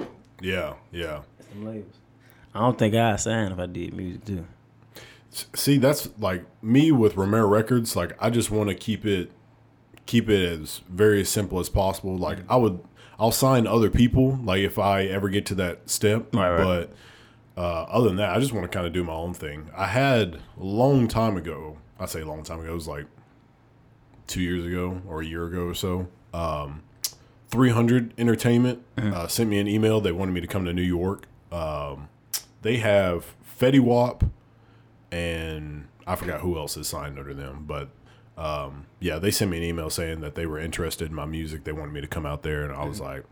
Yeah, yeah. It's them labels. I don't think I'd sign if I did music too. See, that's like me with Romero Records. Like, I just want to keep it, keep it as very simple as possible. Like, mm. I would, I'll sign other people. Like, if I ever get to that step. Right, right. Uh, other than that, I just want to kind of do my own thing. I had a long time ago. I say a long time ago. It was like two years ago or a year ago or so. Um, 300 Entertainment uh, sent me an email. They wanted me to come to New York. Um, they have Fetty Wap and I forgot who else is signed under them, but um, yeah, they sent me an email saying that they were interested in my music. They wanted me to come out there, and I was like,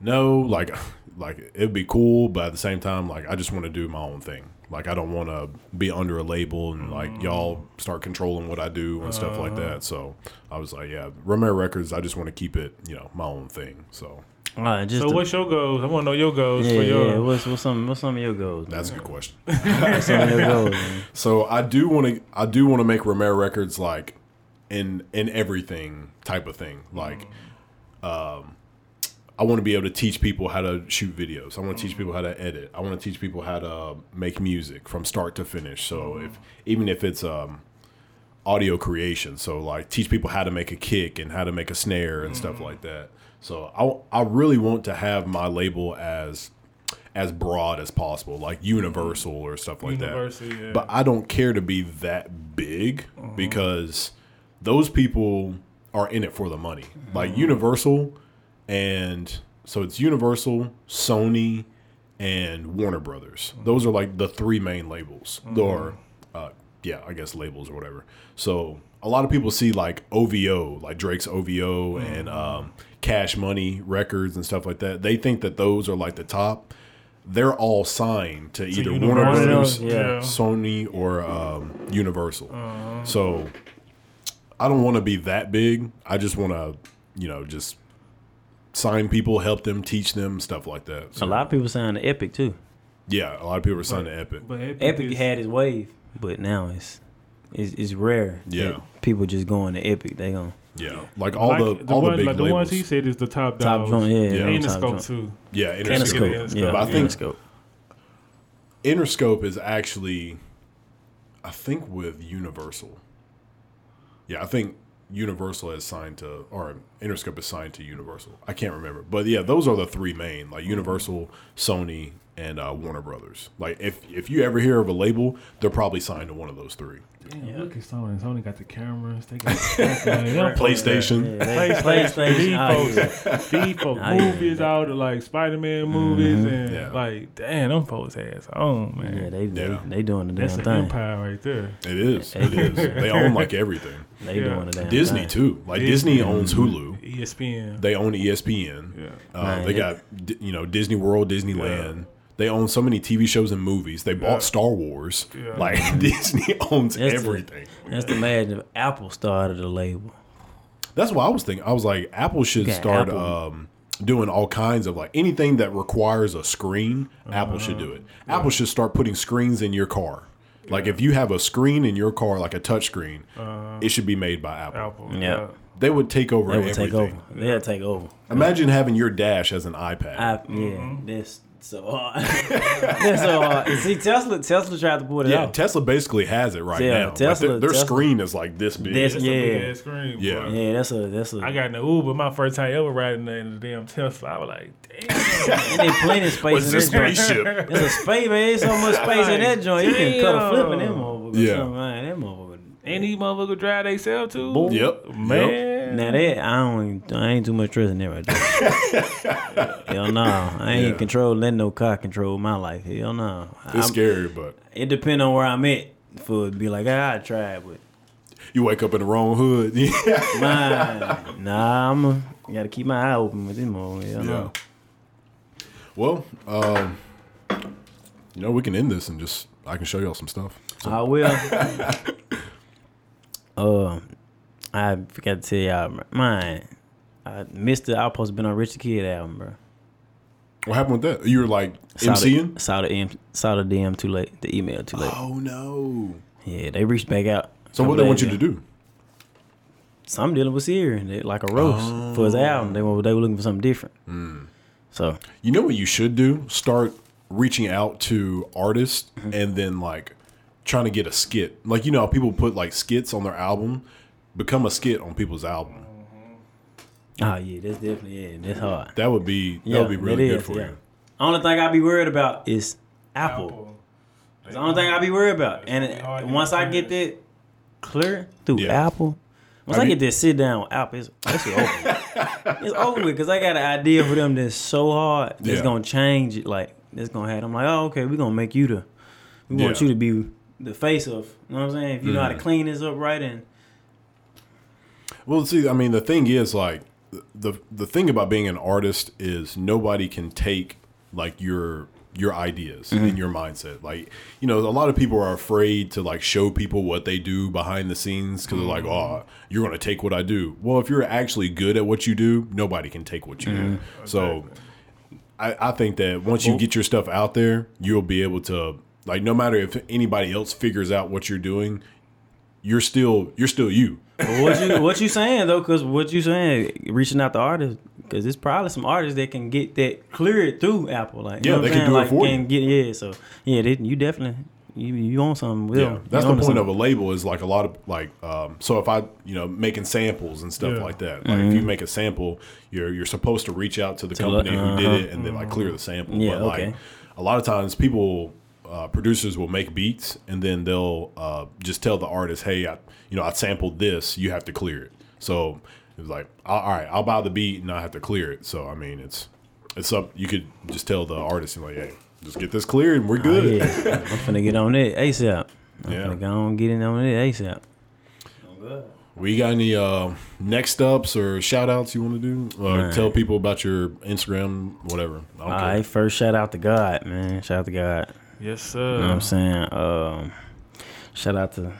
no, like, like it'd be cool, but at the same time, like, I just want to do my own thing. Like, I don't want to be under a label and like mm. y'all start controlling what I do and stuff like uh-huh. that. So I was like, yeah, Romero Records. I just want to keep it, you know, my own thing. So All right, just So to- what's your goals? I want to know your goals yeah, for your. yeah. What's what's some what's some of your goals? man? that's a good question. What's some of your goals? So I do want to I do want to make Romero Records like in in everything type of thing. Like mm. um I want to be able to teach people how to shoot videos. I want to teach people how to edit. I want to teach people how to um, make music from start to finish. So mm-hmm. if even if it's um audio creation, so like teach people how to make a kick and how to make a snare and stuff mm-hmm. like that. So I I really want to have my label as as broad as possible, like mm-hmm. universal or stuff like that. Yeah. But I don't care to be that big uh-huh. because those people are in it for the money. Like Universal, and so it's Universal, Sony, and Warner Brothers. Those are like the three main labels, or uh, yeah, I guess labels or whatever. So a lot of people see like OVO, like Drake's OVO and um, Cash Money Records and stuff like that. They think that those are like the top. They're all signed to either Warner Brothers, yeah. Sony, or um, Universal. So I don't want to be that big. I just want to, you know, just sign people, help them, teach them, stuff like that. So, A lot of people signed to Epic too. yeah, a lot of people are signed to Epic. But Epic, Epic is- had his wave, but now it's it's, it's rare. Yeah. that people just going to Epic. They going Yeah, like all like, the all one- the big like the ones he said is the top top dogs. joint. Yeah, Yeah. yeah. Interscope joint. too. yeah, Interscope. Interscope. Interscope. Yeah, Yeah, But I think- Interscope. Interscope is actually, I think, with Universal. Yeah, I think Universal is signed to, or Interscope is signed to Universal. I can't remember, but yeah, those are the three main, like Universal, Sony, and uh, Warner Brothers. Like, if if you ever hear of a label, they're probably signed to one of those three. Damn, look at Sony. Sony got the cameras. They got the PlayStation. Yeah, they, PlayStation. PlayStation. oh, These folks, these folks Oh, movies out of like Spider Man movies and Yeah. like damn them folks ass on man. Yeah, they, they Yeah. they doing the That's damn an thing. empire right there. It is. It is. They own like everything. They Yeah. doing the damn Disney thing. too. Like Disney owns Hulu. ESPN. They own ESPN. Yeah. Uh, Man, they got you know Disney World, Disneyland. They own so many TV shows and movies. They bought Star Wars. Yeah. Like Disney owns That's the- everything. That's the imagine if Apple started a label. That's what I was thinking. I was like, Apple should Okay, start Apple. um, doing all kinds of like anything that requires a screen. Apple should do it. Uh-huh. Apple should start putting screens in your car. Like if you have a screen in your car, like a touch screen, uh-huh. it should be made by Apple. Apple. Yeah. They would take over They would everything. take over. They'll take over. Imagine having your dash as an iPad. I, yeah, mm-hmm. that's so hard. that's so hard. See, Tesla, Tesla tried to pull it out. yeah, out. Tesla basically has it right Yeah, now. Like, Tesla- their their Tesla- screen is like this big. This- That's a Yeah. big ass screen. Yeah. boy. yeah, that's a that's a. I got in the Uber my first time ever riding in the damn Tesla. I was like, damn. and they plenty of space What's in this that joint. spaceship? There's a space, man. There's so much space in that joint. You can cut a flip in them Damn. motherfuckers. Yeah. Yeah, man, that motherfucker. and these motherfuckers drive sell too. Boy. Yep. Yep. Now that I don't, I ain't too much trust in that right there. Hell no, I ain't Yeah. control letting no car control my life. Hell no. It's I'm- scary, but It depend on where I'm at for it to be like I gotta try but you wake up in the wrong hood. Man, nah, I'm a, gotta keep my eye open with this. Hell Yeah. no. Well, um, you know, we can end this and just I can show y'all some stuff. So. I will. uh, I forgot to tell y'all, man. I missed the. I was supposed to been on Rich the Kid album, bro. What happened with that? You were like Saw the- MCing? Saw the M, saw the DM too late. The email too late. Oh no! Yeah, they reached back out. So what they want you to do? So I'm dealing with Siri, they, like a roast for his album. They were they were looking for something different. So You know what you should do? Start reaching out to artists Mm-hmm. and then like trying to get a skit. Like you know, people put like skits on their album. Become a skit on people's album. oh yeah, that's definitely yeah, that's hard. That would be that Yeah, would be really good is, for yeah. you. Only thing I'd be worried about is Apple. Apple. It's the only thing I'd be worried about. It's gonna be And it- once I get get that clear through Yeah. Apple, once I I, get this sit down with Apple, it's, it's over. it's over because I got an idea for them that's so hard. It's Yeah. gonna change it. Like it's gonna have. I'm like, oh okay, we're gonna make you the. We want Yeah. Mm-hmm. you to be the face of. You know what I'm saying? If you know how to clean this up right and Well, see, I mean, the thing is, like, the the thing about being an artist is nobody can take like your your ideas and mm-hmm. your mindset. Like, you know, a lot of people are afraid to like show people what they do behind the scenes because they're like, "Oh, you're going to take what I do." Well, if you're actually good at what you do, nobody can take what you do. Mm-hmm. So, I, I think that once you get your stuff out there, you'll be able to like, no matter if anybody else figures out what you're doing, you're still you're still you. But what you what you saying though? Because what you saying, reaching out to artists, because there's probably some artists that can get that cleared through Apple. Like you Yeah, know they I'm can saying? do it like, for can you. Get yeah. So yeah, they, you definitely you you on something. Will. Yeah, that's You the onto point of a label is like a lot of like um, so if I you know making samples and stuff Yeah. like that like if you make a sample you're you're supposed to reach out to the look- company who uh-huh. did it and then like clear the sample Yeah, but like okay. a lot of times people uh, producers will make beats and then they'll uh, just tell the artist hey I you know I sampled this you have to clear it so He was like, all right, I'll buy the beat and I have to clear it. So I mean, it's it's up. You could just tell the artist, like, hey, just get this cleared and we're Oh, good. yeah. I'm finna get on it ASAP. I'm Yeah. finna go on get in on it ASAP. We got any uh, next ups or shout outs you want to do? Or Man. tell people about your Instagram, whatever. All right, first shout out to God, man. Shout out to God. Yes, sir. You know what I'm saying? Um, shout out to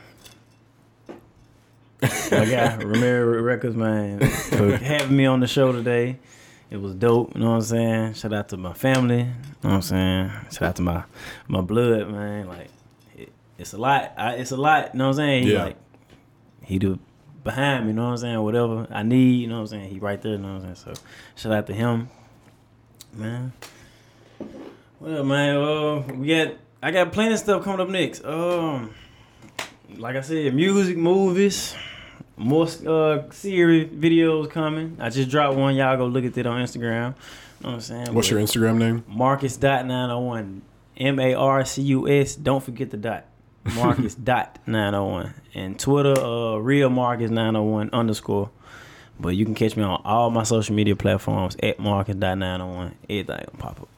my guy Romero Records, man, for having me on the show today. It was dope. You know what I'm saying? Shout out to my family. You know what I'm saying? Shout out to my my blood, man. Like it, it's a lot. I, it's a lot. You know what I'm saying? He Yeah. like he do behind me. You know what I'm saying? Whatever I need. You know what I'm saying? He right there. You know what I'm saying? So shout out to him, man. What up, man? Uh, we got I got plenty of stuff coming up next. Um, like I said, music, movies, more uh series videos coming. I just dropped one. Y'all go look at it on Instagram. You know what I'm saying? What's your Instagram name? Marcus dot nine oh one. M A R C U S. Don't forget the dot. Marcus dot nine oh one. And Twitter, uh, real Marcus nine oh one underscore. But you can catch me on all my social media platforms at Marcus dot nine oh one. Everything gonna pop up.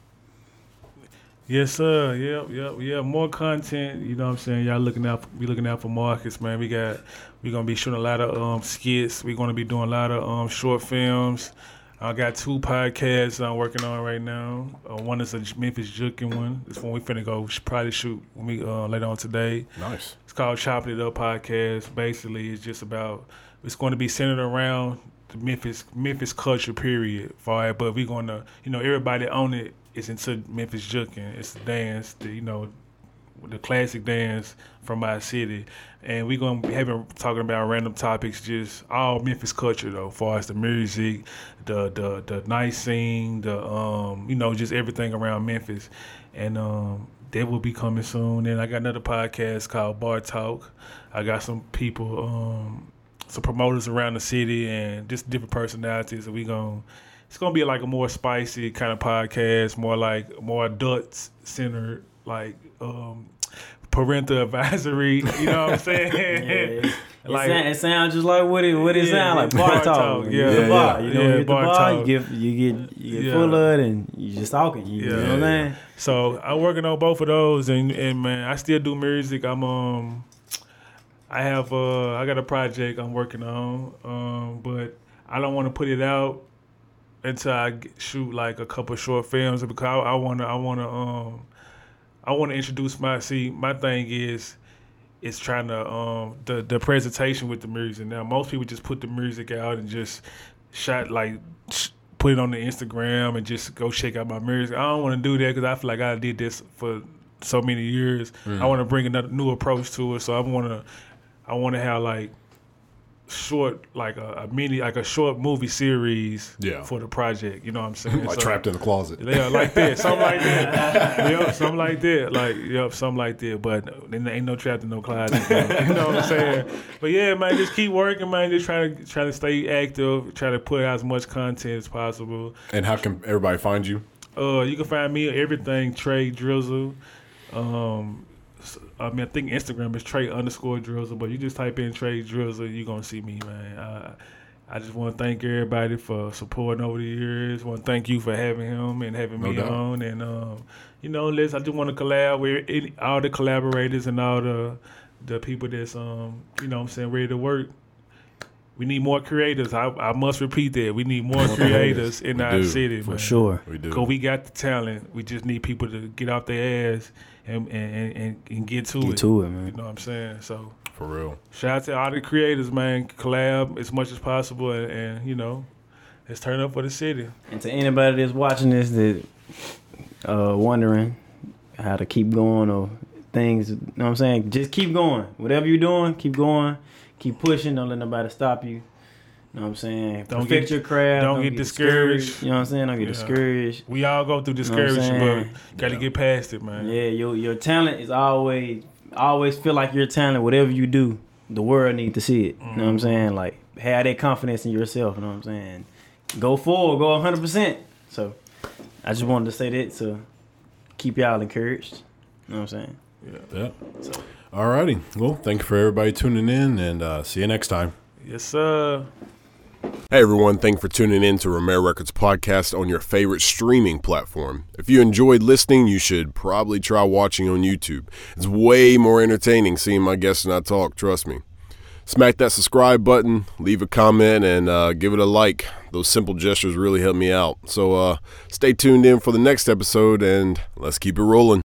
Yes, sir. Yep, yep, yeah. More content. You know what I'm saying? Y'all looking out. We looking out for Marcus, man. We got. we're gonna be shooting a lot of um skits. We're gonna be doing a lot of um short films. I got two podcasts I'm working on right now. Uh, one is a Memphis Jukin one. This one we finna go probably shoot when we uh, later on today. Nice. It's called Chopping It Up Podcast. Basically, it's just about. It's going to be centered around the Memphis Memphis culture period. For it, but we're going to, you know, everybody on it is into Memphis juking. It's the dance, the you know, the classic dance from my city, and we're gonna be having talking about random topics, just all Memphis culture though, far as the music, the the the night scene, the um, you know, just everything around Memphis, and um, that will be coming soon. And I got another podcast called Bar Talk. I got some people, um, some promoters around the city, and just different personalities, and we gonna. It's gonna be like a more spicy kind of podcast, more like more adult centered, like um, parental advisory. You know what I'm saying? It, Like- sound, it sounds just like what it what it Yeah, sound like bar bar talk. talk, You yeah. get Yeah, bar, you know, Yeah, you get the bar bar, you get you get you get Yeah. full of it, and you just talking. You, Yeah. you know what I'm saying? So I'm working on both of those, and, and man, I still do music. I'm um, I have uh, I got a project I'm working on, um, but I don't want to put it out until I shoot like a couple short films because I, I wanna I wanna um, I wanna introduce my see my thing is. It's trying to um the the presentation with the music. Now most people just put the music out and just shot like put it on the Instagram and just go check out my music. I don't want to do that because I feel like I did this for so many years. I want to bring another new approach to it. So I want to I want to have like short like a, a mini like a short movie series Yeah. for the project. You know what I'm saying? Like So- trapped in the closet. yeah, like that, something like that. yep, something like that. Like, yep, something like that. But there ain't no trapped in no closet. you know what I'm saying? But yeah, man, just keep working, man. Just trying to try to stay active. Try to put out as much content as possible. And how can everybody find you? Uh, you can find me everything Trey Drizzle. Um, s- I mean, I think Instagram is Trey underscore Drizzle, but you just type in Trey Drizzle, you're gonna see me, man. I, I just want to thank everybody for supporting over the years. Want to thank you for having him and having No me doubt. on, and um, you know, let's. I just want to collab with any, all the collaborators and all the the people that's um, you know, what I'm saying ready to work. We need more creators. I, I must repeat that. We need more creators in We our do, city, For man. sure. We do. Cause we got the talent. We just need people to get off their ass and and, and, and get to Get it. to it, You know what I'm saying? So For real. shout out to all the creators, man. Collab as much as possible, and, and you know, let's turn up for the city. And to anybody that's watching this that uh wondering how to keep going or things, you know what I'm saying? Just keep going. Whatever you're doing, keep going. Keep pushing. Don't let nobody stop you. You know what I'm saying? Don't Perfect get- your craft. don't get discouraged. You know what I'm saying? Don't get Yeah. discouraged. We all go through know what I'm discouragement, saying? but got to Yeah. get past it, man. Yeah, your your talent is always always feel like your talent. Whatever you do, the world need to see it. You know what Mm-hmm. I'm saying? Like have that confidence in yourself. You know what I'm saying? Go forward. Go 100. percent So I just wanted to say that to keep y'all encouraged. You know what I'm saying? Yeah. Alrighty. Well, thank you for everybody tuning in and uh, see you next time. Yes, sir. Hey everyone, thank for tuning in to Romero Records podcast on your favorite streaming platform. If you enjoyed listening, you should probably try watching on YouTube. It's way more entertaining seeing my guests and I talk, trust me. Smack that subscribe button, leave a comment, and uh, give it a like. Those simple gestures really help me out. So uh, stay tuned in for the next episode and let's keep it rolling.